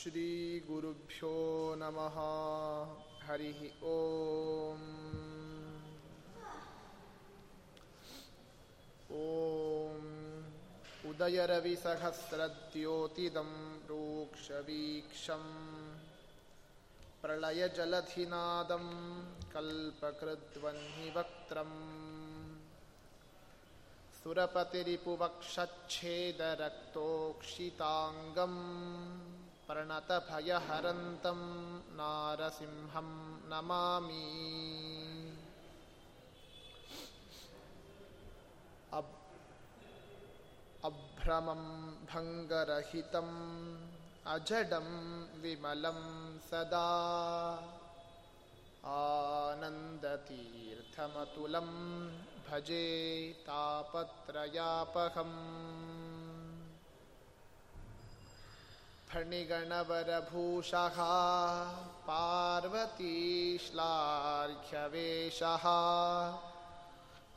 श्रीगुरुभ्यो नमः हरिः ॐ ॐ उदयरविसहस्रद्योतिदं रूक्षवीक्षम् प्रलयजलधिनादं कल्पकृद्वह्निवक्त्रम् सुरपतिरिपुवक्षच्छेदरक्तोक्षिताङ्गम् प्रणतभयहरन्तं नारसिंहं नमामि। अभ्रमं भङ्गरहितम् अजडं विमलं सदा। आनन्दतीर्थमतुलं भजे तापत्रयापहम् फणिगणवरभूषः पार्वतीश्लार्घ्यवेशः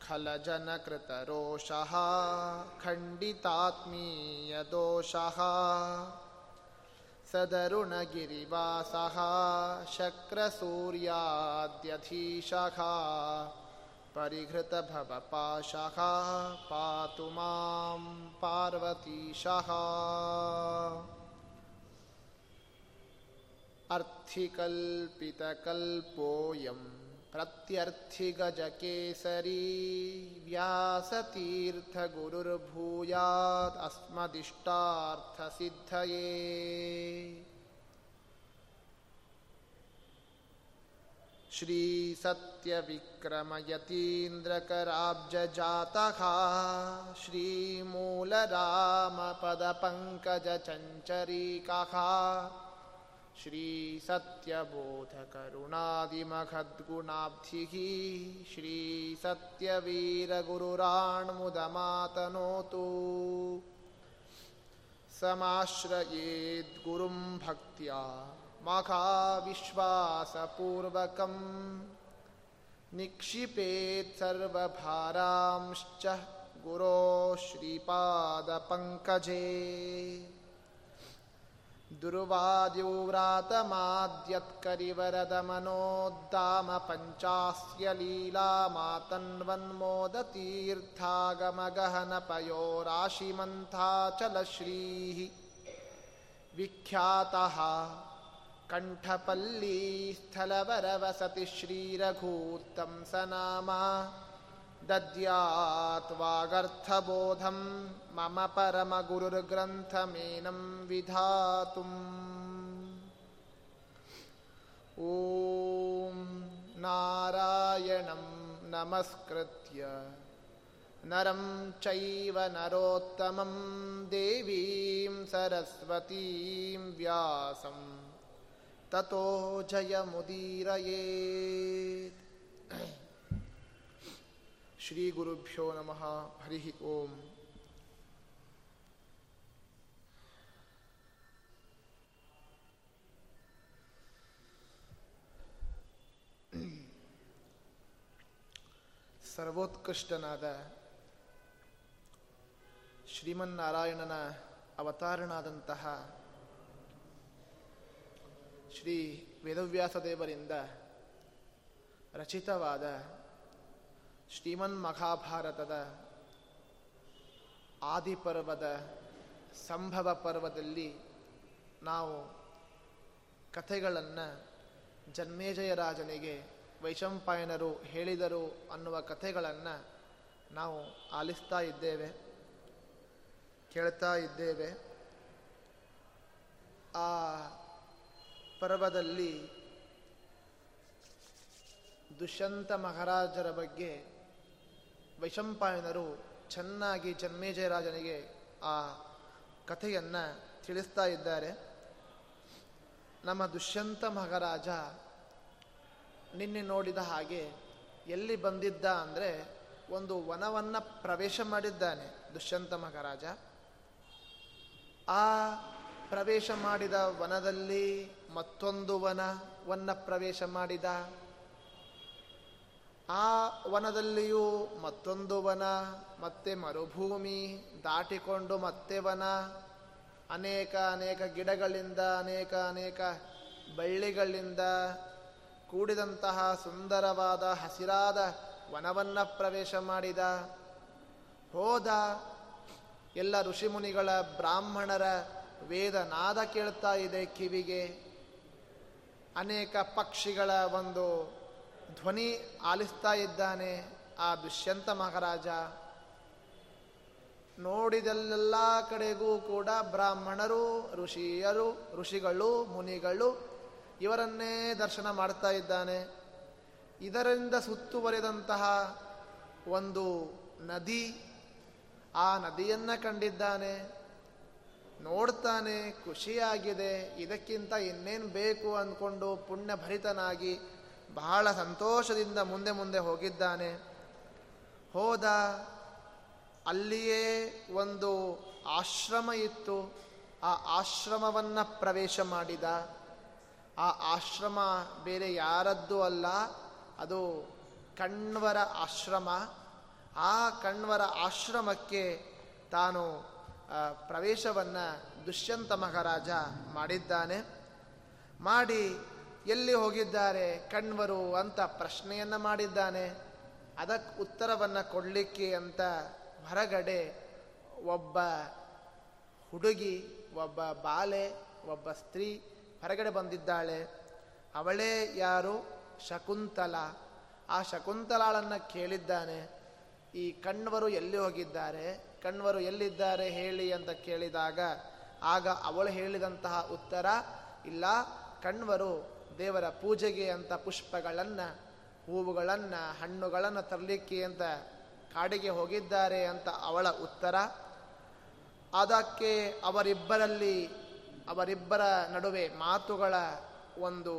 खलजनकृतरोषः खण्डितात्मीयदोषः सदरुणगिरिवासः शक्रसूर्याद्यधीशः परिहृतभवपाशः पातु माँ पार्वतीशः। अर्थिकल्पितकल्पोऽयं प्रत्यर्थिगजकेसरी व्यासतीर्थगुरुर्भूयात् अस्मदिष्टार्थसिद्धये श्रीसत्यविक्रमयतीन्द्रकराब्जजातः श्रीमूलरामपदपङ्कजचञ्चरीकः श्रीसत्यबोधकरुणादिमखद्गुणाब्धिः श्रीसत्यवीरगुरुराण्मुदमातनोतु। समाश्रयेद्गुरुं भक्त्या मखाविश्वासपूर्वकं निक्षिपेत् सर्वभारांश्च गुरो श्रीपादपङ्कजे दुर्वाद्युव्रातमाद्यत्करिवरदमनोद्दामपञ्चास्य लीलामातन्वन्मोदतीर्थागमगहनपयोराशिमन्थाचलश्रीः विख्यातः कण्ठपल्लीस्थलवरवसति श्रीरघूत्तं स नाम दद्यात् वागर्थबोधं मम परमगुरुर्ग्रन्थमेनं विधातुम् ॐ नारायणं नमस्कृत्य नरं चैव नरोत्तमं देवीं सरस्वतीं व्यासं ततो जयमुदीरयेत् ಶ್ರೀಗುರುಭ್ಯೋ ನಮಃ. ಹರಿ ಓಂ. ಸರ್ವೋತ್ಕೃಷ್ಟನಾದ ಶ್ರೀಮನ್ನಾರಾಯಣನ ಅವತಾರನಾದಂತಹ ಶ್ರೀ ವೇದವ್ಯಾಸದೇವರಿಂದ ರಚಿತವಾದ ಶ್ರೀಮನ್ ಮಹಾಭಾರತದ ಆದಿಪರ್ವದ ಸಂಭವ ಪರ್ವದಲ್ಲಿ ನಾವು ಕಥೆಗಳನ್ನು ಜನ್ಮೇಜಯ ರಾಜನಿಗೆ ವೈಶಂಪಾಯನರು ಹೇಳಿದರು ಅನ್ನುವ ಕಥೆಗಳನ್ನು ನಾವು ಆಲಿಸ್ತಾ ಇದ್ದೇವೆ, ಕೇಳ್ತಾ ಇದ್ದೇವೆ. ಆ ಪರ್ವದಲ್ಲಿ ದುಷ್ಯಂತ ಮಹಾರಾಜರ ಬಗ್ಗೆ ವೈಶಂಪಾಯನರು ಚೆನ್ನಾಗಿ ಜನ್ಮೇಜಯ ರಾಜನಿಗೆ ಆ ಕಥೆಯನ್ನು ತಿಳಿಸ್ತಾ ಇದ್ದಾರೆ. ನಮ್ಮ ದುಷ್ಯಂತ ಮಹಾರಾಜ ನಿನ್ನೆ ನೋಡಿದ ಹಾಗೆ ಎಲ್ಲಿ ಬಂದಿದ್ದ ಅಂದರೆ ಒಂದು ವನವನ್ನು ಪ್ರವೇಶ ಮಾಡಿದ್ದಾನೆ ದುಷ್ಯಂತ ಮಹಾರಾಜ. ಆ ಪ್ರವೇಶ ಮಾಡಿದ ವನದಲ್ಲಿ ಮತ್ತೊಂದು ವನವನ್ನು ಪ್ರವೇಶ ಮಾಡಿದ. ಆ ವನದಲ್ಲಿಯೂ ಮತ್ತೊಂದು ವನ, ಮತ್ತೆ ಮರುಭೂಮಿ ದಾಟಿಕೊಂಡು ಮತ್ತೆ ವನ. ಅನೇಕ ಅನೇಕ ಗಿಡಗಳಿಂದ, ಅನೇಕ ಅನೇಕ ಬಳ್ಳಿಗಳಿಂದ ಕೂಡಿದಂತಹ ಸುಂದರವಾದ ಹಸಿರಾದ ವನವನ್ನ ಪ್ರವೇಶ ಮಾಡಿದ. ಹೋದ ಎಲ್ಲ ಋಷಿಮುನಿಗಳ ಬ್ರಾಹ್ಮಣರ ವೇದ ನಾದ ಕೇಳ್ತಾ ಇದೆ ಕಿವಿಗೆ. ಅನೇಕ ಪಕ್ಷಿಗಳ ಒಂದು ಧ್ವನಿ ಆಲಿಸ್ತಾ ಇದ್ದಾನೆ ಆ ದುಷ್ಯಂತ ಮಹಾರಾಜ. ನೋಡಿದಲ್ಲೆಲ್ಲ ಕಡೆಗೂ ಕೂಡ ಬ್ರಾಹ್ಮಣರು, ಋಷಿಯರು, ಋಷಿಗಳು, ಮುನಿಗಳು ಇವರನ್ನೇ ದರ್ಶನ ಮಾಡ್ತಾ ಇದ್ದಾನೆ. ಇದರಿಂದ ಸುತ್ತುವರಿದಂತಹ ಒಂದು ನದಿ ಆ ನದಿಯನ್ನು ಕಂಡಿದ್ದಾನೆ. ನೋಡ್ತಾನೆ, ಖುಷಿಯಾಗಿದೆ, ಇದಕ್ಕಿಂತ ಇನ್ನೇನು ಬೇಕು ಅಂದ್ಕೊಂಡು ಪುಣ್ಯಭರಿತನಾಗಿ ಬಹಳ ಸಂತೋಷದಿಂದ ಮುಂದೆ ಮುಂದೆ ಹೋಗಿದ್ದಾನೆ. ಹೋದ ಅಲ್ಲಿಯೇ ಒಂದು ಆಶ್ರಮ ಇತ್ತು. ಆ ಆಶ್ರಮವನ್ನು ಪ್ರವೇಶ ಮಾಡಿದ. ಆ ಆಶ್ರಮ ಬೇರೆ ಯಾರದ್ದು ಅಲ್ಲ, ಅದು ಕಣ್ವರ ಆಶ್ರಮ. ಆ ಕಣ್ವರ ಆಶ್ರಮಕ್ಕೆ ತಾನು ಪ್ರವೇಶವನ್ನು ದುಷ್ಯಂತ ಮಹಾರಾಜ ಮಾಡಿದ್ದಾನೆ. ಮಾಡಿ ಎಲ್ಲಿ ಹೋಗಿದ್ದಾರೆ ಕಣ್ವರು ಅಂತ ಪ್ರಶ್ನೆಯನ್ನು ಮಾಡಿದ್ದಾನೆ. ಅದಕ್ಕೆ ಉತ್ತರವನ್ನು ಕೊಡಲಿಕ್ಕೆ ಅಂತ ಹೊರಗಡೆ ಒಬ್ಬ ಹುಡುಗಿ, ಒಬ್ಬ ಬಾಲೆ, ಒಬ್ಬ ಸ್ತ್ರೀ ಹೊರಗಡೆ ಬಂದಿದ್ದಾಳೆ. ಅವಳೇ ಯಾರು? ಶಕುಂತಲ. ಆ ಶಕುಂತಲಾಳನ್ನು ಕೇಳಿದ್ದಾನೆ. ಈ ಕಣ್ವರು ಎಲ್ಲಿ ಹೋಗಿದ್ದಾರೆ? ಕಣ್ವರು ಎಲ್ಲಿದ್ದಾರೆ ಹೇಳಿ ಅಂತ ಕೇಳಿದಾಗ, ಆಗ ಅವಳು ಹೇಳಿದಂತಹ ಉತ್ತರ, ಇಲ್ಲ, ಕಣ್ವರು ದೇವರ ಪೂಜೆಗೆ ಅಂತ ಪುಷ್ಪಗಳನ್ನು, ಹೂವುಗಳನ್ನು, ಹಣ್ಣುಗಳನ್ನು ತರಲಿಕ್ಕೆ ಅಂತ ಕಾಡಿಗೆ ಹೋಗಿದ್ದಾರೆ ಅಂತ ಅವಳ ಉತ್ತರ. ಅದಕ್ಕೆ ಅವರಿಬ್ಬರಲ್ಲಿ, ಅವರಿಬ್ಬರ ನಡುವೆ ಮಾತುಗಳ ಒಂದು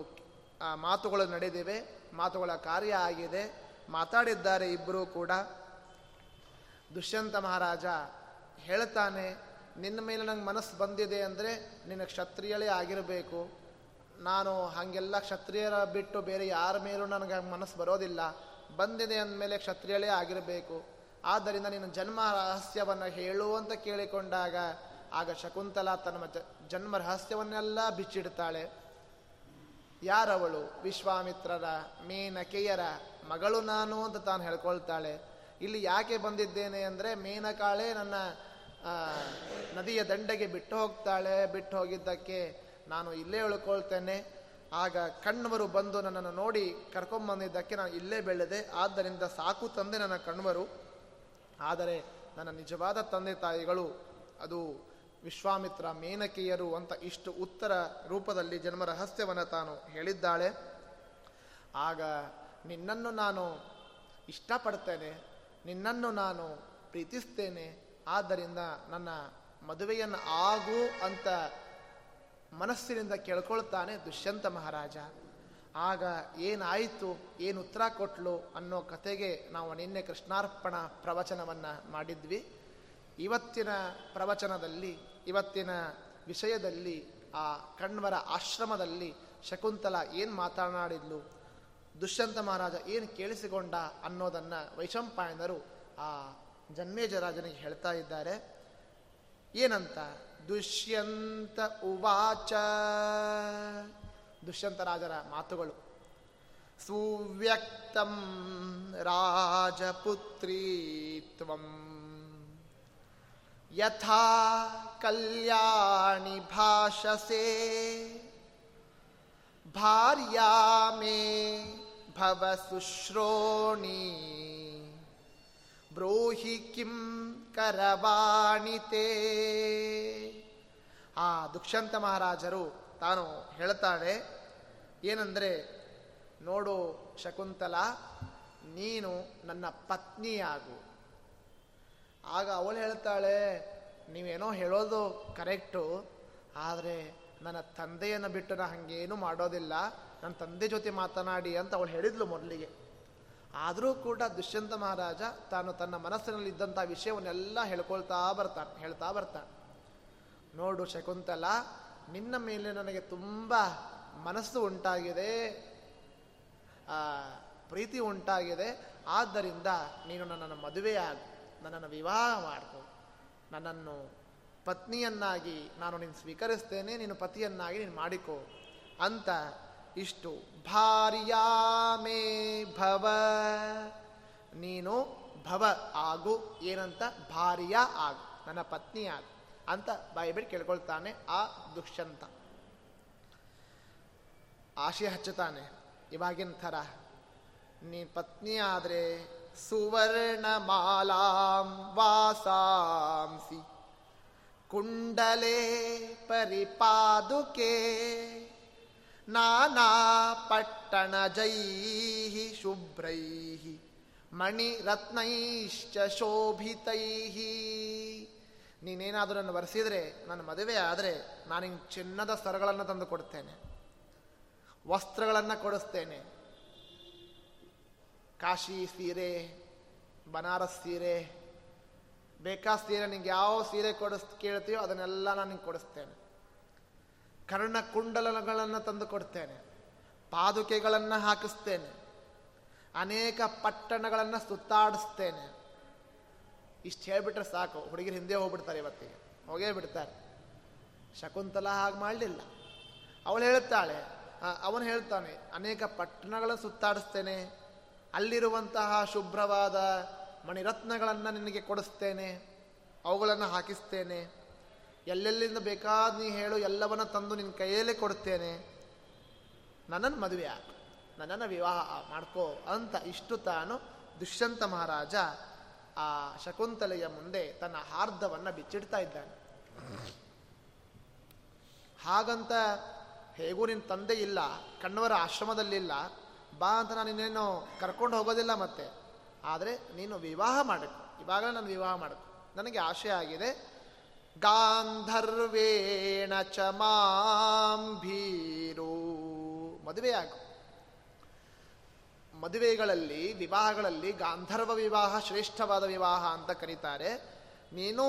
ಮಾತುಗಳು ನಡೆದಿವೆ, ಮಾತುಗಳ ಕಾರ್ಯ ಆಗಿದೆ. ಮಾತಾಡಿದ್ದಾರೆ ಇಬ್ಬರೂ ಕೂಡ. ದುಷ್ಯಂತ ಮಹಾರಾಜ ಹೇಳ್ತಾನೆ, ನಿನ್ನ ಮೇಲೆ ನಂಗೆ ಮನಸ್ಸು ಬಂದಿದೆ ಅಂದರೆ ನಿನ್ನ ಕ್ಷತ್ರಿಯಳೇ ಆಗಿರಬೇಕು. ನಾನು ಹಾಗೆಲ್ಲ ಕ್ಷತ್ರಿಯರ ಬಿಟ್ಟು ಬೇರೆ ಯಾರ ಮೇಲೂ ನನಗೆ ಮನಸ್ಸು ಬರೋದಿಲ್ಲ. ಬಂದಿದೆ ಅಂದಮೇಲೆ ಕ್ಷತ್ರಿಯಳೇ ಆಗಿರಬೇಕು. ಆದ್ದರಿಂದ ನೀನು ಜನ್ಮ ರಹಸ್ಯವನ್ನು ಹೇಳು ಅಂತ ಕೇಳಿಕೊಂಡಾಗ, ಆಗ ಶಕುಂತಲಾ ತನ್ನ ಜನ್ಮ ರಹಸ್ಯವನ್ನೆಲ್ಲ ಬಿಚ್ಚಿಡ್ತಾಳೆ. ಯಾರವಳು? ವಿಶ್ವಾಮಿತ್ರರ, ಮೇನಕೆಯರ ಮಗಳು ನಾನು ಅಂತ ತಾನು ಹೇಳ್ಕೊಳ್ತಾಳೆ. ಇಲ್ಲಿ ಯಾಕೆ ಬಂದಿದ್ದೇನೆ ಅಂದರೆ, ಮೇನಕಾಳೆ ನನ್ನ ನದಿಯ ದಂಡೆಗೆ ಬಿಟ್ಟು ಹೋಗ್ತಾಳೆ. ಬಿಟ್ಟು ಹೋಗಿದ್ದಕ್ಕೆ ನಾನು ಇಲ್ಲೇ ಉಳ್ಕೊಳ್ತೇನೆ. ಆಗ ಕಣ್ಣವರು ಬಂದು ನನ್ನನ್ನು ನೋಡಿ ಕರ್ಕೊಂಬಂದಿದ್ದಕ್ಕೆ ನಾನು ಇಲ್ಲೇ ಬೆಳೆದೆ. ಆದ್ದರಿಂದ ಸಾಕು ತಂದೆ ನನ್ನ ಕಣ್ವರು ಆದರೆ ನನ್ನ ನಿಜವಾದ ತಂದೆ ತಾಯಿಗಳು, ಅದು ವಿಶ್ವಾಮಿತ್ರ ಮೇನಕೆಯರು ಅಂತ ಇಷ್ಟು ಉತ್ತರ ರೂಪದಲ್ಲಿ ಜನ್ಮ ರಹಸ್ಯವನ್ನು ತಾನು ಹೇಳಿದ್ದಾಳೆ. ಆಗ ನಿನ್ನನ್ನು ನಾನು ಇಷ್ಟಪಡ್ತೇನೆ, ನಿನ್ನನ್ನು ನಾನು ಪ್ರೀತಿಸ್ತೇನೆ. ಆದ್ದರಿಂದ ನನ್ನ ಮದುವೆಯನ್ನು ಆಗು ಅಂತ ಮನಸ್ಸಿನಿಂದ ಕೇಳ್ಕೊಳ್ತಾನೆ ದುಷ್ಯಂತ ಮಹಾರಾಜ. ಆಗ ಏನಾಯಿತು, ಏನು ಉತ್ತರ ಕೊಟ್ಲು ಅನ್ನೋ ಕಥೆಗೆ ನಾವು ನಿನ್ನೆ ಕೃಷ್ಣಾರ್ಪಣ ಪ್ರವಚನವನ್ನು ಮಾಡಿದ್ವಿ. ಇವತ್ತಿನ ಪ್ರವಚನದಲ್ಲಿ, ಇವತ್ತಿನ ವಿಷಯದಲ್ಲಿ, ಆ ಕಣ್ವರ ಆಶ್ರಮದಲ್ಲಿ ಶಕುಂತಲ ಏನು ಮಾತನಾಡಿದ್ಲು, ದುಷ್ಯಂತ ಮಹಾರಾಜ ಏನು ಕೇಳಿಸಿಕೊಂಡ ಅನ್ನೋದನ್ನು ವೈಶಂಪಾಯನರು ಆ ಜನ್ಮೇಜರಾಜನಿಗೆ ಹೇಳ್ತಾ ಇದ್ದಾರೆ. ಏನಂತ? ದುಷ್ಯಂತ ಉವಾಚ. ದುಷ್ಯಂತ ರಾಜರ ಮಾತುಗಳು. ಸುವ್ಯಕ್ತಂ ರಾಜಪುತ್ರೀತ್ವಂ. ಯಥಾ ಕಲ್ಯಾಣಿ ಭಾಷಸೆ. ಭಾರ್ಯಾ ಮೇ ಭವ ಸುಶ್ರೋಣಿ. ಬ್ರೋಹಿ ಕಿಂ ಕರವಾಣಿತೆ ಆ ದುಕ್ಷಂತ ಮಹಾರಾಜರು ತಾನು ಹೇಳ್ತಾಳೆ, ಏನಂದರೆ, ನೋಡು ಶಕುಂತಲ, ನೀನು ನನ್ನ ಪತ್ನಿಯಾಗು. ಆಗ ಅವಳು ಹೇಳ್ತಾಳೆ, ನೀವೇನೋ ಹೇಳೋದು ಕರೆಕ್ಟು, ಆದರೆ ನನ್ನ ತಂದೆಯನ್ನು ಬಿಟ್ಟು ನಾ ಹಾಗೇನು ಮಾಡೋದಿಲ್ಲ. ನನ್ನ ತಂದೆ ಜೊತೆ ಮಾತನಾಡಿ ಅಂತ ಅವಳು ಹೇಳಿದ್ಲು ಮೊದಲಿಗೆ. ಆದರೂ ಕೂಡ ದುಷ್ಯಂತ ಮಹಾರಾಜ ತಾನು ತನ್ನ ಮನಸ್ಸಿನಲ್ಲಿ ಇದ್ದಂಥ ವಿಷಯವನ್ನೆಲ್ಲ ಹೇಳ್ಕೊಳ್ತಾ ಬರ್ತಾನೆ, ಹೇಳ್ತಾ ಬರ್ತಾನೆ. ನೋಡು ಶಕುಂತಲ, ನಿನ್ನ ಮೇಲೆ ನನಗೆ ತುಂಬ ಮನಸ್ಸು ಉಂಟಾಗಿದೆ ಪ್ರೀತಿ ಉಂಟಾಗಿದೆ, ಆದ್ದರಿಂದ ನೀನು ನನ್ನನ್ನು ಮದುವೆಯಾಗಿ ನನ್ನನ್ನು ವಿವಾಹ ಮಾಡಿಕೊ. ನನ್ನನ್ನು ಪತ್ನಿಯನ್ನಾಗಿ ನಾನು ನೀನು ಸ್ವೀಕರಿಸ್ತೇನೆ, ನೀನು ಪತಿಯನ್ನಾಗಿ ನೀನು ಮಾಡಿಕೊ ಅಂತ ಇಷ್ಟು ಭಾರ್ಯಾಮೇ ಭವ. ನೀನು ಭವ ಆಗು, ಏನಂತ? ಭಾರ್ಯ ಆಗು, ನನ್ನ ಪತ್ನಿ ಆಗು ಅಂತ ಬಾಯಿಬಿಟ್ಟು ಕೇಳ್ಕೊಳ್ತಾನೆ ಆ ದುಷ್ಯಂತ. ಆಶೆ ಹಚ್ಚುತ್ತಾನೆ, ಇವಾಗಿನ ಥರ. ನೀ ಪತ್ನಿ ಆದರೆ ಸುವರ್ಣ ಮಾಲಾಂ ವಾಸಾಂಸಿ. ಕುಂಡಲೇ ಪರಿಪಾದುಕೆ. ನಾನಾ ಪಟ್ಟಣ ಜೈ ಶುಭ್ರೈ ಮಣಿರತ್ನೈಶ್ಚ ಶೋಭಿತೈಹಿ. ನೀನೇನಾದರೂ ನನ್ನ ಬರೆಸಿದರೆ, ನನ್ನ ಮದುವೆ ಆದರೆ ನಾನು ಚಿನ್ನದ ಸರಗಳನ್ನು ತಂದು ಕೊಡ್ತೇನೆ, ವಸ್ತ್ರಗಳನ್ನು ಕೊಡಿಸ್ತೇನೆ. ಕಾಶಿ ಸೀರೆ, ಬನಾರಸ್ ಸೀರೆ ಬೇಕಾ ಸೀರೆ ನಿಂಗೆ ಯಾವ ಸೀರೆ ಕೊಡಿಸ್, ಕೇಳ್ತೀಯೋ ಅದನ್ನೆಲ್ಲ ನಾನು ನಿಂಗೆ ಕೊಡಿಸ್ತೇನೆ. ಕರ್ಣ ಕುಂಡಲಗಳನ್ನು ತಂದು ಕೊಡ್ತೇನೆ, ಪಾದುಕೆಗಳನ್ನು ಹಾಕಿಸ್ತೇನೆ, ಅನೇಕ ಪಟ್ಟಣಗಳನ್ನು ಸುತ್ತಾಡಿಸ್ತೇನೆ. ಇಷ್ಟು ಹೇಳ್ಬಿಟ್ರೆ ಸಾಕು, ಹುಡುಗಿರು ಹಿಂದೆ ಹೋಗ್ಬಿಡ್ತಾರೆ ಇವತ್ತಿಗೆ, ಹೋಗೇ ಬಿಡ್ತಾರೆ. ಶಕುಂತಲ ಹಾಗೆ ಮಾಡಲಿಲ್ಲ. ಅವಳು ಹೇಳ್ತಾಳೆ ಅವನು ಹೇಳ್ತಾನೆ, ಅನೇಕ ಪಟ್ಟಣಗಳನ್ನು ಸುತ್ತಾಡಿಸ್ತೇನೆ, ಅಲ್ಲಿರುವಂತಹ ಶುಭ್ರವಾದ ಮಣಿರತ್ನಗಳನ್ನು ನಿನಗೆ ಕೊಡಿಸ್ತೇನೆ, ಅವುಗಳನ್ನು ಹಾಕಿಸ್ತೇನೆ. ಎಲ್ಲೆಲ್ಲಿಂದ ಬೇಕಾದ ನೀ ಹೇಳು ಎಲ್ಲವನ್ನ ತಂದು ನಿನ್ನ ಕೈಯಲ್ಲೇ ಕೊಡ್ತೇನೆ. ನನ್ನನ್ನು ಮದುವೆ ಆಗ, ನನ್ನನ್ನು ವಿವಾಹ ಮಾಡ್ಕೋ ಅಂತ ಇಷ್ಟು ತಾನು ದುಷ್ಯಂತ ಮಹಾರಾಜ ಆ ಶಕುಂತಲೆಯ ಮುಂದೆ ತನ್ನ ಹಾರ್ದವನ್ನು ಬಿಚ್ಚಿಡ್ತಾ ಇದ್ದಾನೆ. ಹಾಗಂತ ಹೇಗೂ ನಿನ್ನ ತಂದೆ ಇಲ್ಲ, ಕಣ್ಣವರ ಆಶ್ರಮದಲ್ಲಿಲ್ಲ, ಬಾ ಅಂತ ನಾನು ಇನ್ನೇನು ಕರ್ಕೊಂಡು ಹೋಗೋದಿಲ್ಲ ಮತ್ತೆ. ಆದರೆ ನೀನು ವಿವಾಹ ಮಾಡಬೇಕು. ಇವಾಗಲೇ ನಾನು ವಿವಾಹ ಮಾಡಬೇಕು. ನನಗೆ ಆಶೆ ಆಗಿದೆ ಗಾಂಧರ್ವೇಣ ಚ ಭೀರು. ಮದುವೆಯಾಗು ಮದುವೆಗಳಲ್ಲಿ, ವಿವಾಹಗಳಲ್ಲಿ ಗಾಂಧರ್ವ ವಿವಾಹ ಶ್ರೇಷ್ಠವಾದ ವಿವಾಹ ಅಂತ ಕರೀತಾರೆ. ನೀನು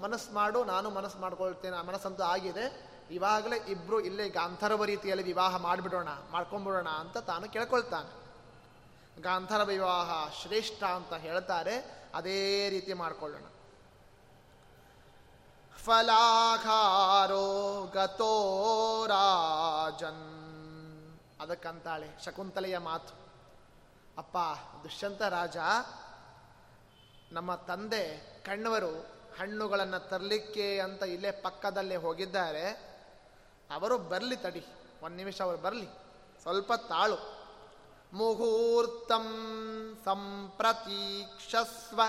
ಮನಸ್ಸು ಮಾಡು, ನಾನು ಮನಸ್ಸು ಮಾಡ್ಕೊಳ್ತೇನೆ ಮನಸ್ಸಂತೂ ಆಗಿದೆ. ಇವಾಗಲೇ ಇಬ್ರು ಇಲ್ಲೇ ಗಾಂಧರ್ವ ರೀತಿಯಲ್ಲಿ ವಿವಾಹ ಮಾಡಿಬಿಡೋಣ, ಮಾಡ್ಕೊಂಬಿಡೋಣ ಅಂತ ತಾನು ಕೇಳ್ಕೊಳ್ತಾನೆ. ಗಾಂಧರ್ವ ವಿವಾಹ ಶ್ರೇಷ್ಠ ಅಂತ ಹೇಳ್ತಾರೆ. ಅದೇ ರೀತಿ ಮಾಡ್ಕೊಳ್ಳೋಣ. ಫಲಾಘಾರೋ ಗತೋ ರಾಜನ್. ಅದಕ್ಕಂತಾಳೆ ಶಕುಂತಲೆಯ ಮಾತು. ಅಪ್ಪ, ದುಷ್ಯಂತ ರಾಜ, ನಮ್ಮ ತಂದೆ ಕಣ್ಣವರು ಹಣ್ಣುಗಳನ್ನು ತರಲಿಕ್ಕೆ ಅಂತ ಇಲ್ಲೇ ಪಕ್ಕದಲ್ಲೇ ಹೋಗಿದ್ದಾರೆ. ಅವರು ಬರಲಿ ತಡಿ, ಒಂದು ನಿಮಿಷ ಅವರು ಬರಲಿ. ಸ್ವಲ್ಪ ತಾಳು. ಮುಹೂರ್ತಂ ಸಂಪ್ರತೀಕ್ಷಸ್ವ.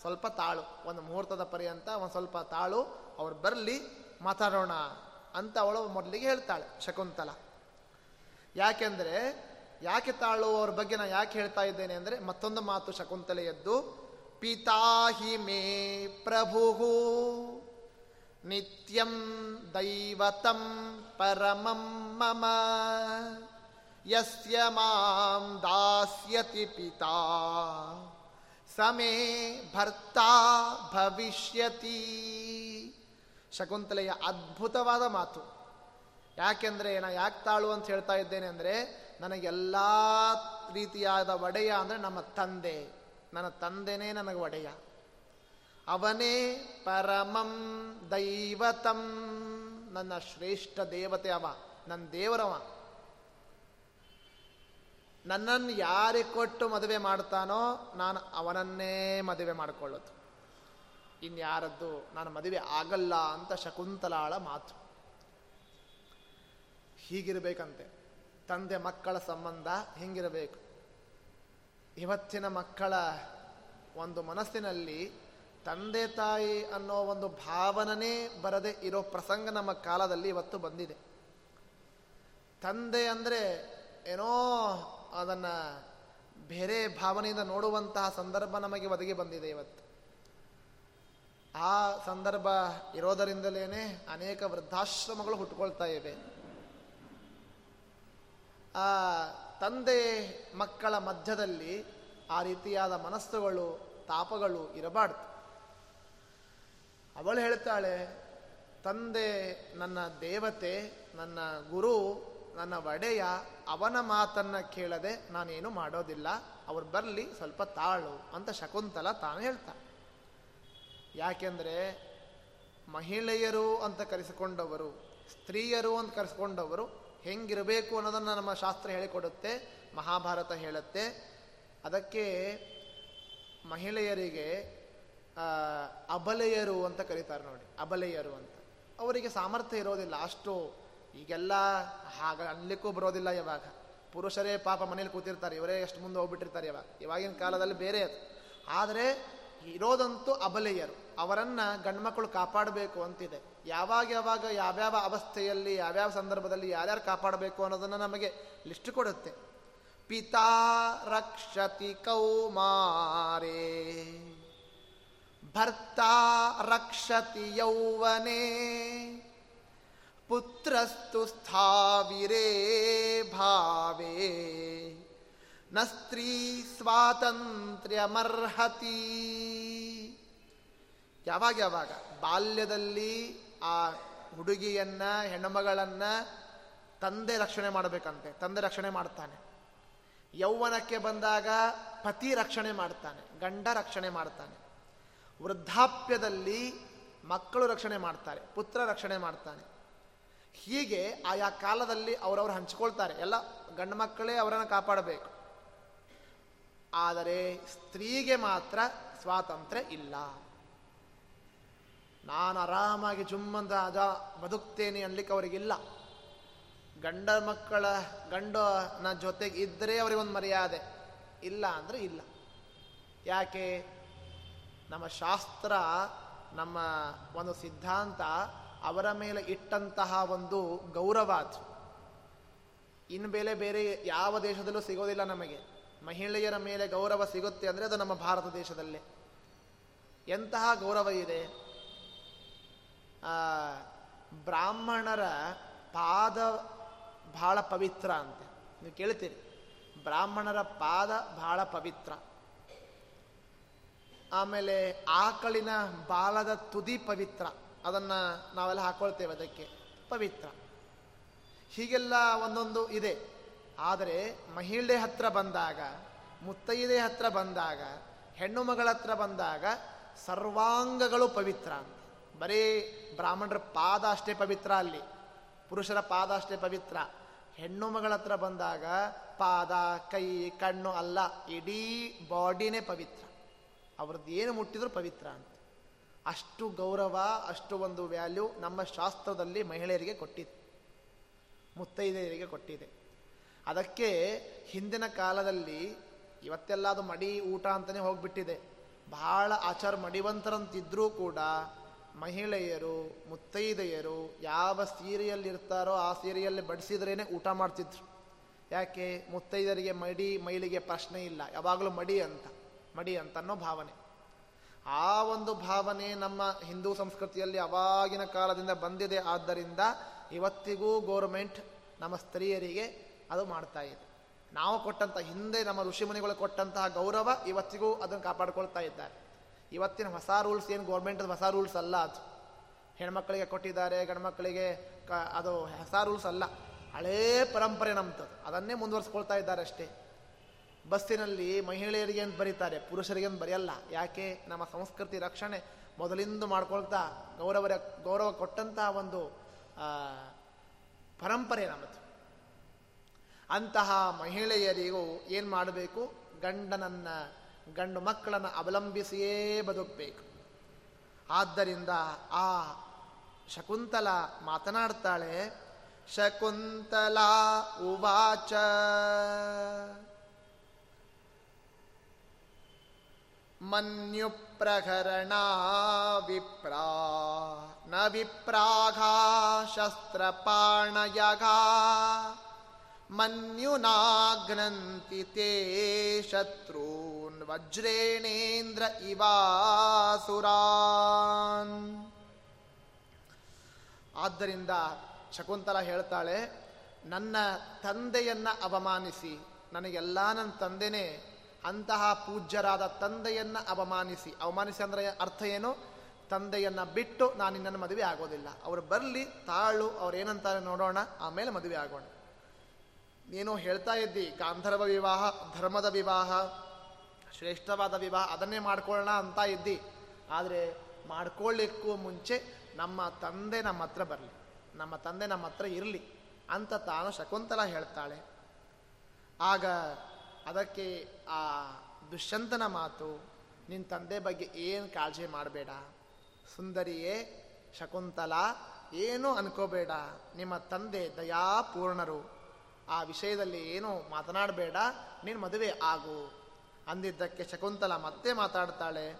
ಸ್ವಲ್ಪ ತಾಳು, ಒಂದು ಮುಹೂರ್ತದ ಪರ್ಯಂತ ಒಂದು ಸ್ವಲ್ಪ ತಾಳು. ಅವ್ರು ಬರಲಿ, ಮಾತಾಡೋಣ ಅಂತ ಅವಳು ಮೊದಲಿಗೆ ಹೇಳ್ತಾಳೆ ಶಕುಂತಲ. ಯಾಕೆಂದರೆ, ಯಾಕೆ ತಾಳು ಅವ್ರ ಬಗ್ಗೆ ನಾನು ಯಾಕೆ ಹೇಳ್ತಾ ಇದ್ದೇನೆ ಅಂದರೆ ಮತ್ತೊಂದು ಮಾತು ಶಕುಂತಲೆಯದ್ದು ಪಿತಾಹಿ ಮೇ ಪ್ರಭು ನಿತ್ಯಂ ದೈವತಂ ಪರಮಂ ಮಮ, ಯಸ್ಯ ಮಾಂ ದಾಸ್ಯತಿ ಪಿತಾ, ಸಮೇ ಭರ್ತಾ ಭವಿಷ್ಯತಿ. ಶಕುಂತಲೆಯ ಅದ್ಭುತವಾದ ಮಾತು. ಯಾಕೆಂದರೆ ನಾ ಯಾಕೆ ತಾಳು ಅಂತ ಹೇಳ್ತಾ ಇದ್ದೇನೆ ಅಂದರೆ, ನನಗೆಲ್ಲ ರೀತಿಯಾದ ಒಡೆಯ ಅಂದರೆ ನಮ್ಮ ತಂದೆ. ನನ್ನ ತಂದೆನೇ ನನಗೆ ಒಡೆಯ. ಅವನೇ ಪರಮಂ ದೈವತಂ. ನನ್ನ ಶ್ರೇಷ್ಠ ದೇವತೆ ಅವ ನನ್ನ ದೇವರವ. ನನ್ನನ್ನು ಯಾರಿಗೆ ಕೊಟ್ಟು ಮದುವೆ ಮಾಡ್ತಾನೋ, ನಾನು ಅವನನ್ನೇ ಮದುವೆ ಮಾಡಿಕೊಳ್ಳೋದು. ಇನ್ಯಾರದ್ದು ನಾನು ಮದುವೆ ಆಗಲ್ಲ ಅಂತ ಶಕುಂತಲಾಳ ಮಾತು. ಹೀಗಿರಬೇಕಂತೆ. ತಂದೆ ಮಕ್ಕಳ ಸಂಬಂಧ ಹಿಂಗಿರಬೇಕು. ಇವತ್ತಿನ ಮಕ್ಕಳ ಒಂದು ಮನಸ್ಸಿನಲ್ಲಿ ತಂದೆ ತಾಯಿ ಅನ್ನೋ ಒಂದು ಭಾವನನೇ ಬರದೆ ಇರೋ ಪ್ರಸಂಗ ನಮ್ಮ ಕಾಲದಲ್ಲಿ ಇವತ್ತು ಬಂದಿದೆ. ತಂದೆ ಅಂದರೆ ಏನೋ ಅದನ್ನು ಬೇರೆ ಭಾವನೆಯಿಂದ ನೋಡುವಂತಹ ಸಂದರ್ಭ ನಮಗೆ ಒದಗಿ ಬಂದಿದೆ ಇವತ್ತು. ಆ ಸಂದರ್ಭ ಇರೋದರಿಂದಲೇ ಅನೇಕ ವೃದ್ಧಾಶ್ರಮಗಳು ಹುಟ್ಟುಕೊಳ್ತಾ ಇವೆ. ಆ ತಂದೆ ಮಕ್ಕಳ ಮಧ್ಯದಲ್ಲಿ ಆ ರೀತಿಯಾದ ಮನಸ್ಸುಗಳು, ತಾಪಗಳು ಇರಬಾರ್ದು. ಅವಳು ಹೇಳ್ತಾಳೆ, ತಂದೆ, ನನ್ನ ದೇವತೆ, ನನ್ನ ಗುರು, ನನ್ನ ಒಡೆಯ, ಅವನ ಮಾತನ್ನ ಕೇಳದೆ ನಾನೇನು ಮಾಡೋದಿಲ್ಲ. ಅವ್ರು ಬರಲಿ, ಸ್ವಲ್ಪ ತಾಳು ಅಂತ ಶಕುಂತಲ ತಾನು ಹೇಳ್ತಾ ಯಾಕೆಂದರೆ ಮಹಿಳೆಯರು ಅಂತ ಕರೆಸಿಕೊಂಡವರು, ಸ್ತ್ರೀಯರು ಅಂತ ಕರೆಸಿಕೊಂಡವರು ಹೆಂಗಿರಬೇಕು ಅನ್ನೋದನ್ನು ನಮ್ಮ ಶಾಸ್ತ್ರ ಹೇಳಿಕೊಡುತ್ತೆ, ಮಹಾಭಾರತ ಹೇಳುತ್ತೆ. ಅದಕ್ಕೆ ಮಹಿಳೆಯರಿಗೆ ಅಬಲೆಯರು ಅಂತ ಕರೀತಾರೆ ನೋಡಿ, ಅಬಲೆಯರು ಅಂತ. ಅವರಿಗೆ ಸಾಮರ್ಥ್ಯ ಇರೋದಿಲ್ಲ, ಅಷ್ಟು ಈಗೆಲ್ಲ ಹಾಗ ಅನ್ಲಿಕ್ಕೂ ಬರೋದಿಲ್ಲ ಇವಾಗ. ಪುರುಷರೇ ಪಾಪ ಮನೇಲಿ ಕೂತಿರ್ತಾರೆ, ಇವರೇ ಎಷ್ಟು ಮುಂದೆ ಹೋಗ್ಬಿಟ್ಟಿರ್ತಾರೆ ಇವಾಗ. ಇವಾಗಿನ ಕಾಲದಲ್ಲಿ ಬೇರೆ ಅದು. ಆದರೆ ಇರೋದಂತೂ ಅಬಲೆಯರು. ಅವರನ್ನು ಗಂಡ್ಮಕ್ಳು ಕಾಪಾಡಬೇಕು ಅಂತಿದೆ. ಯಾವಾಗ ಯಾವಾಗ ಯಾವ್ಯಾವ ಅವಸ್ಥೆಯಲ್ಲಿ, ಯಾವ್ಯಾವ ಸಂದರ್ಭದಲ್ಲಿ ಯಾರ್ಯಾರು ಕಾಪಾಡಬೇಕು ಅನ್ನೋದನ್ನು ನಮಗೆ ಲಿಸ್ಟ್ ಕೊಡುತ್ತೆ. ಪಿತಾ ರಕ್ಷತಿ ಕೌಮಾರೇ. ಭರ್ತಾ ರಕ್ಷತಿ ಯೌವನೆ. ಪುತ್ರಸ್ತು ಸ್ಥಾವಿರೇ ಭಾವೇ. ನ ಸ್ತ್ರೀ ಸ್ವಾತಂತ್ರ್ಯಮರ್ಹತಿ. ಯಾವಾಗ ಯಾವಾಗ? ಬಾಲ್ಯದಲ್ಲಿ ಆ ಹುಡುಗಿಯನ್ನ, ಹೆಣ್ಣುಮಗಳನ್ನ ತಂದೆ ರಕ್ಷಣೆ ಮಾಡಬೇಕಂತೆ. ತಂದೆ ರಕ್ಷಣೆ ಮಾಡ್ತಾನೆ. ಯೌವನಕ್ಕೆ ಬಂದಾಗ ಪತಿ ರಕ್ಷಣೆ ಮಾಡ್ತಾನೆ, ಗಂಡ ರಕ್ಷಣೆ ಮಾಡ್ತಾನೆ. ವೃದ್ಧಾಪ್ಯದಲ್ಲಿ ಮಕ್ಕಳು ರಕ್ಷಣೆ ಮಾಡ್ತಾರೆ, ಪುತ್ರ ರಕ್ಷಣೆ ಮಾಡ್ತಾನೆ. ಹೀಗೆ ಆಯಾ ಕಾಲದಲ್ಲಿ ಅವರವರು ಹಂಚಿಕೊಳ್ತಾರೆ. ಎಲ್ಲ ಗಂಡು ಮಕ್ಕಳೇ ಅವರನ್ನು ಕಾಪಾಡಬೇಕು. ಆದರೆ ಸ್ತ್ರೀಗೆ ಮಾತ್ರ ಸ್ವಾತಂತ್ರ್ಯ ಇಲ್ಲ. ನಾನು ಆರಾಮಾಗಿ ಜುಮ್ಮಂದ ಅಜ ಬದುಕ್ತೇನೆ ಅನ್ಲಿಕ್ಕೆ ಅವರಿಗಿಲ್ಲ. ಗಂಡ ಮಕ್ಕಳ, ಗಂಡನ ಜೊತೆಗೆ ಇದ್ದರೆ ಅವರಿಗೊಂದು ಮರ್ಯಾದೆ. ಇಲ್ಲ ಅಂದರೆ ಇಲ್ಲ. ಯಾಕೆ? ನಮ್ಮ ಶಾಸ್ತ್ರ, ನಮ್ಮ ಒಂದು ಸಿದ್ಧಾಂತ ಅವರ ಮೇಲೆ ಇಟ್ಟಂತಹ ಒಂದು ಗೌರವ ಅದು ಇನ್ನು ಬೇಲೆ ಬೇರೆ ಯಾವ ದೇಶದಲ್ಲೂ ಸಿಗೋದಿಲ್ಲ ನಮಗೆ. ಮಹಿಳೆಯರ ಮೇಲೆ ಗೌರವ ಸಿಗುತ್ತೆ ಅಂದರೆ ಅದು ನಮ್ಮ ಭಾರತ ದೇಶದಲ್ಲೇ. ಎಂತಹ ಗೌರವ ಇದೆ? ಬ್ರಾಹ್ಮಣರ ಪಾದ ಬಹಳ ಪವಿತ್ರ ಅಂತೆ. ನೀವು ಕೇಳ್ತೀರಿ. ಬ್ರಾಹ್ಮಣರ ಪಾದ ಬಹಳ ಪವಿತ್ರ. ಆಮೇಲೆ ಆಕಳಿನ ಬಾಲದ ತುದಿ ಪವಿತ್ರ. ಅದನ್ನು ನಾವೆಲ್ಲ ಹಾಕ್ಕೊಳ್ತೇವೆ ಅದಕ್ಕೆ. ಪವಿತ್ರ. ಹೀಗೆಲ್ಲ ಒಂದೊಂದು ಇದೆ. ಆದರೆ ಮಹಿಳೆ ಹತ್ರ ಬಂದಾಗ, ಮುತ್ತೈದೆ ಹತ್ರ ಬಂದಾಗ, ಹೆಣ್ಣು ಮಗಳ ಹತ್ರ ಬಂದಾಗ ಸರ್ವಾಂಗಗಳು ಪವಿತ್ರ ಬರೀ ಬ್ರಾಹ್ಮಣರ ಪಾದ ಅಷ್ಟೇ ಪವಿತ್ರ ಅಲ್ಲಿ, ಪುರುಷರ ಪಾದ ಅಷ್ಟೇ ಪವಿತ್ರ. ಹೆಣ್ಣು ಮಗಳ ಹತ್ರ ಬಂದಾಗ ಪಾದ, ಕೈ, ಕಣ್ಣು ಅಲ್ಲ, ಇಡೀ ಬಾಡಿನೇ ಪವಿತ್ರ. ಅವ್ರದ್ದು ಏನು ಮುಟ್ಟಿದ್ರು ಪವಿತ್ರ ಅಂತ. ಅಷ್ಟು ಗೌರವ, ಅಷ್ಟು ಒಂದು ವ್ಯಾಲ್ಯೂ ನಮ್ಮ ಶಾಸ್ತ್ರದಲ್ಲಿ ಮಹಿಳೆಯರಿಗೆ ಕೊಟ್ಟಿದೆ, ಮುತ್ತೈದೆಯರಿಗೆ ಕೊಟ್ಟಿದೆ. ಅದಕ್ಕೆ ಹಿಂದಿನ ಕಾಲದಲ್ಲಿ ಇವತ್ತೆಲ್ಲ ಅದು ಮಡಿ ಊಟ ಅಂತಲೇ ಹೋಗ್ಬಿಟ್ಟಿದೆ. ಬಹಳ ಆಚಾರ ಮಡಿವಂತರಂತಿದ್ರೂ ಕೂಡ ಮಹಿಳೆಯರು, ಮುತ್ತೈದೆಯರು ಯಾವ ಸೀರೆಯಲ್ಲಿರ್ತಾರೋ ಆ ಸೀರೆಯಲ್ಲಿ ಬಡಿಸಿದ್ರೇನೆ ಊಟ ಮಾಡ್ತಿದ್ರು. ಯಾಕೆ? ಮುತ್ತೈದರಿಗೆ ಮಡಿ, ಮೈಲಿಗೆ ಪ್ರಶ್ನೆ ಇಲ್ಲ. ಯಾವಾಗಲೂ ಮಡಿ ಅಂತ ಮಡಿ ಅಂತ ಅನ್ನೋ ಭಾವನೆ. ಆ ಒಂದು ಭಾವನೆ ನಮ್ಮ ಹಿಂದೂ ಸಂಸ್ಕೃತಿಯಲ್ಲಿ ಅವಾಗಿನ ಕಾಲದಿಂದ ಬಂದಿದೆ. ಆದ್ದರಿಂದ ಇವತ್ತಿಗೂ ಗೋರ್ಮೆಂಟ್ ನಮ್ಮ ಸ್ತ್ರೀಯರಿಗೆ ಅದು ಮಾಡ್ತಾ ಇದೆ. ನಾವು ಕೊಟ್ಟಂಥ ಹಿಂದೆ ನಮ್ಮ ಋಷಿಮುನಿಗಳು ಕೊಟ್ಟಂತಹ ಗೌರವ ಇವತ್ತಿಗೂ ಅದನ್ನು ಕಾಪಾಡಿಕೊಳ್ತಾ ಇದ್ದಾರೆ. ಇವತ್ತಿನ ಹೊಸ ರೂಲ್ಸ್ ಏನು ಗೋರ್ಮೆಂಟ್ ಹೊಸ ರೂಲ್ಸ್ ಅಲ್ಲ ಅದು. ಹೆಣ್ಮಕ್ಳಿಗೆ ಕೊಟ್ಟಿದ್ದಾರೆ, ಗಂಡ್ಮಕ್ಳಿಗೆ ಕ, ಅದು ಹೊಸ ರೂಲ್ಸ್ ಅಲ್ಲ. ಹಳೇ ಪರಂಪರೆ ನಮ್ಮದು ಅದನ್ನೇ ಮುಂದುವರ್ಸ್ಕೊಳ್ತಾ ಇದ್ದಾರೆ ಅಷ್ಟೇ. ಬಸ್ಸಿನಲ್ಲಿ ಮಹಿಳೆಯರಿಗೆ ಅಂತ ಬರೀತಾರೆ ಅಂತ ಬರೆಯಲ್ಲ. ಯಾಕೆ? ನಮ್ಮ ಸಂಸ್ಕೃತಿ ರಕ್ಷಣೆ ಮೊದಲಿಂದ ಮಾಡ್ಕೊಳ್ತಾ ಗೌರವ ಗೌರವ ಕೊಟ್ಟಂತಹ ಒಂದು ಪರಂಪರೆ ನಮ್ಮದು ಅಂತಹ ಮಹಿಳೆಯರಿಗೂ ಏನು ಮಾಡಬೇಕು? ಗಂಡನನ್ನ ಗಂಡು ಮಕ್ಕಳನ್ನು ಅವಲಂಬಿಸಿಯೇ ಬದುಕಬೇಕು. ಆದ್ದರಿಂದ ಆ ಶಕುಂತಲ ಮಾತನಾಡ್ತಾಳೆ, ಶಕುಂತಲಾ ಉವಾಚ. ಮನ್ಯುಪ್ರಕರಣಾ ವಿಪ್ರಾ, ನ ವಿಪ್ರಾಘಾ ಶಸ್ತ್ರಪಾಣಯಘಾ. ಮನ್ಯುನಾಗ್ನಂತಿ ತೇ ಶತ್ರುನ್ ವಜ್ರೇಣೇಂದ್ರ ಇವಾಸುರಾನ್. ಆದ್ದರಿಂದ ಶಕುಂತಲ ಹೇಳ್ತಾಳೆ, ನನ್ನ ತಂದೆಯನ್ನ ಅವಮಾನಿಸಿ, ನನಗೆಲ್ಲ ನನ್ನ ತಂದೆನೇ, ಅಂತಹ ಪೂಜ್ಯರಾದ ತಂದೆಯನ್ನ ಅವಮಾನಿಸಿ. ಅವಮಾನಿಸಿ ಅಂದ್ರೆ ಅರ್ಥ ಏನು? ತಂದೆಯನ್ನ ಬಿಟ್ಟು ನಾನು ನಿನ್ನನ್ನು ಮದುವೆ ಆಗೋದಿಲ್ಲ. ಅವರು ಬರಲಿ, ತಾಳು, ಅವ್ರು ಏನಂತಾರೆ ನೋಡೋಣ, ಆಮೇಲೆ ಮದುವೆ ಆಗೋಣ. ನೀನು ಹೇಳ್ತಾ ಇದ್ದಿ, ಗಾಂಧರ್ವ ವಿವಾಹ, ಧರ್ಮದ ವಿವಾಹ ಶ್ರೇಷ್ಠವಾದ ವಿವಾಹ ಅದನ್ನೇ ಮಾಡ್ಕೊಳ್ಳೋಣ ಅಂತ ಇದ್ದಿ. ಆದರೆ ಮಾಡ್ಕೊಳ್ಳಿಕ್ಕೂ ಮುಂಚೆ ನಮ್ಮ ತಂದೆ ನಮ್ಮ ಹತ್ರ ಬರಲಿ. ನಮ್ಮ ತಂದೆ ನಮ್ಮ ಹತ್ರ ಇರಲಿ ಅಂತ ತಾನು ಶಕುಂತಲ ಹೇಳ್ತಾಳೆ. ಆಗ ಅದಕ್ಕೆ ಆ ದುಷ್ಯಂತನ ಮಾತು ನಿನ್ನ ತಂದೆ ಬಗ್ಗೆ ಏನು ಕಾಳಜಿ ಮಾಡಬೇಡ? ಸುಂದರಿಯೇ ಶಕುಂತಲ, ಏನೂ ಅನ್ಕೋಬೇಡ? ನಿಮ್ಮ ತಂದೆ ದಯಾಪೂರ್ಣರು. ಆ ವಿಷಯದಲ್ಲಿ ಏನು ಮಾತನಾಡಬೇಡ? ನೀನು ಮದುವೆ ಆಗು. ಅಂದಿದ್ದಕ್ಕೆ ಶಕುಂತಲ ಮತ್ತೆ ಮಾತಾಡ್ತಾಳೆ.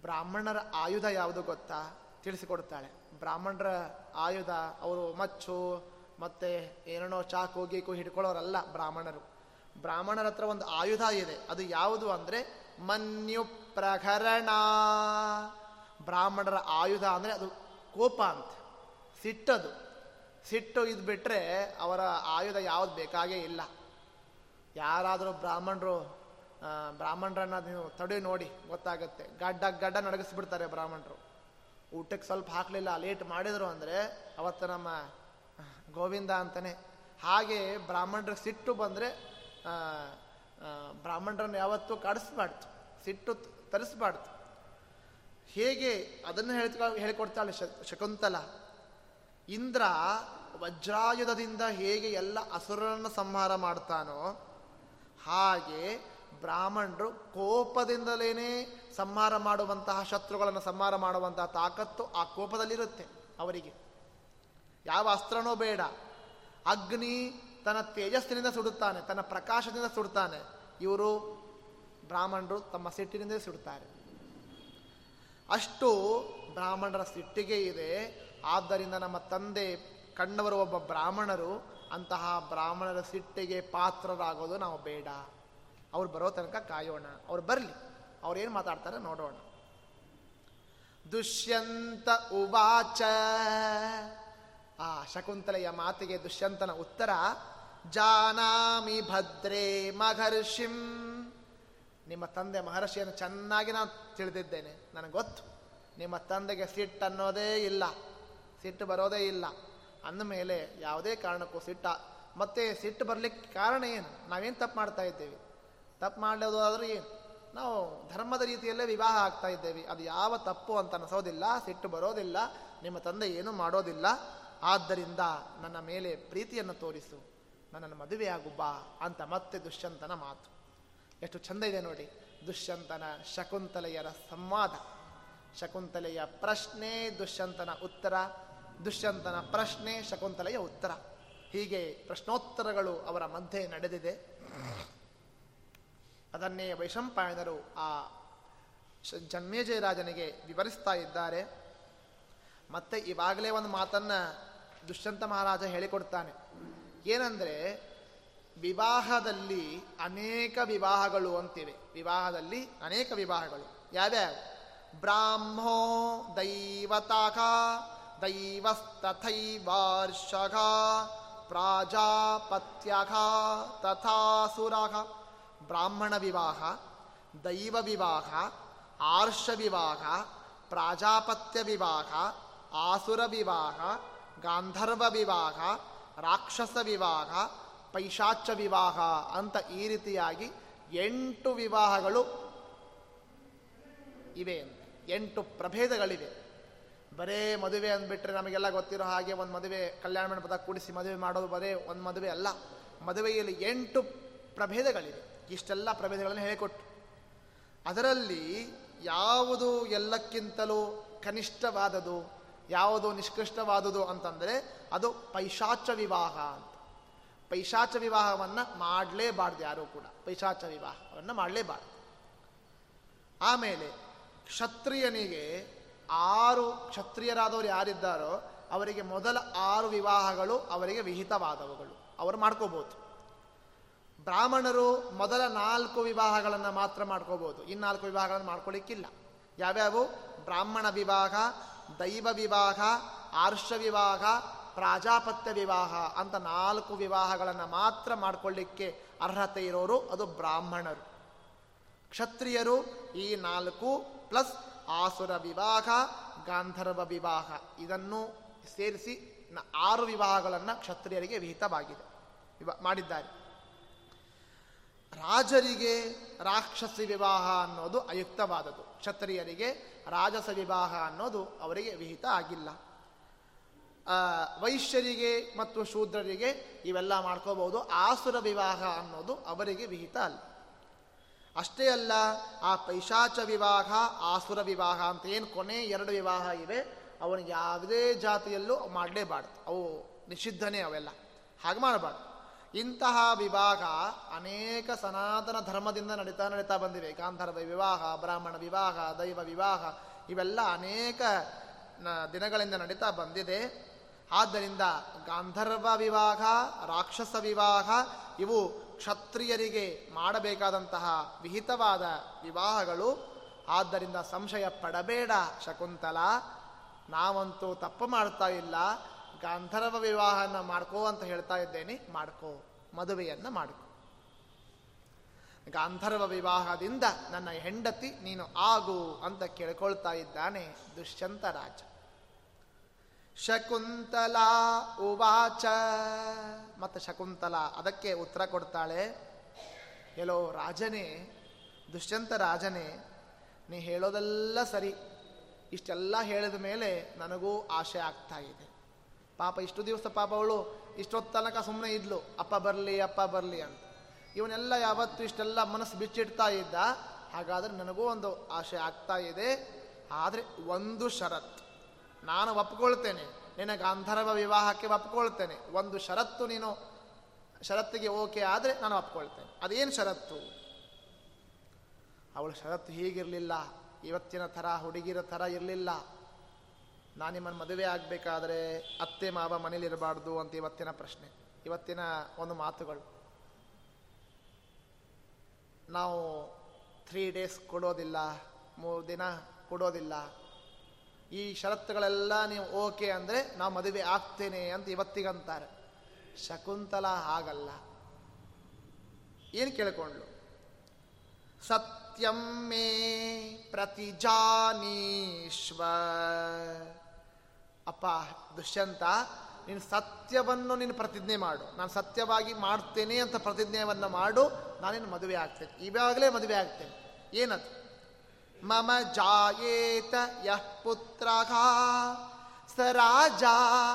ಬ್ರಾಹ್ಮಣರ ಆಯುಧ ಯಾವುದು ಗೊತ್ತಾ? ತಿಳಿಸಿಕೊಡ್ತಾಳೆ. ಬ್ರಾಹ್ಮಣರ ಆಯುಧ ಅವರು ಮಚ್ಚು, ಮತ್ತೆ ಏನೇನೋ ಚಾಕು, ಗೀಕು ಹಿಡ್ಕೊಳ್ಳೋರಲ್ಲ ಬ್ರಾಹ್ಮಣರು. ಬ್ರಾಹ್ಮಣರ ಹತ್ರ ಒಂದು ಆಯುಧ ಇದೆ. ಅದು ಯಾವುದು ಅಂದರೆ ಮನ್ಯು ಪ್ರಕರಣ ಬ್ರಾಹ್ಮಣರ ಆಯುಧ ಅಂದರೆ ಅದು ಕೋಪ ಅಂತ. ಸಿಟ್ಟದು. ಸಿಟ್ಟು ಇದು ಬಿಟ್ಟರೆ ಅವರ ಆಯುಧ ಯಾವುದು ಬೇಕಾಗೇ ಇಲ್ಲ. ಯಾರಾದರೂ ಬ್ರಾಹ್ಮಣರು ಬ್ರಾಹ್ಮಣರನ್ನ ನೀವು ತಡೆ ನೋಡಿ, ಗೊತ್ತಾಗುತ್ತೆ. ಗಡ್ಡ ಗಡ್ಡ ನಡಗಿಸ್ಬಿಡ್ತಾರೆ ಬ್ರಾಹ್ಮಣರು. ಊಟಕ್ಕೆ ಸ್ವಲ್ಪ ಹಾಕಲಿಲ್ಲ, ಲೇಟ್ ಮಾಡಿದರು ಅಂದರೆ ಅವತ್ತು ನಮ್ಮ ಗೋವಿಂದ ಅಂತಾನೆ, ಹಾಗೆ ಬ್ರಾಹ್ಮಣರ ಸಿಟ್ಟು ಬಂದರೆ ಬ್ರಾಹ್ಮಣರನ್ನು ಯಾವತ್ತೂ ಕಾಡಿಸ್ಬಾರ್ದು, ಸಿಟ್ಟು ತರಿಸ್ಬಾರ್ದು. ಹೇಗೆ ಅದನ್ನು ಹೇಳ್ತಾ ಹೇಳಿಕೊಡ್ತಾಳೆ ಶಕುಂತಲ. ಇಂದ್ರ ವಜ್ರಾಯುಧದಿಂದ ಹೇಗೆ ಎಲ್ಲ ಅಸುರರನ್ನು ಸಂಹಾರ ಮಾಡ್ತಾನೋ ಹಾಗೆ ಬ್ರಾಹ್ಮಣರು ಕೋಪದಿಂದಲೇ ಸಂಹಾರ ಮಾಡುವಂತಹ ಶತ್ರುಗಳನ್ನು ಸಂಹಾರ ಮಾಡುವಂತಹ ತಾಕತ್ತು ಆ ಕೋಪದಲ್ಲಿರುತ್ತೆ ಅವರಿಗೆ. ಯಾವ ಅಸ್ತ್ರನೋ ಬೇಡ. ಅಗ್ನಿ ತನ್ನ ತೇಜಸ್ಸಿನಿಂದ ಸುಡುತ್ತಾನೆ, ತನ್ನ ಪ್ರಕಾಶದಿಂದ ಸುಡುತ್ತಾನೆ. ಇವರು ಬ್ರಾಹ್ಮಣರು ತಮ್ಮ ಸಿಟ್ಟಿನಿಂದ ಸುಡುತ್ತಾರೆ. ಅಷ್ಟು ಬ್ರಾಹ್ಮಣರ ಸಿಟ್ಟಿಗೆ ಇದೆ. ಆದ್ದರಿಂದ ನಮ್ಮ ತಂದೆ ಕಣ್ಣವರು ಒಬ್ಬ ಬ್ರಾಹ್ಮಣರು ಅಂತಹ ಬ್ರಾಹ್ಮಣರ ಸಿಟ್ಟಿಗೆ ಪಾತ್ರರಾಗೋದು ನಾವು ಬೇಡ. ಅವ್ರು ಬರೋ ತನಕ ಕಾಯೋಣ. ಅವ್ರು ಬರಲಿ. ಅವ್ರೇನು ಮಾತಾಡ್ತಾರೆ ನೋಡೋಣ. ದುಷ್ಯಂತ ಉವಾಚ. ಆ ಶಕುಂತಲೆಯ ಮಾತಿಗೆ ದುಷ್ಯಂತನ ಉತ್ತರ, ಜಾನಾಮಿ ಭದ್ರೇ ಮಹರ್ಷಿಂ. ನಿಮ್ಮ ತಂದೆ ಮಹರ್ಷಿಯನ್ನು ಚೆನ್ನಾಗಿ ನಾನು ತಿಳಿದಿದ್ದೇನೆ. ನನಗೆ ಗೊತ್ತು. ನಿಮ್ಮ ತಂದೆಗೆ ಸಿಟ್ಟು ಅನ್ನೋದೇ ಇಲ್ಲ. ಸಿಟ್ಟು ಬರೋದೇ ಇಲ್ಲ. ಅಂದಮೇಲೆ ಯಾವುದೇ ಕಾರಣಕ್ಕೂ ಸಿಟ್ಟ. ಮತ್ತೆ ಸಿಟ್ಟು ಬರಲಿಕ್ಕೆ ಕಾರಣ ಏನು? ನಾವೇನು ತಪ್ಪು ಮಾಡ್ತಾ ಇದ್ದೇವೆ? ತಪ್ಪು ಮಾಡಲಿರೋದಾದ್ರೂ ಏನು? ನಾವು ಧರ್ಮದ ರೀತಿಯಲ್ಲೇ ವಿವಾಹ ಆಗ್ತಾ ಇದ್ದೇವೆ. ಅದು ಯಾವ ತಪ್ಪು ಅಂತ ಅನಿಸೋದಿಲ್ಲ, ಸಿಟ್ಟು ಬರೋದಿಲ್ಲ, ನಿಮ್ಮ ತಂದೆ ಏನೂ ಮಾಡೋದಿಲ್ಲ. ಆದ್ದರಿಂದ ನನ್ನ ಮೇಲೆ ಪ್ರೀತಿಯನ್ನು ತೋರಿಸು. ನನ್ನನ್ನು ಮದುವೆಯಾಗು ಬಾ ಅಂತ ಮತ್ತೆ ದುಷ್ಯಂತನ ಮಾತು. ಎಷ್ಟು ಚಂದ ಇದೆ ನೋಡಿ. ದುಷ್ಯಂತನ ಶಕುಂತಲೆಯರ ಸಂವಾದ. ಶಕುಂತಲೆಯ ಪ್ರಶ್ನೆ, ದುಷ್ಯಂತನ ಉತ್ತರ. ದುಷ್ಯಂತನ ಪ್ರಶ್ನೆ ಶಕುಂತಲೆಯ ಉತ್ತರ. ಹೀಗೆ ಪ್ರಶ್ನೋತ್ತರಗಳು ಅವರ ಮಧ್ಯೆ ನಡೆದಿದೆ. ಅದನ್ನೇ ವೈಶಂಪಾಯನರು ಆ ಜನ್ಮೇಜಯರಾಜನಿಗೆ ವಿವರಿಸ್ತಾ ಇದ್ದಾರೆ. ಮತ್ತೆ ಇವಾಗಲೇ ಒಂದು ಮಾತನ್ನ ದುಷ್ಯಂತ ಮಹಾರಾಜ ಹೇಳಿಕೊಡ್ತಾನೆ. ಏನಂದ್ರೆ, ವಿವಾಹದಲ್ಲಿ ಅನೇಕ ವಿವಾಹಗಳು ಅಂತಿವೆ. ವಿವಾಹದಲ್ಲಿ ಅನೇಕ ವಿವಾಹಗಳು. ಯಾವ್ಯಾವ? ಬ್ರಾಹ್ಮೋ ದೈವತಾಕ ದೈವಸ್ತಥೈವಾರ್ಷಘ ಪ್ರಾಜಾಪತ್ಯಘ ತಥಾಸುರಘ ಬ್ರಾಹ್ಮಣ ವಿವಾಹ ದೈವ ವಿವಾಹ ಆರ್ಷ ವಿವಾಹ ಪ್ರಾಜಾಪತ್ಯ ವಿವಾಹ ಆಸುರ ವಿವಾಹ ಗಾಂಧರ್ವ ವಿವಾಹ ರಾಕ್ಷಸ ವಿವಾಹ ಪೈಶಾಚ ವಿವಾಹ ಅಂತ ಈ ರೀತಿಯಾಗಿ ಎಂಟು ವಿವಾಹಗಳು ಇವೆ ಎಂಟು ಪ್ರಭೇದಗಳಿವೆ. ಬರೇ ಮದುವೆ ಅಂದ್ಬಿಟ್ರೆ ನಮಗೆಲ್ಲ ಗೊತ್ತಿರೋ ಹಾಗೆ ಒಂದು ಮದುವೆ, ಕಲ್ಯಾಣ ಮಂಟಪದ ಕೂಡಿಸಿ ಮದುವೆ ಮಾಡೋದು ಬರೇ ಒಂದು ಮದುವೆ ಅಲ್ಲ. ಮದುವೆಯಲ್ಲಿ ಎಂಟು ಪ್ರಭೇದಗಳಿವೆ. ಇಷ್ಟೆಲ್ಲ ಪ್ರಭೇದಗಳನ್ನು ಹೇಳಿಕೊಟ್ಟು ಅದರಲ್ಲಿ ಯಾವುದು ಎಲ್ಲಕ್ಕಿಂತಲೂ ಕನಿಷ್ಠವಾದದು ಯಾವುದು ನಿಷ್ಕೃಷ್ಟವಾದುದು ಅಂತಂದರೆ ಅದು ಪೈಶಾಚ ವಿವಾಹ ಅಂತ. ಪೈಶಾಚ ವಿವಾಹವನ್ನು ಮಾಡಲೇಬಾರ್ದು ಯಾರೂ ಕೂಡ. ಪೈಶಾಚ ವಿವಾಹವನ್ನು ಮಾಡಲೇಬಾರ್ದು. ಆಮೇಲೆ ಕ್ಷತ್ರಿಯನಿಗೆ ಆರು ಕ್ಷತ್ರಿಯರಾದವರು ಯಾರಿದ್ದಾರೋ ಅವರಿಗೆ ಮೊದಲ ಆರು ವಿವಾಹಗಳು ಅವರಿಗೆ ವಿಹಿತವಾದವುಗಳು. ಅವರು ಮಾಡ್ಕೋಬೋದು. ಬ್ರಾಹ್ಮಣರು ಮೊದಲ ನಾಲ್ಕು ವಿವಾಹಗಳನ್ನು ಮಾತ್ರ ಮಾಡ್ಕೋಬೋದು. ಇನ್ನಾಲ್ಕು ವಿವಾಹಗಳನ್ನು ಮಾಡ್ಕೊಳ್ಳಿಕ್ಕಿಲ್ಲ ಯಾವ್ಯಾವು? ಬ್ರಾಹ್ಮಣ ವಿವಾಹ, ದೈವ ವಿವಾಹ, ಆರ್ಷ ವಿವಾಹ, ಪ್ರಾಜಾಪತ್ಯ ವಿವಾಹ ಅಂತ ನಾಲ್ಕು ವಿವಾಹಗಳನ್ನು ಮಾತ್ರ ಮಾಡ್ಕೊಳ್ಳಿಕ್ಕೆ ಅರ್ಹತೆ ಇರೋರು ಅದು ಬ್ರಾಹ್ಮಣರು. ಕ್ಷತ್ರಿಯರು ಈ ನಾಲ್ಕು ಪ್ಲಸ್ ಆಸುರ ವಿವಾಹ, ಗಾಂಧರ್ವ ವಿವಾಹ. ಇದನ್ನು ಸೇರಿಸಿ ಆರು ವಿವಾಹಗಳನ್ನು ಕ್ಷತ್ರಿಯರಿಗೆ ವಿಹಿತವಾಗಿದೆ. ಮಾಡಿದ್ದಾರೆ. ರಾಜರಿಗೆ ರಾಕ್ಷಸಿ ವಿವಾಹ ಅನ್ನೋದು ಅಯುಕ್ತವಾದದ್ದು. ಕ್ಷತ್ರಿಯರಿಗೆ ರಾಜಸ ವಿವಾಹ ಅನ್ನೋದು ಅವರಿಗೆ ವಿಹಿತ ಆಗಿಲ್ಲ. ವೈಶ್ಯರಿಗೆ ಮತ್ತು ಶೂದ್ರರಿಗೆ ಇವೆಲ್ಲ ಮಾಡ್ಕೋಬಹುದು. ಆಸುರ ವಿವಾಹ ಅನ್ನೋದು ಅವರಿಗೆ ವಿಹಿತ ಅಲ್ಲ. ಅಷ್ಟೇ ಅಲ್ಲ, ಆ ಪೈಶಾಚ ವಿವಾಹ, ಆಸುರ ವಿವಾಹ ಅಂತ ಏನು ಕೊನೆ ಎರಡು ವಿವಾಹ ಇವೆ ಅವನು ಯಾವುದೇ ಜಾತಿಯಲ್ಲೂ ಮಾಡಲೇಬಾರ್ದು. ಅವು ನಿಷಿದ್ಧನೇ ಅವೆಲ್ಲ. ಹಾಗೆ ಮಾಡಬಾರ್ದು. ಇಂತಹ ವಿವಾಹ ಅನೇಕ ಸನಾತನ ಧರ್ಮದಿಂದ ನಡೀತಾ ನಡೀತಾ ಬಂದಿವೆ. ಗಾಂಧರ್ವ ವಿವಾಹ, ಬ್ರಾಹ್ಮಣ ವಿವಾಹ, ದೈವ ವಿವಾಹ, ಇವೆಲ್ಲ ಅನೇಕ ದಿನಗಳಿಂದ ನಡೀತಾ ಬಂದಿದೆ. ಆದ್ದರಿಂದ ಗಾಂಧರ್ವ ವಿವಾಹ, ರಾಕ್ಷಸ ವಿವಾಹ, ಇವು ಕ್ಷತ್ರಿಯರಿಗೆ ಮಾಡಬೇಕಾದಂತಹ ವಿಹಿತವಾದ ವಿವಾಹಗಳು, ಆದ್ದರಿಂದ ಸಂಶಯ ಪಡಬೇಡ ಶಕುಂತಲ. ನಾವಂತೂ ತಪ್ಪು ಮಾಡ್ತಾ ಇಲ್ಲ. ಗಾಂಧರ್ವ ವಿವಾಹನ ಮಾಡ್ಕೋ ಅಂತ ಹೇಳ್ತಾ ಇದ್ದೇನೆ, ಮಾಡ್ಕೋ. ಮದುವೆಯನ್ನು ಮಾಡ್ಕೋ. ಗಾಂಧರ್ವ ವಿವಾಹದಿಂದ ನನ್ನ ಹೆಂಡತಿ ನೀನು ಆಗು ಅಂತ ಕೇಳ್ಕೊಳ್ತಾ ಇದ್ದಾನೆ ದುಷ್ಯಂತ ರಾಜ. ಶಕುಂತಲಾ ಉವಾಚ. ಮತ್ತು ಶಕುಂತಲಾ, ಅದಕ್ಕೆ ಉತ್ತರ ಕೊಡ್ತಾಳೆ. ಎಲ್ಲೋ ರಾಜನೇ, ದುಷ್ಯಂತ ರಾಜನೇ, ನೀ ಹೇಳೋದೆಲ್ಲ ಸರಿ. ಇಷ್ಟೆಲ್ಲ ಹೇಳಿದ ಮೇಲೆ ನನಗೂ ಆಶೆ ಆಗ್ತಾ ಇದೆ. ಪಾಪ ಇಷ್ಟು ದಿವಸ ಪಾಪ ಅವಳು ಇಷ್ಟೊತ್ತು ತನಕ ಸುಮ್ಮನೆ ಇದ್ಲು. ಅಪ್ಪ ಬರಲಿ ಅಪ್ಪ ಬರಲಿ ಅಂತ. ಇವನೆಲ್ಲ ಯಾವತ್ತು ಇಷ್ಟೆಲ್ಲ ಮನಸ್ಸು ಬಿಚ್ಚಿಡ್ತಾ ಇದ್ದ. ಹಾಗಾದರೆ ನನಗೂ ಒಂದು ಆಶೆ ಆಗ್ತಾ ಇದೆ. ಆದರೆ ಒಂದು ಷರತ್ತು. ನಾನು ಒಪ್ಕೊಳ್ತೇನೆ. ನಿನ್ನ ಗಾಂಧರ್ವ ವಿವಾಹಕ್ಕೆ ಒಪ್ಕೊಳ್ತೇನೆ. ಒಂದು ಷರತ್ತು ನೀನು ಷರತ್ತಿಗೆ ಓಕೆ ಆದರೆ ನಾನು ಒಪ್ಕೊಳ್ತೇನೆ. ಅದೇನು ಷರತ್ತು? ಅವಳು ಷರತ್ತು ಹೀಗಿರಲಿಲ್ಲ. ಇವತ್ತಿನ ಥರ, ಹುಡುಗಿರ ಥರ ಇರಲಿಲ್ಲ. ನಾನು ನಿಮ್ಮನ್ನು ಮದುವೆ ಆಗಬೇಕಾದ್ರೆ ಅತ್ತೆ, ಮಾವ ಮನೇಲಿರಬಾರ್ದು ಅಂತ ಇವತ್ತಿನ ಪ್ರಶ್ನೆ. ಇವತ್ತಿನ ಒಂದು ಮಾತುಗಳು. ನಾವು ತ್ರೀ ಡೇಸ್ ಕೊಡೋದಿಲ್ಲ. ಮೂರು ದಿನ ಕೊಡೋದಿಲ್ಲ. ಈ ಷರತ್ತುಗಳೆಲ್ಲ ನೀವು ಓಕೆ ಅಂದರೆ ನಾವು ಮದುವೆ ಆಗ್ತೇನೆ ಅಂತ ಇವತ್ತಿಗಂತಾರೆ. ಶಕುಂತಲ ಹಾಗಲ್ಲ. ಏನು ಕೇಳಿಕೊಂಡ್ಲು? ಸತ್ಯಂ ಮೇ ಪ್ರತಿಜಾನೀಶ್ವ. ಅಪ್ಪ, ದುಷ್ಯಂತ, ನೀನು ಸತ್ಯವನ್ನು ನೀನು ಪ್ರತಿಜ್ಞೆ ಮಾಡು. ನಾನು ಸತ್ಯವಾಗಿ ಮಾಡ್ತೇನೆ ಅಂತ ಪ್ರತಿಜ್ಞೆಯನ್ನು ಮಾಡು. ನಾನೇನು ಮದುವೆ ಆಗ್ತೇನೆ. ಇವಾಗಲೇ ಮದುವೆ ಆಗ್ತೇನೆ. ಏನದು? ಮಮ ಜಾಯೇತ ಯಃ ಪುತ್ರ ಸ ರಾಜಾತ್ವದನಂತರಂ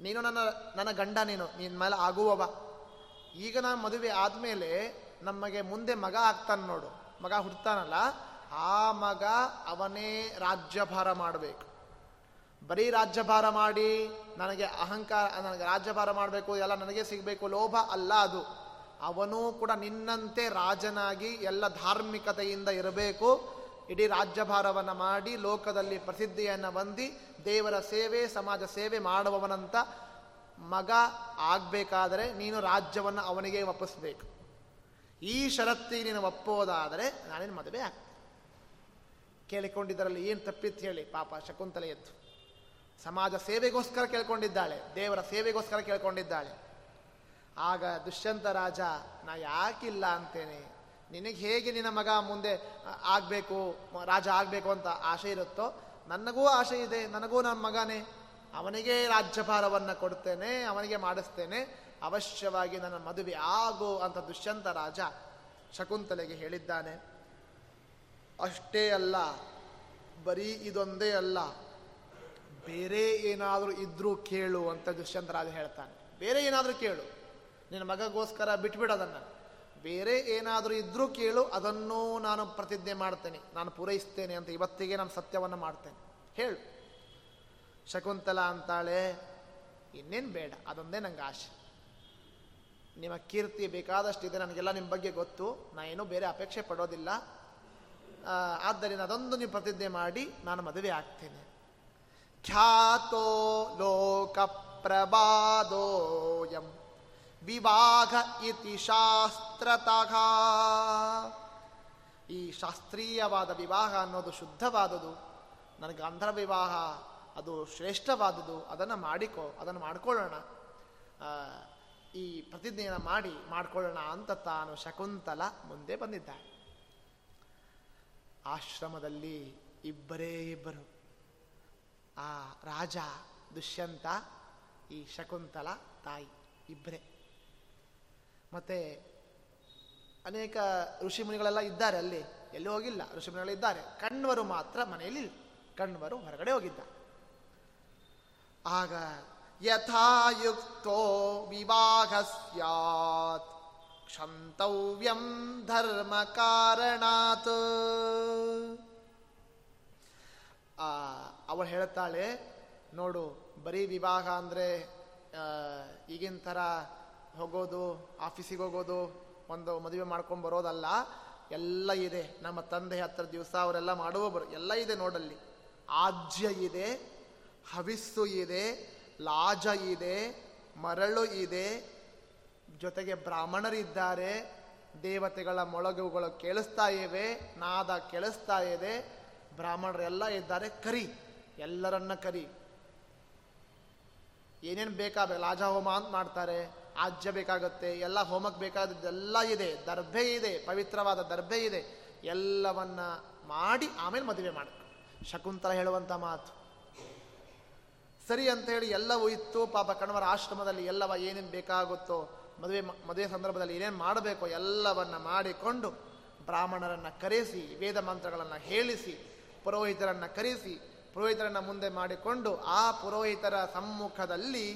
ನೀನು ನನ್ನ ನನ್ನ ಗಂಡ ನೀನು ನಿನ್ನ ಮೇಲೆ ಆಗುವವ. ಈಗ ನಾನು ಮದುವೆ ಆದಮೇಲೆ ನಮಗೆ ಮುಂದೆ ಮಗ ಆಗ್ತಾನೆ ನೋಡು. ಮಗ ಹುಡ್ತಾನಲ್ಲ, ಆ ಮಗ ಅವನೇ ರಾಜ್ಯಭಾರ ಮಾಡಬೇಕು. ಬರೀ ರಾಜ್ಯಭಾರ ಮಾಡಿ, ನನಗೆ ಅಹಂಕಾರ, ನನಗೆ ರಾಜ್ಯಭಾರ ಮಾಡಬೇಕು, ಎಲ್ಲ ನನಗೆ ಸಿಗಬೇಕು, ಲೋಭ ಅಲ್ಲ ಅದು. ಅವನೂ ಕೂಡ ನಿನ್ನಂತೆ ರಾಜನಾಗಿ ಎಲ್ಲ ಧಾರ್ಮಿಕತೆಯಿಂದ ಇರಬೇಕು. ಇಡೀ ರಾಜ್ಯಭಾರವನ್ನು ಮಾಡಿ, ಲೋಕದಲ್ಲಿ ಪ್ರಸಿದ್ಧಿಯನ್ನು ಹೊಂದಿ, ದೇವರ ಸೇವೆ, ಸಮಾಜ ಸೇವೆ ಮಾಡುವವನಂತ ಮಗ ಆಗಬೇಕಾದರೆ ನೀನು ರಾಜ್ಯವನ್ನು ಅವನಿಗೆ ಒಪ್ಪಿಸ್ಬೇಕು. ಈ ಷರತ್ತಿಗೆ ನೀನು ಒಪ್ಪೋದಾದರೆ ನಾನೇನು ಮದುವೆ ಆಗ್ತೀನಿ. ಕೇಳಿಕೊಂಡಿದ್ದರಲ್ಲಿ ಏನು ತಪ್ಪಿತ್ತು ಹೇಳಿ? ಪಾಪ ಶಕುಂತಲೆ ಎದ್ದು ಸಮಾಜ ಸೇವೆಗೋಸ್ಕರ ಕೇಳ್ಕೊಂಡಿದ್ದಾಳೆ, ದೇವರ ಸೇವೆಗೋಸ್ಕರ ಕೇಳ್ಕೊಂಡಿದ್ದಾಳೆ. ಆಗ ದುಷ್ಯಂತ ರಾಜ, ನಾ ಯಾಕಿಲ್ಲ ಅಂತೇನೆ. ನಿನಗೆ ಹೇಗೆ ನಿನ್ನ ಮಗ ಮುಂದೆ ಆಗಬೇಕು, ರಾಜ ಆಗಬೇಕು ಅಂತ ಆಸೆ ಇರುತ್ತೋ ನನಗೂ ಆಸೆ ಇದೆ, ನನಗೂ ನನ್ನ ಮಗನೇ. ಅವನಿಗೆ ರಾಜ್ಯಭಾರವನ್ನು ಕೊಡ್ತೇನೆ, ಅವನಿಗೆ ಮಾಡಿಸ್ತೇನೆ. ಅವಶ್ಯವಾಗಿ ನನ್ನ ಮದುವೆ ಆಗು ಅಂತ ದುಷ್ಯಂತ ರಾಜ ಶಕುಂತಲೆಗೆ ಹೇಳಿದ್ದಾನೆ. ಅಷ್ಟೇ ಅಲ್ಲ, ಬರೀ ಇದೊಂದೇ ಅಲ್ಲ, ಬೇರೆ ಏನಾದರೂ ಇದ್ರೂ ಕೇಳು ಅಂತ ದುಷ್ಯಂತ ರಾಜ ಹೇಳ್ತಾನೆ. ಬೇರೆ ಏನಾದರೂ ಕೇಳು. ನಿನ್ನ ಮಗಗೋಸ್ಕರ ಬಿಟ್ಬಿಡೋದನ್ನು. ಬೇರೆ ಏನಾದರೂ ಇದ್ದರೂ ಕೇಳು, ಅದನ್ನೂ ನಾನು ಪ್ರತಿಜ್ಞೆ ಮಾಡ್ತೇನೆ. ನಾನು ಪೂರೈಸ್ತೇನೆ ಅಂತ ಇವತ್ತಿಗೆ ನಾನು ಸತ್ಯವನ್ನು ಮಾಡ್ತೇನೆ. ಹೇಳು. ಶಕುಂತಲ ಅಂತಾಳೆ, ಇನ್ನೇನು ಬೇಡ, ಅದೊಂದೇ ನಂಗೆ ಆಶೆ. ನಿಮ್ಮ ಕೀರ್ತಿ ಬೇಕಾದಷ್ಟು ಇದೆ, ನನಗೆಲ್ಲ ನಿಮ್ಮ ಬಗ್ಗೆ ಗೊತ್ತು. ನಾನು ಏನೂ ಬೇರೆ ಅಪೇಕ್ಷೆ ಪಡೋದಿಲ್ಲ. ಆದ್ದರಿಂದ ಅದೊಂದು ನೀವು ಪ್ರತಿಜ್ಞೆ ಮಾಡಿ, ನಾನು ಮದುವೆ ಆಗ್ತೇನೆ. ಖ್ಯಾತೋ ಲೋಕ ಪ್ರಭಾದೋಯಂ ವಿವಾಹ ಇತಿ ಶಾಸ್ತ್ರತಃ. ಈ ಶಾಸ್ತ್ರೀಯವಾದ ವಿವಾಹ ಅನ್ನೋದು ಶುದ್ಧವಾದುದು ನನಗೆ ಅಂಧರ ವಿವಾಹ ಅದು ಶ್ರೇಷ್ಠವಾದುದು ಅದನ್ನು ಮಾಡಿಕೊ, ಅದನ್ನು ಮಾಡಿಕೊಳ್ಳೋಣ. ಈ ಪ್ರತಿಜ್ಞೆಯನ್ನು ಮಾಡಿ, ಮಾಡಿಕೊಳ್ಳೋಣ ಅಂತ ತಾನು ಶಕುಂತಲ ಮುಂದೆ ಬಂದಿದ್ದಾಳೆ ಆಶ್ರಮದಲ್ಲಿ ಇಬ್ಬರೇ ಇಬ್ಬರು. ಆ ರಾಜ ದುಷ್ಯಂತ, ಈ ಶಕುಂತಲ ತಾಯಿ ಇಬ್ಬರೇ. ಮತ್ತೆ ಅನೇಕ ಋಷಿಮುನಿಗಳೆಲ್ಲ ಇದ್ದಾರೆ ಅಲ್ಲಿ. ಎಲ್ಲಿ ಹೋಗಿಲ್ಲ? ಋಷಿಮುನಿಗಳಿದ್ದಾರೆ ಕಣ್ವರು ಮಾತ್ರ ಮನೆಯಲ್ಲಿ ಕಣ್ವರು ಹೊರಗಡೆ ಹೋಗಿದ್ದ. ಆಗ ಯಥಾಯುಕ್ತೋ ವಿವಾಹ ಸ್ಯಾತ್. ಕ್ಷಂತವ್ಯಂ ಧರ್ಮ ಕಾರಣಾತ್. ಅವಳು ಹೇಳ್ತಾಳೆ, ನೋಡು, ಬರೀ ವಿವಾಹ ಅಂದರೆ ಈಗಿನ ಥರ ಹೋಗೋದು, ಆಫೀಸಿಗೆ ಹೋಗೋದು, ಒಂದು ಮದುವೆ ಮಾಡ್ಕೊಂಡು ಬರೋದಲ್ಲ, ಎಲ್ಲ ಇದೆ. ನಮ್ಮ ತಂದೆ ಹತ್ರ ದಿವಸ ಅವರೆಲ್ಲ ಮಾಡುವವರು ಎಲ್ಲ ಇದೆ ನೋಡಲ್ಲಿ. ಆಜ್ಯ ಇದೆ, ಹವಿಸ್ಸು ಇದೆ, ಲಾಜ ಇದೆ, ಮರಳು ಇದೆ. ಜೊತೆಗೆ ಬ್ರಾಹ್ಮಣರಿದ್ದಾರೆ, ದೇವತೆಗಳ ಮೊಳಗುಗಳು ಕೇಳಿಸ್ತಾ ಇವೆ, ನಾದ ಕೇಳಿಸ್ತಾ ಇದೆ, ಬ್ರಾಹ್ಮಣರೆಲ್ಲ ಇದ್ದಾರೆ, ಕರಿ, ಎಲ್ಲರನ್ನ ಕರಿ. ಏನೇನು ಬೇಕಾದ ಲಾಜ ಹೋಮ ಅಂತ ಮಾಡ್ತಾರೆ. ಆಜ್ಯ ಬೇಕಾಗುತ್ತೆ, ಎಲ್ಲ ಹೋಮಕ್ಕೆ ಬೇಕಾದದ್ದೆಲ್ಲ ಇದೆ, ದರ್ಭೆ ಇದೆ, ಪವಿತ್ರವಾದ ದರ್ಭೆ ಇದೆ, ಎಲ್ಲವನ್ನ ಮಾಡಿ ಆಮೇಲೆ ಮದುವೆ ಮಾಡ. ಶಕುಂತಲ ಹೇಳುವಂಥ ಮಾತು. ಸರಿ ಅಂತ ಹೇಳಿ ಎಲ್ಲವೂ ಇತ್ತು, ಪಾಪ ಕಣವರ ಆಶ್ರಮದಲ್ಲಿ ಎಲ್ಲವ ಏನೇನು ಬೇಕಾಗುತ್ತೋ, ಮದುವೆ ಮದುವೆ ಸಂದರ್ಭದಲ್ಲಿ ಏನೇನು ಮಾಡಬೇಕೋ ಎಲ್ಲವನ್ನ ಮಾಡಿಕೊಂಡು ಬ್ರಾಹ್ಮಣರನ್ನು ಕರೆಸಿ, ವೇದ ಮಂತ್ರಗಳನ್ನು ಹೇಳಿಸಿ, ಪುರೋಹಿತರನ್ನು ಕರೆಸಿ, ಪುರೋಹಿತರನ್ನು ಮುಂದೆ ಮಾಡಿಕೊಂಡು ಆ ಪುರೋಹಿತರ ಸಮ್ಮುಖದಲ್ಲಿ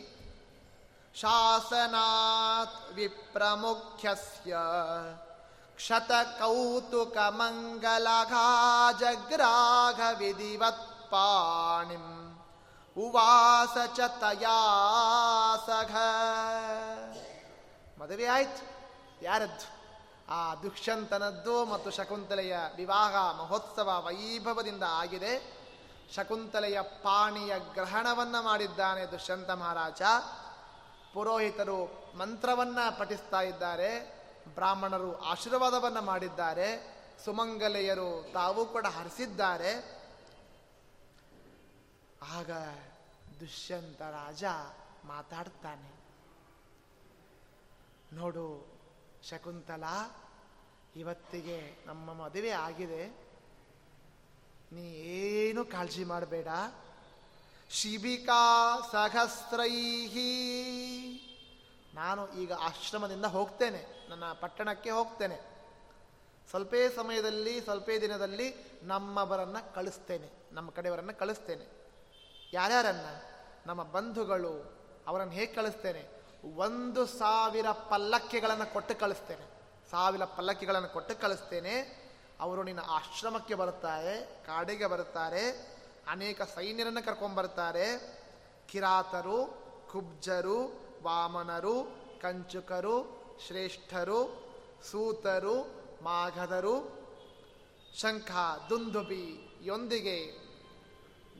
ಜಗ್ರಾಘ ವಿಧಿವತ್ ಪಾಣಿಂ ಉವಾಸ ಚ ತಯಾಸಘ ಮದುವೆ ಆಯ್ತು ಯಾರದ್ದು ಆ ದುಷ್ಯಂತನದ್ದು ಮತ್ತು ಶಕುಂತಲೆಯ ವಿವಾಹ ಮಹೋತ್ಸವ ವೈಭವದಿಂದ ಆಗಿದೆ. ಶಕುಂತಲೆಯ ಪಾಣಿಯ ಗ್ರಹಣವನ್ನ ಮಾಡಿದ್ದಾನೆ ದುಷ್ಯಂತ ಮಹಾರಾಜ. ಪುರೋಹಿತರು ಮಂತ್ರವನ್ನ ಪಠಿಸ್ತಾ ಇದ್ದಾರೆ. ಬ್ರಾಹ್ಮಣರು ಆಶೀರ್ವಾದವನ್ನ ಮಾಡಿದ್ದಾರೆ. ಸುಮಂಗಲೆಯರು ತಾವು ಕೂಡ ಹರಿಸಿದ್ದಾರೆ. ಆಗ ದುಷ್ಯಂತ ರಾಜ ಮಾತಾಡ್ತಾನೆ. ನೋಡು ಶಕುಂತಲ, ಇವತ್ತಿಗೆ ನಮ್ಮ ಮದುವೆ ಆಗಿದೆ. ನೀ ಏನು ಕಾಳಜಿ ಮಾಡಬೇಡ. ಶಿಬಿಕಾ ಸಹಸ್ರೈಹಿ. ನಾನು ಈಗ ಆಶ್ರಮದಿಂದ ಹೋಗ್ತೇನೆ, ನನ್ನ ಪಟ್ಟಣಕ್ಕೆ ಹೋಗ್ತೇನೆ. ಸ್ವಲ್ಪ ಸಮಯದಲ್ಲಿ, ಸ್ವಲ್ಪ ದಿನದಲ್ಲಿ ನಮ್ಮವರನ್ನು ಕಳಿಸ್ತೇನೆ, ನಮ್ಮ ಕಡೆಯವರನ್ನು ಕಳಿಸ್ತೇನೆ. ಯಾರ್ಯಾರನ್ನು? ನಮ್ಮ ಬಂಧುಗಳು, ಅವರನ್ನು ಹೇಗೆ ಕಳಿಸ್ತೇನೆ? ಒಂದು ಸಾವಿರ ಪಲ್ಲಕ್ಕಿಗಳನ್ನು ಕೊಟ್ಟು ಕಳಿಸ್ತೇನೆ. ಸಾವಿರ ಪಲ್ಲಕ್ಕಿಗಳನ್ನು ಕೊಟ್ಟು ಕಳಿಸ್ತೇನೆ. ಅವರು ನಿನ್ನ ಆಶ್ರಮಕ್ಕೆ ಬರುತ್ತಾರೆ, ಕಾಡಿಗೆ ಬರುತ್ತಾರೆ. ಅನೇಕ ಸೈನ್ಯರನ್ನು ಕರ್ಕೊಂಡ್ಬರ್ತಾರೆ ಕಿರಾತರು, ಕುಬ್ಜರು, ವಾಮನರು, ಕಂಚುಕರು, ಶ್ರೇಷ್ಠರು, ಸೂತರು, ಮಾಘದರು, ಶಂಖ ದುಂದುಬಿಯೊಂದಿಗೆ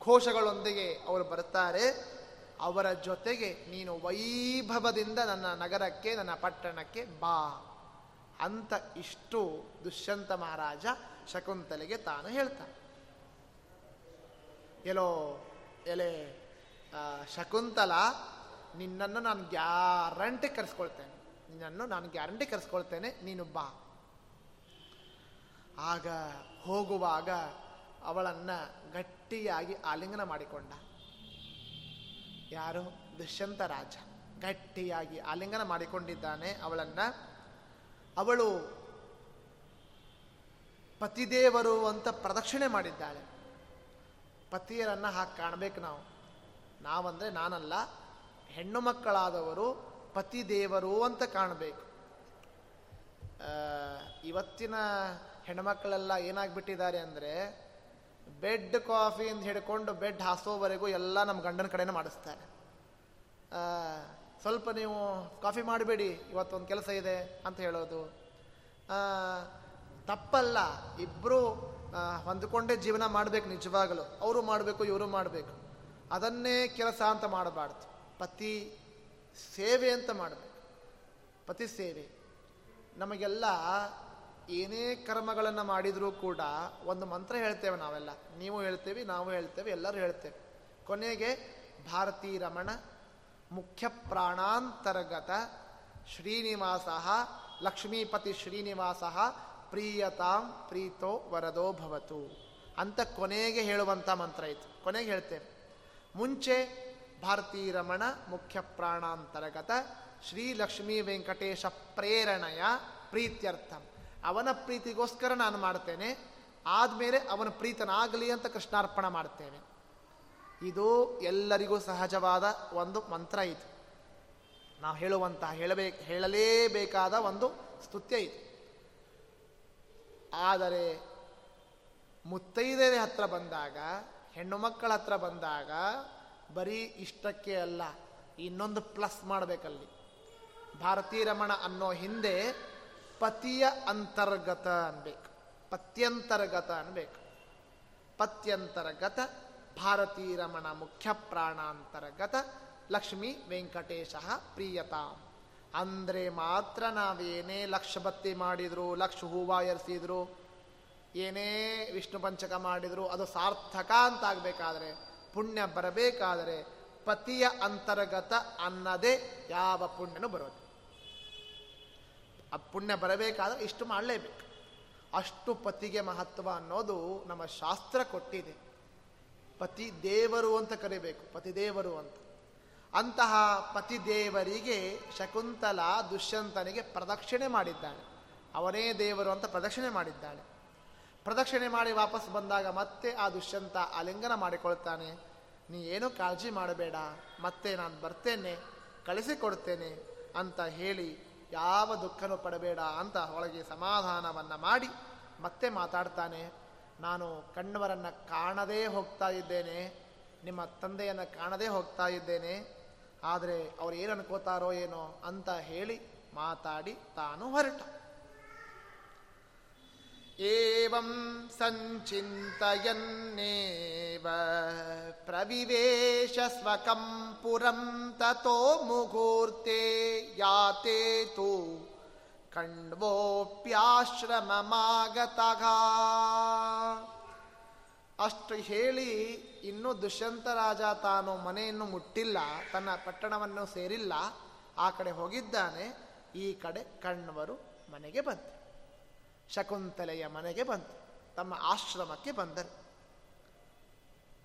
ಘೋಷಗಳೊಂದಿಗೆ ಅವರು ಬರುತ್ತಾರೆ. ಅವರ ಜೊತೆಗೆ ನೀನು ವೈಭವದಿಂದ ನನ್ನ ನಗರಕ್ಕೆ, ನನ್ನ ಪಟ್ಟಣಕ್ಕೆ ಬಾ ಅಂತ ಇಷ್ಟು ದುಷ್ಯಂತ ಮಹಾರಾಜ ಶಕುಂತಲೆಗೆ ತಾನು ಹೇಳ್ತಾನೆ. ಎಲ್ಲೋ ಎಲೆ ಶಕುಂತಲ, ನಿನ್ನನ್ನು ನಾನು ಗ್ಯಾರಂಟಿ ಕರೆಸ್ಕೊಳ್ತೇನೆ. ನಿನ್ನನ್ನು ನಾನು ಗ್ಯಾರಂಟಿ ಕರೆಸ್ಕೊಳ್ತೇನೆ, ನೀನು ಬಾ. ಆಗ ಹೋಗುವಾಗ ಅವಳನ್ನ ಗಟ್ಟಿಯಾಗಿ ಆಲಿಂಗನ ಮಾಡಿಕೊಂಡ. ಯಾರು? ದುಷ್ಯಂತ ರಾಜ. ಗಟ್ಟಿಯಾಗಿ ಆಲಿಂಗನ ಮಾಡಿಕೊಂಡಿದ್ದಾನೆ ಅವಳನ್ನು. ಅವಳು ಪತಿದೇವರು ಅಂತ ಪ್ರದಕ್ಷಿಣೆ ಮಾಡಿದ್ದಾಳೆ. ಪತಿಯರನ್ನ ಹಾಕಿ ಕಾಣಬೇಕು ನಾವು. ನಾವಂದರೆ ನಾನಲ್ಲ, ಹೆಣ್ಣು ಮಕ್ಕಳಾದವರು ಪತಿ ದೇವರು ಅಂತ ಕಾಣಬೇಕು. ಇವತ್ತಿನ ಹೆಣ್ಮಕ್ಕಳೆಲ್ಲ ಏನಾಗ್ಬಿಟ್ಟಿದ್ದಾರೆ ಅಂದರೆ ಬೆಡ್ ಕಾಫಿಯಿಂದ ಹಿಡ್ಕೊಂಡು ಬೆಡ್ ಹಾಸೋವರೆಗೂ ಎಲ್ಲ ನಮ್ಮ ಗಂಡನ ಕಡೆನೇ ಮಾಡಿಸ್ತಾರೆ. ಸ್ವಲ್ಪ ನೀವು ಕಾಫಿ ಮಾಡಬೇಡಿ, ಇವತ್ತೊಂದು ಕೆಲಸ ಇದೆ ಅಂತ ಹೇಳೋದು. ತಪ್ಪಲ್ಲ ಇಬ್ಬರು ಹೊಂದ್ಕೊಂಡೇ ಜೀವನ ಮಾಡಬೇಕು ನಿಜವಾಗಲು. ಅವರು ಮಾಡಬೇಕು, ಇವರು ಮಾಡಬೇಕು. ಅದನ್ನೇ ಕೆಲಸ ಅಂತ ಮಾಡಬಾರ್ದು. ಪತಿ ಸೇವೆ ಅಂತ ಮಾಡಬೇಕು. ಪತಿ ಸೇವೆ. ನಮಗೆಲ್ಲ ಏನೇ ಕರ್ಮಗಳನ್ನು ಮಾಡಿದರೂ ಕೂಡ ಒಂದು ಮಂತ್ರ ಹೇಳ್ತೇವೆ ನಾವೆಲ್ಲ. ನೀವು ಹೇಳ್ತೇವೆ, ನಾವು ಹೇಳ್ತೇವೆ, ಎಲ್ಲರೂ ಹೇಳ್ತೇವೆ. ಕೊನೆಗೆ ಭಾರತೀ ರಮಣ ಮುಖ್ಯ ಪ್ರಾಣಾಂತರ್ಗತ ಶ್ರೀನಿವಾಸ ಲಕ್ಷ್ಮೀಪತಿ ಶ್ರೀನಿವಾಸ ಪ್ರೀಯತಾಂ ಪ್ರೀತೋ ವರದೋ ಭವತು ಅಂತ ಕೊನೆಗೆ ಹೇಳುವಂಥ ಮಂತ್ರ ಇತ್ತು. ಕೊನೆಗೆ ಹೇಳ್ತೇವೆ ಮುಂಚೆ ಭಾರತೀ ರಮಣ ಮುಖ್ಯ ಪ್ರಾಣಾಂತರ್ಗತ ಶ್ರೀ ಲಕ್ಷ್ಮೀ ವೆಂಕಟೇಶ ಪ್ರೇರಣೆಯ ಪ್ರೀತ್ಯರ್ಥಂ. ಅವನ ಪ್ರೀತಿಗೋಸ್ಕರ ನಾನು ಮಾಡ್ತೇನೆ. ಆದಮೇಲೆ ಅವನ ಪ್ರೀತನಾಗಲಿ ಅಂತ ಕೃಷ್ಣಾರ್ಪಣ ಮಾಡ್ತೇನೆ. ಇದು ಎಲ್ಲರಿಗೂ ಸಹಜವಾದ ಒಂದು ಮಂತ್ರ ಇದು. ನಾವು ಹೇಳುವಂತಹ ಹೇಳಬೇಕು ಹೇಳಲೇಬೇಕಾದ ಒಂದು ಸ್ತುತ್ಯ ಇದು. ಆದರೆ ಮುತ್ತೈದೆಯರ ಹತ್ರ ಬಂದಾಗ, ಹೆಣ್ಣು ಮಕ್ಕಳ ಹತ್ರ ಬಂದಾಗ ಬರೀ ಇಷ್ಟಕ್ಕೆ ಅಲ್ಲ, ಇನ್ನೊಂದು ಪ್ಲಸ್ ಮಾಡಬೇಕಲ್ಲಿ. ಭಾರತೀ ರಮಣ ಅನ್ನೋ ಹಿಂದೆ ಪತಿಯ ಅಂತರ್ಗತ ಅನ್ಬೇಕು. ಪತ್ಯಂತರ್ಗತ ಅನ್ಬೇಕು. ಪತ್ಯಂತರ್ಗತ ಭಾರತೀ ರಮಣ ಮುಖ್ಯ ಪ್ರಾಣಾಂತರ್ಗತ ಲಕ್ಷ್ಮೀ ವೆಂಕಟೇಶ ಪ್ರಿಯತಾಂ. ಅಂದರೆ ಮಾತ್ರ ನಾವೇನೇ ಲಕ್ಷ ಬತ್ತಿ ಮಾಡಿದ್ರು, ಲಕ್ಷ ಹೂವ ಎರಿಸಿದ್ರು, ಏನೇ ವಿಷ್ಣು ಪಂಚಕ ಮಾಡಿದ್ರು, ಅದು ಸಾರ್ಥಕ ಅಂತ ಆಗಬೇಕಾದ್ರೆ ಪುಣ್ಯ ಬರಬೇಕಾದರೆ ಪತಿಯ ಅಂತರ್ಗತ ಅನ್ನದೇ ಯಾವ ಪುಣ್ಯನೂ ಬರೋದು. ಆ ಪುಣ್ಯ ಬರಬೇಕಾದ್ರೆ ಇಷ್ಟು ಮಾಡಲೇಬೇಕು. ಅಷ್ಟು ಪತಿಗೆ ಮಹತ್ವ ಅನ್ನೋದು ನಮ್ಮ ಶಾಸ್ತ್ರ ಕೊಟ್ಟಿದೆ. ಪತಿ ದೇವರು ಅಂತ ಕರಿಬೇಕು ಪತಿದೇವರು ಅಂತ. ಅಂತಹ ಪತಿದೇವರಿಗೆ ಶಕುಂತಲ ದುಷ್ಯಂತನಿಗೆ ಪ್ರದಕ್ಷಿಣೆ ಮಾಡಿದ್ದಾಳೆ ಅವನೇ ದೇವರು ಅಂತ ಪ್ರದಕ್ಷಿಣೆ ಮಾಡಿದ್ದಾಳೆ ಪ್ರದಕ್ಷಿಣೆ ಮಾಡಿ ವಾಪಸ್ ಬಂದಾಗ ಮತ್ತೆ ಆ ದುಷ್ಯಂತ ಆಲಿಂಗನ ಮಾಡಿಕೊಳ್ತಾನೆ. ನೀ ಏನೂ ಕಾಳಜಿ ಮಾಡಬೇಡ, ಮತ್ತೆ ನಾನು ಬರ್ತೇನೆ, ಕಳಿಸಿಕೊಡ್ತೇನೆ ಅಂತ ಹೇಳಿ ಯಾವ ದುಃಖನೂ ಪಡಬೇಡ ಅಂತ ಒಳಗೆ ಸಮಾಧಾನವನ್ನು ಮಾಡಿ ಮತ್ತೆ ಮಾತಾಡ್ತಾನೆ. ನಾನು ಕಣ್ಣವರನ್ನು ಕಾಣದೇ ಹೋಗ್ತಾ ಇದ್ದೇನೆ, ನಿಮ್ಮ ತಂದೆಯನ್ನು ಕಾಣದೇ ಹೋಗ್ತಾ ಇದ್ದೇನೆ ಆದರೆ ಅವ್ರು ಏನು ಅನ್ಕೋತಾರೋ ಏನೋ ಅಂತ ಹೇಳಿ ಮಾತಾಡಿ ತಾನು ಹೊರಟ. ಏವಂ ಸಂಚಿಂತಯನ್ನೇವ ಪ್ರವಿವೇಶ ಸ್ವಕಂ ಪುರಂ ತಥೋ ಮುಹೂರ್ತೆ ಯಾತೆ ತೂ ಕಣ್ವೋಪ್ಯಾಶ್ರಮಮಾಗತಗ ಅಷ್ಟು ಹೇಳಿ ಇನ್ನೂ ದುಷ್ಯಂತ ರಾಜ ತಾನು ಮನೆಯನ್ನು ಮುಟ್ಟಿಲ್ಲ, ತನ್ನ ಪಟ್ಟಣವನ್ನು ಸೇರಿಲ್ಲ, ಆ ಕಡೆ ಹೋಗಿದ್ದಾನೆ, ಈ ಕಡೆ ಕಣ್ಣವರು ಮನೆಗೆ ಬಂತು ಶಕುಂತಲೆಯ ಮನೆಗೆ ಬಂತು ತಮ್ಮ ಆಶ್ರಮಕ್ಕೆ ಬಂದರು.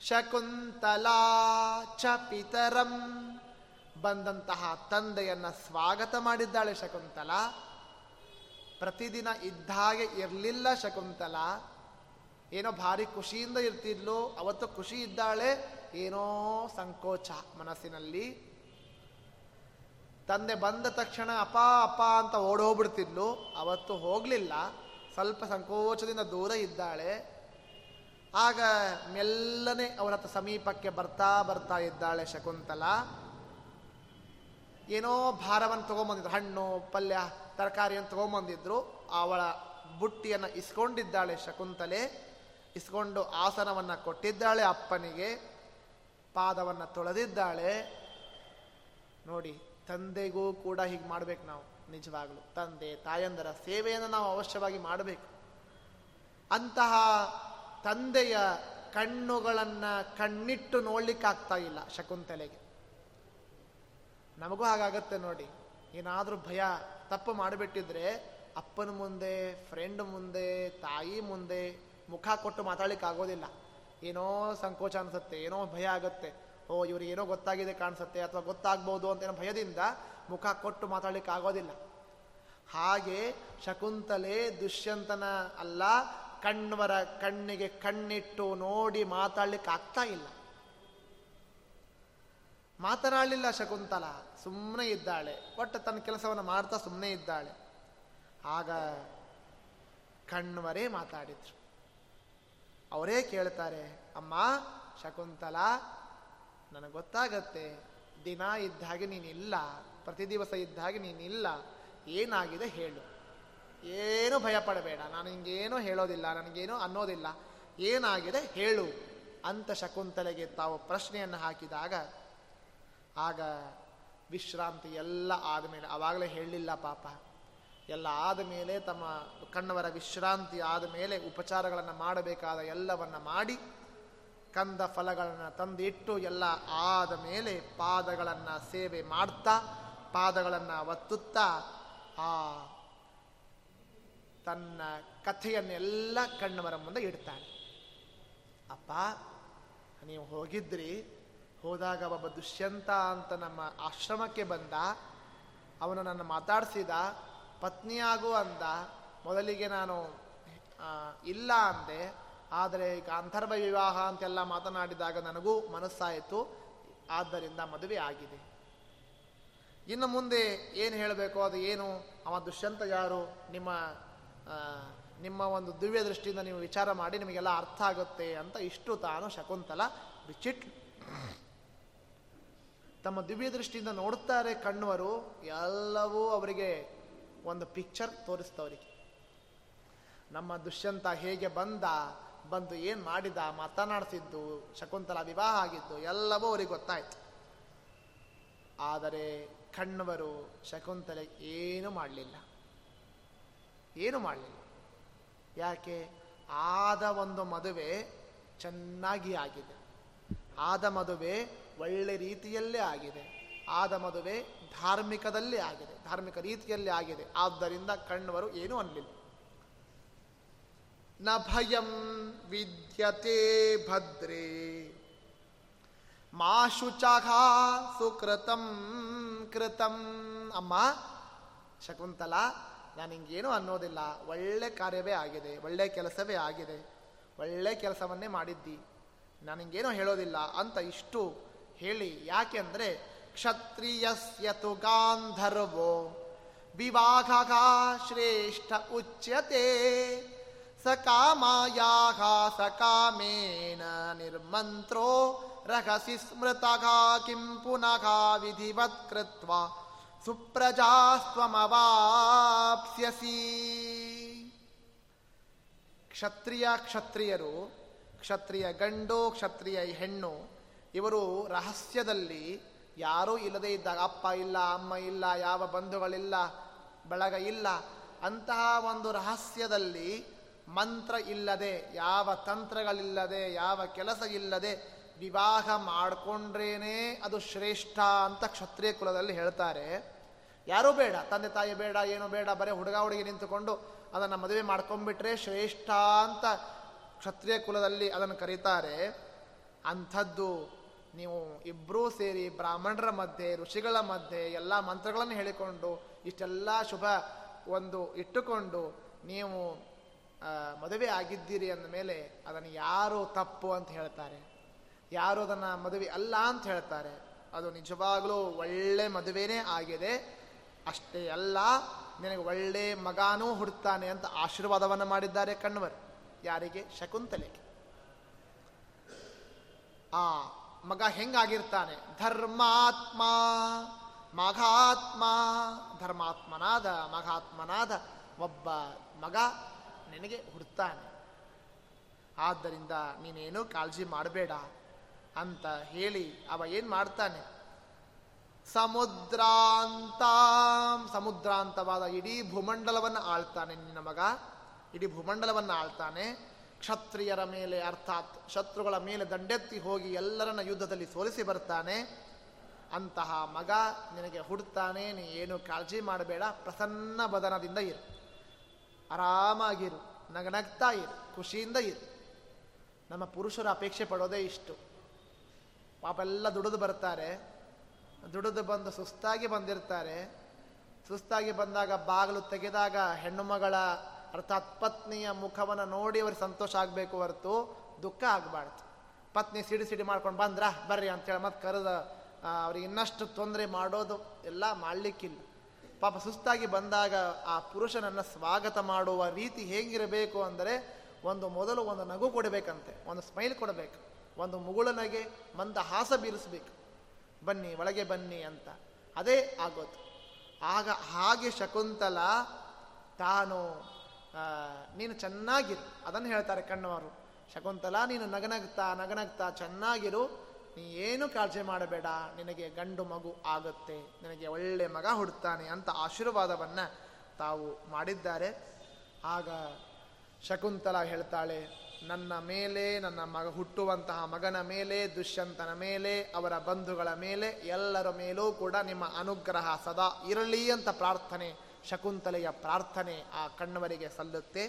ಶಕುಂತಲಾ ಚ ಪಿತರಂ, ಬಂದಂತಹ ತಂದೆಯನ್ನ ಸ್ವಾಗತ ಮಾಡಿದ್ದಾಳೆ ಶಕುಂತಲಾ. ಪ್ರತಿದಿನ ಇದ್ದ ಹಾಗೆ ಇರಲಿಲ್ಲ ಶಕುಂತಲ. ಏನೋ ಭಾರಿ ಖುಷಿಯಿಂದ ಇರ್ತಿದ್ಲು, ಅವತ್ತು ಖುಷಿ ಇದ್ದಾಳೆ, ಏನೋ ಸಂಕೋಚ ಮನಸ್ಸಿನಲ್ಲಿ. ತಂದೆ ಬಂದ ತಕ್ಷಣ ಅಪ ಅಪ ಅಂತ ಓಡೋಗ್ಬಿಡ್ತಿದ್ಲು, ಅವತ್ತು ಹೋಗಲಿಲ್ಲ, ಸ್ವಲ್ಪ ಸಂಕೋಚದಿಂದ ದೂರ ಇದ್ದಾಳೆ. ಆಗ ಮೆಲ್ಲನೆ ಅವರ ಹತ್ರ ಸಮೀಪಕ್ಕೆ ಬರ್ತಾ ಬರ್ತಾ ಇದ್ದಾಳೆ ಶಕುಂತಲ. ಏನೋ ಭಾರವನ್ನು ತಗೊಂಬಂದಿದ್ರು, ಹಣ್ಣು, ಪಲ್ಯ, ತರಕಾರಿಯನ್ನು ತಗೊಂಬಂದಿದ್ರು, ಅವಳ ಬುಟ್ಟಿಯನ್ನು ಇಸ್ಕೊಂಡಿದ್ದಾಳೆ ಶಕುಂತಲೆ. ಇಸ್ಕೊಂಡು ಆಸನವನ್ನು ಕೊಟ್ಟಿದ್ದಾಳೆ ಅಪ್ಪನಿಗೆ, ಪಾದವನ್ನು ತೊಳೆದಿದ್ದಾಳೆ. ನೋಡಿ, ತಂದೆಗೂ ಕೂಡ ಹೀಗೆ ಮಾಡ್ಬೇಕು ನಾವು, ನಿಜವಾಗ್ಲು. ತಂದೆ, ತಾಯಂದರ ಸೇವೆಯನ್ನು ನಾವು ಅವಶ್ಯವಾಗಿ ಮಾಡಬೇಕು. ಅಂತಹ ತಂದೆಯ ಕಣ್ಣುಗಳನ್ನು ಕಣ್ಣಿಟ್ಟು ನೋಡ್ಲಿಕ್ಕಾಗ್ತಾ ಇಲ್ಲ ಶಕುಂತಲೆಗೆ. ನಮಗೂ ಹಾಗಾಗತ್ತೆ ನೋಡಿ, ಏನಾದರೂ ಭಯ, ತಪ್ಪು ಮಾಡಿಬಿಟ್ಟಿದ್ರೆ ಅಪ್ಪನ ಮುಂದೆ ಫ್ರೆಂಡ್ ಮುಂದೆ, ತಾಯಿ ಮುಂದೆ ಮುಖ ಕೊಟ್ಟು ಮಾತಾಡ್ಲಿಕ್ಕೆ ಆಗೋದಿಲ್ಲ ಏನೋ ಸಂಕೋಚ ಅನಿಸುತ್ತೆ, ಏನೋ ಭಯ ಆಗುತ್ತೆ. ಓ, ಇವ್ರು ಏನೋ ಗೊತ್ತಾಗಿದೆ ಕಾಣಿಸುತ್ತೆ, ಅಥವಾ ಗೊತ್ತಾಗ್ಬೋದು ಅಂತ ಏನೋ ಭಯದಿಂದ ಮುಖ ಕೊಟ್ಟು ಮಾತಾಡ್ಲಿಕ್ಕೆ ಆಗೋದಿಲ್ಲ ಹಾಗೆ ಶಕುಂತಲೆ ದುಷ್ಯಂತನ ಅಲ್ಲ, ಕಣ್ವರ ಕಣ್ಣಿಗೆ ಕಣ್ಣಿಟ್ಟು ನೋಡಿ ಮಾತಾಡ್ಲಿಕ್ಕೆ ಆಗ್ತಾ ಇಲ್ಲ. ಮಾತನಾಡಲಿಲ್ಲ ಶಕುಂತಲ ಸುಮ್ಮನೆ ಇದ್ದಾಳೆ. ಒಟ್ಟು ತನ್ನ ಕೆಲಸವನ್ನು ಮಾಡ್ತಾ ಸುಮ್ಮನೆ ಇದ್ದಾಳೆ. ಆಗ ಕಣ್ವರೇ ಮಾತಾಡಿದ್ರು. ಅವರೇ ಕೇಳ್ತಾರೆ, ಅಮ್ಮ, ಶಕುಂತಲ, ನನಗೆ ಗೊತ್ತಾಗತ್ತೆ. ದಿನ ಇದ್ದ ನೀನಿಲ್ಲ ಪ್ರತಿ ದಿವಸ ಇದ್ದ ನೀನಿಲ್ಲ. ಏನಾಗಿದೆ ಹೇಳು. ಏನು ಭಯ ಪಡಬೇಡ. ನಾನು ಹಿಂಗೇನೂ ಹೇಳೋದಿಲ್ಲ, ನನಗೇನು ಅನ್ನೋದಿಲ್ಲ. ಏನಾಗಿದೆ ಹೇಳು. ಅಂತ ಶಕುಂತಲೆಗೆ ತಾವು ಪ್ರಶ್ನೆಯನ್ನು ಹಾಕಿದಾಗ, ಆಗ ವಿಶ್ರಾಂತಿ ಎಲ್ಲ ಆದಮೇಲೆ ಆವಾಗಲೇ ಹೇಳಲಿಲ್ಲ ಪಾಪ. ಎಲ್ಲ ಆದ ಮೇಲೆ ತಮ್ಮ ಕಣ್ಣವರ ವಿಶ್ರಾಂತಿ ಆದ ಮೇಲೆ ಉಪಚಾರಗಳನ್ನು ಮಾಡಬೇಕಾದ ಎಲ್ಲವನ್ನ ಮಾಡಿ ಕಂದ ಫಲಗಳನ್ನು ತಂದಿಟ್ಟು ಎಲ್ಲ ಆದ ಮೇಲೆ ಪಾದಗಳನ್ನು ಸೇವೆ ಮಾಡ್ತಾ, ಪಾದಗಳನ್ನು ಒತ್ತುತ್ತಾ, ಆ ತನ್ನ ಕಥೆಯನ್ನೆಲ್ಲ ಕಣ್ಣವರ ಮುಂದೆ ಇಡ್ತಾನೆ. ಅಪ್ಪ, ನೀವು ಹೋಗಿದ್ರಿ, ಹೋದಾಗ ಒಬ್ಬ ದುಷ್ಯಂತ ಅಂತ ನಮ್ಮ ಆಶ್ರಮಕ್ಕೆ ಬಂದ, ಅವನು ನನ್ನ ಮಾತಾಡಿಸಿದ ಪತ್ನಿಯಾಗು ಅಂದ, ಮೊದಲಿಗೆ ನಾನು ಇಲ್ಲ ಅಂದೆ, ಆದರೆ ಗಾಂಧರ್ವ ವಿವಾಹ ಅಂತೆಲ್ಲ ಮಾತನಾಡಿದಾಗ ನನಗೂ ಮನಸ್ಸಾಯಿತು, ಆದ್ದರಿಂದ ಮದುವೆ ಆಗಿದೆ. ಇನ್ನು ಮುಂದೆ ಏನು ಹೇಳಬೇಕು, ಅದು ಏನು? ಅವ ದುಷ್ಯಂತ ಯಾರು? ನಿಮ್ಮ ನಿಮ್ಮ ಒಂದು ದಿವ್ಯ ದೃಷ್ಟಿಯಿಂದ ನೀವು ವಿಚಾರ ಮಾಡಿ ನಿಮಗೆಲ್ಲ ಅರ್ಥ ಆಗುತ್ತೆ ಅಂತ ಇಷ್ಟು ತಾನು ಶಕುಂತಲ ಬಿಚ್ಚಿಟ್ ತಮ್ಮ ದಿವ್ಯ ದೃಷ್ಟಿಯಿಂದ ನೋಡುತ್ತಾರೆ ಕಣ್ಣವರು, ಎಲ್ಲವೂ ಅವರಿಗೆ ಒಂದು ಪಿಕ್ಚರ್ ತೋರಿಸ್ತವರಿಗೆ. ನಮ್ಮ ದುಷ್ಯಂತ ಹೇಗೆ ಬಂದ, ಬಂದು ಏನು ಮಾಡಿದ ಮಾತನಾಡ್ತಿದ್ದು ಶಕುಂತಲಾ ವಿವಾಹ ಆಗಿದ್ದು, ಎಲ್ಲವೂ ಅವರಿಗೆ ಗೊತ್ತಾಯ್ತು. ಆದರೆ ಕಣ್ಣವರು ಶಕುಂತಲೆ ಏನು ಮಾಡಲಿಲ್ಲ. ಏನು ಮಾಡಲಿಲ್ಲ. ಯಾಕೆ? ಆದ ಒಂದು ಮದುವೆ ಚೆನ್ನಾಗಿ ಆಗಿದೆ. ಆದ ಮದುವೆ ಒಳ್ಳೆ ರೀತಿಯಲ್ಲೇ ಆಗಿದೆ. ಆದ ಮದುವೆ ಧಾರ್ಮಿಕದಲ್ಲಿ ಆಗಿದೆ. ಧಾರ್ಮಿಕ ರೀತಿಯಲ್ಲಿ ಆಗಿದೆ. ಆದ್ದರಿಂದ ಕಣ್ಣವರು ಏನೂ ಅನ್ನಲಿಲ್ಲ ನ ಭಯಂ ವಿದ್ಯತೆ ಭದ್ರೇ. ಮಾ ಶುಚಃ ಸುಕೃತಂ ಕೃತಂ. ಅಮ್ಮ, ಶಕುಂತಲ ನಾನು ಹಿಂಗೇನು ಅನ್ನೋದಿಲ್ಲ. ಒಳ್ಳೆ ಕಾರ್ಯವೇ ಆಗಿದೆ. ಒಳ್ಳೆ ಕೆಲಸವೇ ಆಗಿದೆ. ಒಳ್ಳೆ ಕೆಲಸವನ್ನೇ ಮಾಡಿದ್ದಿ. ನಾನು ಹಿಂಗೇನು ಹೇಳೋದಿಲ್ಲ ಅಂತ ಇಷ್ಟು ಹೇಳಿ. ಯಾಕೆ ಕ್ಷತ್ರಿಯಸ್ಯತು ಗಾಂಧರ್ವೋ. ವಿವಾಹ ಶ್ರೇಷ್ಠ ಉಚ್ಯತೆ. ಸಕಾಮಾಯಾಹ ಸಕಾಮೇನ ನಿರ್ಮಂತ್ರೋ. ರಹಸಿ ಸ್ಮೃತ ಕಿಂ ಪುನಃ ವಿಧಿವತ್ ಕೃತ್ವ. ಸುಪ್ರಜಾಸ್ತ್ವಮವಾಪ್ಸ್ಯಸಿ. ಕ್ಷತ್ರಿಯ ಕ್ಷತ್ರಿಯರು, ಕ್ಷತ್ರಿಯ ಗಂಡು, ಕ್ಷತ್ರಿಯ ಹೆಣ್ಣು, ಇವರು ರಹಸ್ಯದಲ್ಲಿ ಯಾರೂ ಇಲ್ಲದೇ ಇದ್ದಾಗ ಅಪ್ಪ ಇಲ್ಲ, ಅಮ್ಮ ಇಲ್ಲ, ಯಾವ ಬಂಧುಗಳಿಲ್ಲ, ಬಳಗ ಇಲ್ಲ. ಅಂತಹ ಒಂದು ರಹಸ್ಯದಲ್ಲಿ ಮಂತ್ರ ಇಲ್ಲದೆ, ಯಾವ ತಂತ್ರಗಳಿಲ್ಲದೆ, ಯಾವ ಕೆಲಸ ಇಲ್ಲದೆ ವಿವಾಹ ಮಾಡಿಕೊಂಡ್ರೇನೆ ಅದು ಶ್ರೇಷ್ಠ ಅಂತ ಕ್ಷತ್ರಿಯ ಕುಲದಲ್ಲಿ ಹೇಳ್ತಾರೆ. ಯಾರೂ ಬೇಡ, ತಂದೆ ತಾಯಿ ಬೇಡ, ಏನು ಬೇಡ, ಬರೀ ಹುಡುಗ ಹುಡುಗಿ ನಿಂತುಕೊಂಡು ಅದನ್ನು ಮದುವೆ ಮಾಡ್ಕೊಂಡ್ಬಿಟ್ರೆ ಶ್ರೇಷ್ಠ ಅಂತ ಕ್ಷತ್ರಿಯ ಕುಲದಲ್ಲಿ ಅದನ್ನು ಕರೀತಾರೆ. ಅಂಥದ್ದು ನೀವು ಇಬ್ಬರೂ ಸೇರಿ ಬ್ರಾಹ್ಮಣರ ಮಧ್ಯೆ, ಋಷಿಗಳ ಮಧ್ಯೆ ಎಲ್ಲ ಮಂತ್ರಗಳನ್ನು ಹೇಳಿಕೊಂಡು ಇಷ್ಟೆಲ್ಲ ಶುಭ ಒಂದು ಇಟ್ಟುಕೊಂಡು ನೀವು ಮದುವೆ ಆಗಿದ್ದೀರಿ ಅಂದ ಮೇಲೆ ಅದನ್ನು ಯಾರು ತಪ್ಪು ಅಂತ ಹೇಳ್ತಾರೆ. ಯಾರು ಅದನ್ನು ಮದುವೆ ಅಲ್ಲ ಅಂತ ಹೇಳ್ತಾರೆ. ಅದು ನಿಜವಾಗಲೂ ಒಳ್ಳೆ ಮದುವೆನೇ ಆಗಿದೆ. ಅಷ್ಟೇ ಅಲ್ಲ, ನಿನಗೆ ಒಳ್ಳೆ ಮಗಾನೂ ಹುಡ್ತಾನೆ ಅಂತ ಆಶೀರ್ವಾದವನ್ನು ಮಾಡಿದ್ದಾರೆ ಕಣ್ವರು ಯಾರಿಗೆ? ಶಕುಂತಲೆಗೆ. ಆ ಮಗ ಹೆಂಗಾಗಿರ್ತಾನೆ? ಧರ್ಮಾತ್ಮ ಮಘಾತ್ಮ ಧರ್ಮಾತ್ಮನಾದ ಮಘಾತ್ಮನಾದ ಒಬ್ಬ ಮಗ ನಿನಗೆ ಹುಡ್ತಾನೆ. ಆದ್ದರಿಂದ ನೀನೇನೂ ಕಾಳಜಿ ಮಾಡಬೇಡ ಅಂತ ಹೇಳಿ ಅವ ಏನು ಮಾಡ್ತಾನೆ? ಸಮುದ್ರಾಂತ, ಸಮುದ್ರಾಂತವಾದ ಇಡೀ ಭೂಮಂಡಲವನ್ನು ಆಳ್ತಾನೆ ನಿನ್ನ ಮಗ. ಇಡೀ ಭೂಮಂಡಲವನ್ನು ಆಳ್ತಾನೆ. ಕ್ಷತ್ರಿಯರ ಮೇಲೆ ಅರ್ಥಾತ್ ಶತ್ರುಗಳ ಮೇಲೆ ದಂಡೆತ್ತಿ ಹೋಗಿ ಎಲ್ಲರನ್ನ ಯುದ್ಧದಲ್ಲಿ ಸೋಲಿಸಿ ಬರ್ತಾನೆ. ಅಂತಹ ಮಗ ನಿನಗೆ ಹುಡ್ತಾನೆ ನೀ ಏನು ಕಾಳಜಿ ಮಾಡಬೇಡ, ಪ್ರಸನ್ನ ಬದನದಿಂದ ಇರು. ಆರಾಮಾಗಿರು ನಗನಗ್ತಾ ಇರು, ಖುಷಿಯಿಂದ ಇರು. ನಮ್ಮ ಪುರುಷರು ಅಪೇಕ್ಷೆ ಪಡೋದೇ ಇಷ್ಟು. ಪಾಪ ಎಲ್ಲ ದುಡಿದು ಬರ್ತಾರೆ. ದುಡಿದು ಬಂದು ಸುಸ್ತಾಗಿ ಬಂದಿರ್ತಾರೆ. ಸುಸ್ತಾಗಿ ಬಂದಾಗ ಬಾಗಿಲು ತೆಗೆದಾಗ ಹೆಣ್ಣು ಮಗಳ ಅರ್ಥಾತ್ ಪತ್ನಿಯ ಮುಖವನ್ನು ನೋಡಿ ಅವ್ರಿಗೆ ಸಂತೋಷ ಆಗಬೇಕು ಹೊರತು ದುಃಖ ಆಗಬಾರ್ದು. ಪತ್ನಿ ಸಿಡಿ ಸಿಡಿ ಮಾಡ್ಕೊಂಡು ಬಂದ್ರ, ಬರ್ರಿ ಅಂತೇಳಿ ಮತ್ತೆ ಕರೆದ ಅವ್ರಿಗೆ ಇನ್ನಷ್ಟು ತೊಂದರೆ ಮಾಡೋದು ಎಲ್ಲ ಮಾಡಲಿಕ್ಕಿಲ್ಲ. ಪಾಪ ಸುಸ್ತಾಗಿ ಬಂದಾಗ ಆ ಪುರುಷನನ್ನು ಸ್ವಾಗತ ಮಾಡುವ ರೀತಿ ಹೇಗಿರಬೇಕು ಅಂದರೆ ಒಂದು ಮೊದಲು ಒಂದು ನಗು ಕೊಡಬೇಕಂತೆ, ಒಂದು ಸ್ಮೈಲ್ ಕೊಡಬೇಕು, ಒಂದು ಮುಗುಳನಗೆ ಮಂದ ಹಾಸ ಬೀರಿಸ್ಬೇಕು. ಬನ್ನಿ, ಒಳಗೆ ಬನ್ನಿ ಅಂತ. ಅದೇ ಆಗೋದು. ಆಗ ಹಾಗೆ ಶಕುಂತಲ ತಾನು ನೀನು ಚೆನ್ನಾಗಿರು. ಅದನ್ನು ಹೇಳ್ತಾರೆ ಕಣ್ಣವರು. ಶಕುಂತಲ, ನೀನು ನಗನಗ್ತಾ ನಗನಗ್ತಾ ಚೆನ್ನಾಗಿರು. ನೀ ಏನು ಕಾಳಜಿ ಮಾಡಬೇಡ. ನಿನಗೆ ಗಂಡು ಮಗು ಆಗುತ್ತೆ. ನಿನಗೆ ಒಳ್ಳೆ ಮಗ ಹುಡ್ತಾನೆ ಅಂತ ಆಶೀರ್ವಾದವನ್ನು ತಾವು ಮಾಡಿದ್ದಾರೆ. ಆಗ ಶಕುಂತಲ ಹೇಳ್ತಾಳೆ, ನನ್ನ ಮೇಲೆ, ನನ್ನ ಮಗ, ಹುಟ್ಟುವಂತಹ ಮಗನ ಮೇಲೆ, ದುಷ್ಯಂತನ ಮೇಲೆ, ಅವರ ಬಂಧುಗಳ ಮೇಲೆ ಎಲ್ಲರ ಮೇಲೂ ಕೂಡ ನಿಮ್ಮ ಅನುಗ್ರಹ ಸದಾ ಇರಲಿ ಅಂತ ಪ್ರಾರ್ಥನೆ. ಶಕುಂತಲೆಯ ಪ್ರಾರ್ಥನೆ ಆ ಕಣ್ಣವರಿಗೆ ಸಲ್ಲುತ್ತೆ.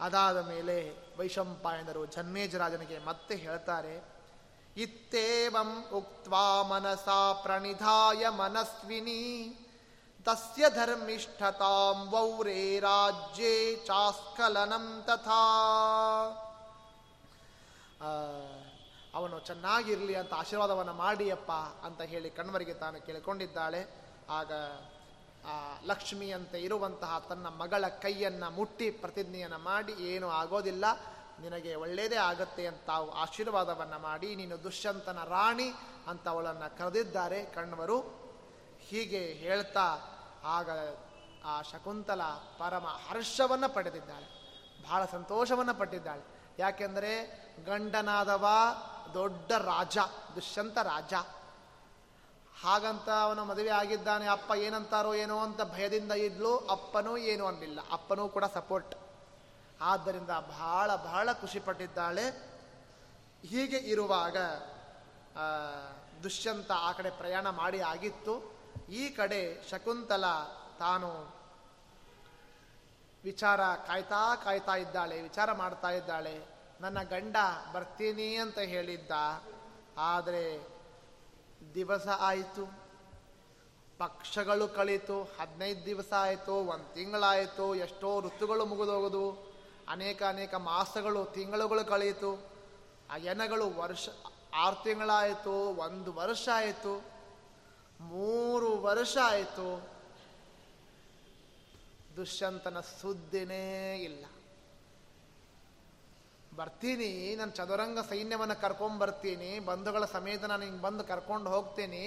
ಅದಾದ ಮೇಲೆ ವೈಶಂಪಾಯನರು ಜನ್ಮೇಜರಾಜನಿಗೆ ಮತ್ತೆ ಹೇಳ್ತಾರೆ, ಇತ್ತೇವಂ ಉಕ್ವಾ ಮನಸಾ ಪ್ರಣಿಧಾಯ ಮನಸ್ವಿನಿ, ತಸ್ಯ ಧರ್ಮಿಷ್ಠತಾಂ ವೌರೇ ರಾಜ್ಯೇ ಚಾಸ್ಕಲನಂ ತಥಾ. ಅವನು ಚೆನ್ನಾಗಿರಲಿ ಅಂತ ಆಶೀರ್ವಾದವನ್ನು ಮಾಡಿಯಪ್ಪ ಅಂತ ಹೇಳಿ ಕಣ್ವರಿಗೆ ತಾನು ಕೇಳಿಕೊಂಡಿದ್ದಾಳೆ. ಆಗ ಲಕ್ಷ್ಮಿಯಂತೆ ಇರುವಂತಹ ತನ್ನ ಮಗಳ ಕೈಯನ್ನು ಮುಟ್ಟಿ ಪ್ರತಿಜ್ಞೆಯನ್ನು ಮಾಡಿ, ಏನೂ ಆಗೋದಿಲ್ಲ, ನಿನಗೆ ಒಳ್ಳೆಯದೇ ಆಗತ್ತೆ ಅಂತ ತಾವು ಆಶೀರ್ವಾದವನ್ನು ಮಾಡಿ, ನೀನು ದುಷ್ಯಂತನ ರಾಣಿ ಅಂತ ಅವಳನ್ನು ಕರೆದಿದ್ದಾರೆ ಕಣ್ವರು ಹೀಗೆ ಹೇಳ್ತಾ ಆಗ ಆ ಶಕುಂತಲ ಪರಮ ಹರ್ಷವನ್ನು ಪಡೆದಿದ್ದಾಳೆ, ಬಹಳ ಸಂತೋಷವನ್ನು ಪಟ್ಟಿದ್ದಾಳೆ. ಯಾಕೆಂದರೆ ಗಂಡನಾದವ ದೊಡ್ಡ ರಾಜ, ದುಷ್ಯಂತ ರಾಜ. ಹಾಗಂತ ಅವನ ಮದುವೆ ಆಗಿದ್ದಾನೆ, ಅಪ್ಪ ಏನಂತಾರೋ ಏನೋ ಅಂತ ಭಯದಿಂದ ಇದ್ಲು, ಅಪ್ಪನೂ ಏನು ಅನ್ನಿಲ್ಲ. ಅಪ್ಪನೂ ಕೂಡ ಸಪೋರ್ಟ್ ಆದ್ದರಿಂದ ಬಹಳ ಬಹಳ ಖುಷಿಪಟ್ಟಿದ್ದಾಳೆ ಹೀಗೆ ಇರುವಾಗ ದುಷ್ಯಂತ ಆ ಕಡೆ ಪ್ರಯಾಣ ಮಾಡಿ ಆಗಿತ್ತು. ಈ ಕಡೆ ಶಕುಂತಲ ತಾನು ವಿಚಾರ ಕಾಯ್ತಾ ಕಾಯ್ತಾ ಇದ್ದಾಳೆ, ವಿಚಾರ ಮಾಡ್ತಾ ಇದ್ದಾಳೆ. ನನ್ನ ಗಂಡ ಬರ್ತೀನಿ ಅಂತ ಹೇಳಿದ್ದ, ಆದರೆ ದಿವಸ ಆಯಿತು. ಪಕ್ಷಗಳು ಕಳೀತು. ಹದಿನೈದು ದಿವಸ ಆಯಿತು. ಒಂದು ತಿಂಗಳಾಯಿತು. ಎಷ್ಟೋ ಋತುಗಳು ಮುಗಿದೋಗೋದು. ಅನೇಕ ಅನೇಕ ಮಾಸಗಳು, ತಿಂಗಳುಗಳು ಕಳೀತು. ಆ ಎನಗಳು ವರ್ಷ, ಆರು ತಿಂಗಳಾಯಿತು. ಒಂದು ವರ್ಷ ಆಯಿತು. ಮೂರು ವರ್ಷ ಆಯಿತು. ದುಷ್ಯಂತನ ಸುದ್ದಿನೇ ಇಲ್ಲ. ಬರ್ತೀನಿ, ನಾನು ಚದುರಂಗ ಸೈನ್ಯವನ್ನು ಕರ್ಕೊಂಬರ್ತೀನಿ ಬಂಧುಗಳ ಸಮೇತ ನಾನು ಹಿಂಗೆ ಬಂದು ಕರ್ಕೊಂಡು ಹೋಗ್ತೀನಿ,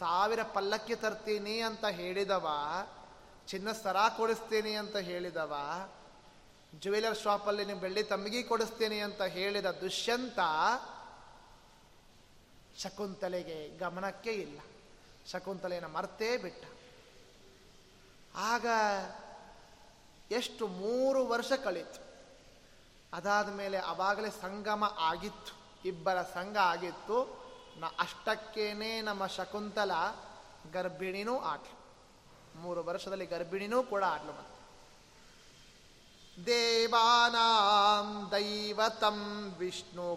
ಸಾವಿರ ಪಲ್ಲಕ್ಕಿ ತರ್ತೀನಿ ಅಂತ ಹೇಳಿದವ ಚಿನ್ನ ಸರ ಕೊಡಿಸ್ತೀನಿ ಅಂತ ಹೇಳಿದವ ಜ್ಯುವೆಲರ್ ಶಾಪಲ್ಲಿ ನೀವು ಬೆಳ್ಳಿ ತಮ್ಮಿಗೆ ಕೊಡಿಸ್ತೀನಿ ಅಂತ ಹೇಳಿದ ದುಷ್ಯಂತ ಶಕುಂತಲೆಗೆ ಗಮನಕ್ಕೆ ಇಲ್ಲ. ಶಕುಂತಲೆಯನ್ನು ಮರ್ತೇ ಬಿಟ್ಟ. ಆಗ ಎಷ್ಟು ಮೂರು ವರ್ಷ ಕಳೀತು. ಅದಾದ ಮೇಲೆ ಅವಾಗಲೇ ಸಂಗಮ ಆಗಿತ್ತು. ಇಬ್ಬರ ಸಂಘ ಆಗಿತ್ತು. ನ ಅಷ್ಟಕ್ಕೇನೆ ನಮ್ಮ ಶಕುಂತಲ ಗರ್ಭಿಣಿನೂ ಆಟ್ಲು. ಮೂರು ವರ್ಷದಲ್ಲಿ ಗರ್ಭಿಣಿನೂ ಕೂಡ ಆಟ್ಲು ಮತ್ತೆ. ದೇವಾನಾಂ ದೈವತಂ ವಿಷ್ಣು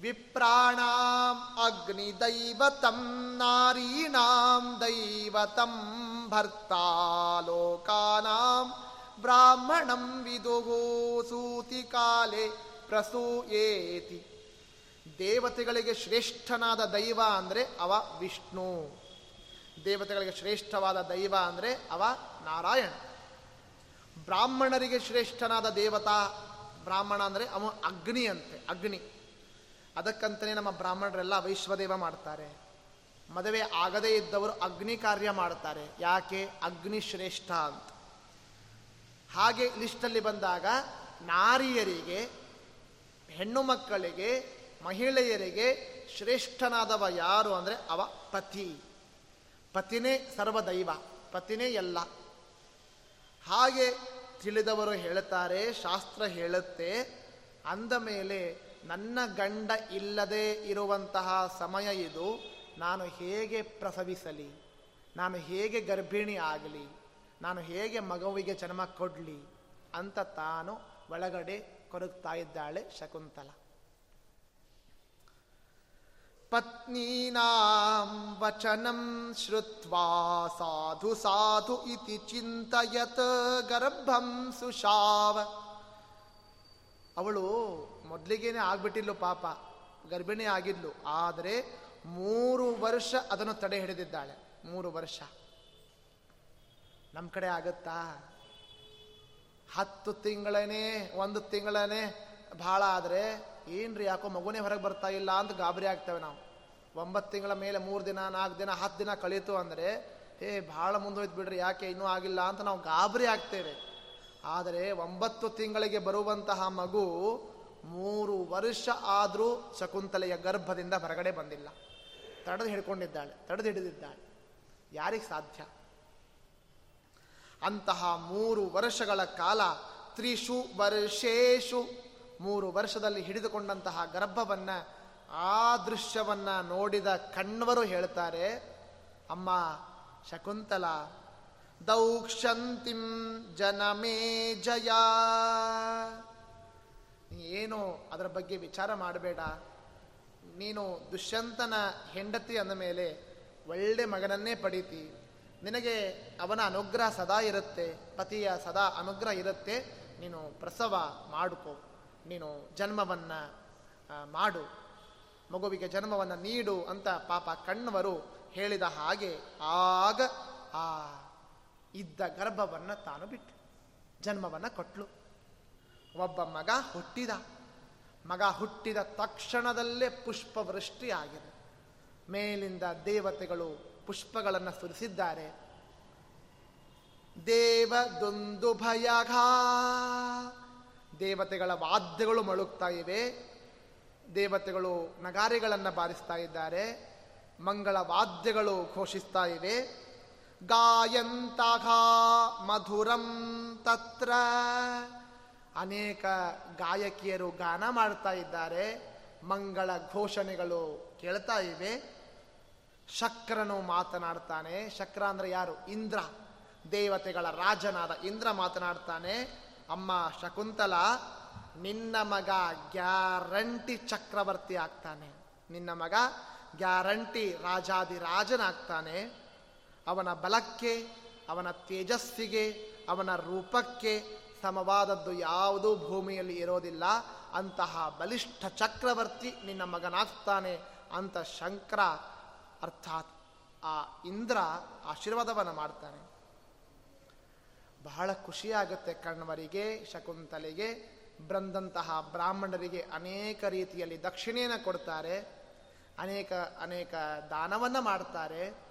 ವಿಪ್ರಾಣಾಂ ಅಗ್ನಿ ದೈವತಂ ನಾರೀಣಾಂ ದೈವತಂ ಭರ್ತಾ ಲೋಕಾನಾಂ ಬ್ರಾಹ್ಮಣಂ ವಿದುಗೋ ಸೂತಿ ಕಾಲೆ ಪ್ರಸೂಯೇತಿ. ದೇವತೆಗಳಿಗೆ ಶ್ರೇಷ್ಠನಾದ ದೈವ ಅಂದರೆ ಅವ ವಿಷ್ಣು. ದೇವತೆಗಳಿಗೆ ಶ್ರೇಷ್ಠವಾದ ದೈವ ಅಂದರೆ ಅವ ನಾರಾಯಣ. ಬ್ರಾಹ್ಮಣರಿಗೆ ಶ್ರೇಷ್ಠನಾದ ದೇವತಾ, ಬ್ರಾಹ್ಮಣ ಅಂದರೆ ಅವ ಅಗ್ನಿ ಅಂತೆ, ಅಗ್ನಿ. ಅದಕ್ಕಂತಲೇ ನಮ್ಮ ಬ್ರಾಹ್ಮಣರೆಲ್ಲ ವೈಶ್ವದೇವ ಮಾಡ್ತಾರೆ. ಮದುವೆ ಆಗದೇ ಇದ್ದವರು ಅಗ್ನಿ ಕಾರ್ಯ ಮಾಡ್ತಾರೆ. ಯಾಕೆ? ಅಗ್ನಿ ಶ್ರೇಷ್ಠ ಅಂತ. ಹಾಗೆ ಲಿಸ್ಟಲ್ಲಿ ಬಂದಾಗ ನಾರಿಯರಿಗೆ, ಹೆಣ್ಣು ಮಕ್ಕಳಿಗೆ, ಮಹಿಳೆಯರಿಗೆ ಶ್ರೇಷ್ಠನಾದವ ಯಾರು ಅಂದರೆ ಅವ ಪತಿ. ಪತಿನೇ ಸರ್ವದೈವ, ಪತಿನೇ ಎಲ್ಲ. ಹಾಗೆ ತಿಳಿದವರು ಹೇಳುತ್ತಾರೆ ಶಾಸ್ತ್ರ ಹೇಳುತ್ತೆ, ಅಂದ ಮೇಲೆ ನನ್ನ ಗಂಡ ಇಲ್ಲದೆ ಇರುವಂತಹ ಸಮಯ ಇದು, ನಾನು ಹೇಗೆ ಪ್ರಸವಿಸಲಿ? ನಾನು ಹೇಗೆ ಗರ್ಭಿಣಿ ಆಗಲಿ? ನಾನು ಹೇಗೆ ಮಗುವಿಗೆ ಜನ್ಮ ಕೊಡಲಿ ಅಂತ ತಾನು ಒಳಗಡೆ ಕೊರಗ್ತಾ ಇದ್ದಾಳೆ ಶಕುಂತಲ. ಪತ್ನೀನಾಂ ವಚನಂ ಶ್ರುತ್ವಾ ಸಾಧು ಸಾಧು ಇತಿ ಚಿಂತಯತ್ ಗರ್ಭಂ ಸುಶಾವ. ಅವಳು ಮೊದಲಿಗೇನೆ ಆಗ್ಬಿಟ್ಟಿಲ್ಲ ಪಾಪ ಗರ್ಭಿಣಿ ಆಗಿದ್ಲು ಆದರೆ ಮೂರು ವರ್ಷ ಅದನ್ನು ತಡೆ ಹಿಡಿದಿದ್ದಾಳೆ, ಮೂರು ವರ್ಷ. ನಮ್ಮ ಕಡೆ ಆಗುತ್ತಾ? ಹತ್ತು ತಿಂಗಳೇ ಒಂದು ತಿಂಗಳೇ ಭಾಳ ಆದರೆ ಏನ್ರಿ ಯಾಕೋ ಮಗುನೇ ಹೊರಗೆ ಬರ್ತಾ ಇಲ್ಲ ಅಂತ ಗಾಬರಿ ಆಗ್ತೇವೆ ನಾವು. ಒಂಬತ್ತು ತಿಂಗಳ ಮೇಲೆ ಮೂರು ದಿನ, ನಾಲ್ಕು ದಿನ, ಹತ್ತು ದಿನ ಕಳೀತು ಅಂದರೆ ಏ ಭಾಳ ಮುಂದೋಯ್ತು ಬಿಡ್ರಿ, ಯಾಕೆ ಇನ್ನೂ ಆಗಿಲ್ಲ ಅಂತ ನಾವು ಗಾಬರಿ ಆಗ್ತೇವೆ. ಆದರೆ ಒಂಬತ್ತು ತಿಂಗಳಿಗೆ ಬರುವಂತಹ ಮಗು ಮೂರು ವರ್ಷ ಆದರೂ ಶಕುಂತಲೆಯ ಗರ್ಭದಿಂದ ಹೊರಗಡೆ ಬಂದಿಲ್ಲ. ತಡೆದು ಹಿಡ್ಕೊಂಡಿದ್ದಾಳೆ, ತಡೆದು ಹಿಡಿದಿದ್ದಾಳೆ. ಯಾರಿಗೆ ಸಾಧ್ಯ? ಅಂತಹ ಮೂರು ವರ್ಷಗಳ ಕಾಲ ತ್ರಿಷು ವರ್ಷೇಶು ಮೂರು ವರ್ಷದಲ್ಲಿ ಹಿಡಿದುಕೊಂಡಂತಹ ಗರ್ಭವನ್ನು, ಆ ದೃಶ್ಯವನ್ನು ನೋಡಿದ ಕಣ್ವರು ಹೇಳ್ತಾರೆ, ಅಮ್ಮ, ಶಕುಂತಲ, ದೌಕ್ಷಂತಿಂ ಜನಮೇ ಜಯ. ಏನು ಅದರ ಬಗ್ಗೆ ವಿಚಾರ ಮಾಡಬೇಡ. ನೀನು ದುಷ್ಯಂತನ ಹೆಂಡತಿ ಅಂದ ಮೇಲೆ ಒಳ್ಳೆ ಮಗನನ್ನೇ ಪಡೀತಿ. ನಿನಗೆ ಅವನ ಅನುಗ್ರಹ ಸದಾ ಇರುತ್ತೆ, ಪತಿಯ ಸದಾ ಅನುಗ್ರಹ ಇರುತ್ತೆ, ನೀನು ಪ್ರಸವ ಮಾಡಿಕೊ, ನೀನು ಜನ್ಮವನ್ನು ಮಾಡು, ಮಗುವಿಗೆ ಜನ್ಮವನ್ನು ನೀಡು ಅಂತ ಪಾಪ ಕಣ್ಣವರು ಹೇಳಿದ ಹಾಗೆ ಆಗ ಆ ಇದ್ದ ಗರ್ಭವನ್ನು ತಾನು ಬಿಟ್ಟು ಜನ್ಮವನ್ನು ಕೊಟ್ಲು. ಒಬ್ಬ ಮಗ ಹುಟ್ಟಿದ ಮಗ ಹುಟ್ಟಿದ ತಕ್ಷಣದಲ್ಲೇ ಪುಷ್ಪವೃಷ್ಟಿ ಆಗಿದೆ ಮೇಲಿಂದ ದೇವತೆಗಳು ಪುಷ್ಪಗಳನ್ನು ಸುರಿಸಿದ್ದಾರೆ. ದೇವದೊಂದು ಭಯಘ. ದೇವತೆಗಳ ವಾದ್ಯಗಳು ಮಳುಗ್ತಾ ಇವೆ. ದೇವತೆಗಳು ನಗಾರಿಗಳನ್ನು ಬಾರಿಸ್ತಾ ಇದ್ದಾರೆ. ಮಂಗಳ ವಾದ್ಯಗಳು ಘೋಷಿಸ್ತಾ ಇವೆ. ಗಾಯಂತಘ ಮಧುರಂ ತತ್ರ. ಅನೇಕ ಗಾಯಕಿಯರು ಗಾನ ಮಾಡ್ತಾ ಇದ್ದಾರೆ. ಮಂಗಳ ಘೋಷಣೆಗಳು ಕೇಳ್ತಾ ಇವೆ. ಶಕ್ರನು ಮಾತನಾಡ್ತಾನೆ. ಶಕ್ರ ಅಂದ್ರೆ ಯಾರು? ಇಂದ್ರ. ದೇವತೆಗಳ ರಾಜನಾದ ಇಂದ್ರ ಮಾತನಾಡ್ತಾನೆ. ಅಮ್ಮ ಶಕುಂತಲ, ನಿನ್ನ ಮಗ ಗ್ಯಾರಂಟಿ ಚಕ್ರವರ್ತಿ ಆಗ್ತಾನೆ. ನಿನ್ನ ಮಗ ಗ್ಯಾರಂಟಿ ರಾಜಾದಿರಾಜನಾಗ್ತಾನೆ ಅವನ ಬಲಕ್ಕೆ, ಅವನ ತೇಜಸ್ಸಿಗೆ, ಅವನ ರೂಪಕ್ಕೆ ಸಮವಾದದ್ದು ಯಾವುದೂ ಭೂಮಿಯಲ್ಲಿ ಇರೋದಿಲ್ಲ. ಅಂತಹ ಬಲಿಷ್ಠ ಚಕ್ರವರ್ತಿ ನಿನ್ನ ಮಗನಾಗ್ತಾನೆ ಅಂತ ಶಂಕರ ಅರ್ಥಾತ್ ಆ ಇಂದ್ರ ಆಶೀರ್ವಾದವನ್ನು ಮಾಡ್ತಾನೆ. ಬಹಳ ಖುಷಿಯಾಗುತ್ತೆ ಕಣ್ವರಿಗೆ, ಶಕುಂತಲೆಗೆ, ಬ್ರಂದಂತಹ ಬ್ರಾಹ್ಮಣರಿಗೆ ಅನೇಕ ರೀತಿಯಲ್ಲಿ ದಕ್ಷಿಣೆಯನ್ನು ಕೊಡ್ತಾರೆ, ಅನೇಕ ಅನೇಕ ದಾನವನ್ನು ಮಾಡ್ತಾರೆ.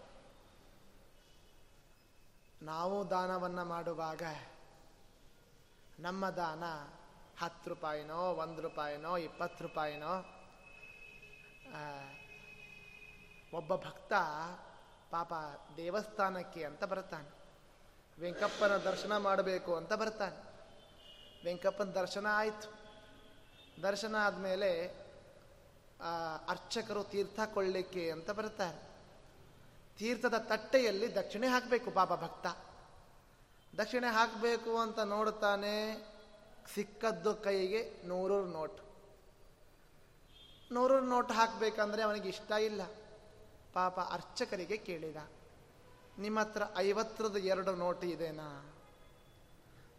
ನಾವು ದಾನವನ್ನು ಮಾಡುವಾಗ ನಮ್ಮ ದಾನ ಹತ್ತು ರೂಪಾಯಿನೋ, ಒಂದು ರೂಪಾಯಿನೋ, ಇಪ್ಪತ್ತು ರೂಪಾಯಿನೋ ಒಬ್ಬ ಭಕ್ತ ಪಾಪ ದೇವಸ್ಥಾನಕ್ಕೆ ಅಂತ ಬರ್ತಾನೆ. ವೆಂಕಪ್ಪನ ದರ್ಶನ ಮಾಡಬೇಕು ಅಂತ ಬರ್ತಾನೆ. ವೆಂಕಪ್ಪನ ದರ್ಶನ ಆಯಿತು. ದರ್ಶನ ಆದಮೇಲೆ ಅರ್ಚಕರು ತೀರ್ಥ ಕೊಳ್ಳಿಕ್ಕೆ ಅಂತ ಬರ್ತಾರೆ. ತೀರ್ಥದ ತಟ್ಟೆಯಲ್ಲಿ ದಕ್ಷಿಣೆ ಹಾಕಬೇಕು ಪಾಪ ಭಕ್ತ. ದಕ್ಷಿಣೆ ಹಾಕಬೇಕು ಅಂತ ನೋಡ್ತಾನೆ, ಸಿಕ್ಕದ್ದು ಕೈಗೆ ನೂರೂರು ನೋಟ್. ನೂರೂರು ನೋಟ್ ಹಾಕಬೇಕಂದ್ರೆ ಅವನಿಗೆ ಇಷ್ಟ ಇಲ್ಲ. ಪಾಪ ಅರ್ಚಕರಿಗೆ ಕೇಳಿದ ನಿಮ್ಮ ಹತ್ರ ಐವತ್ತರದ ಎರಡು ನೋಟು ಇದೆನಾ?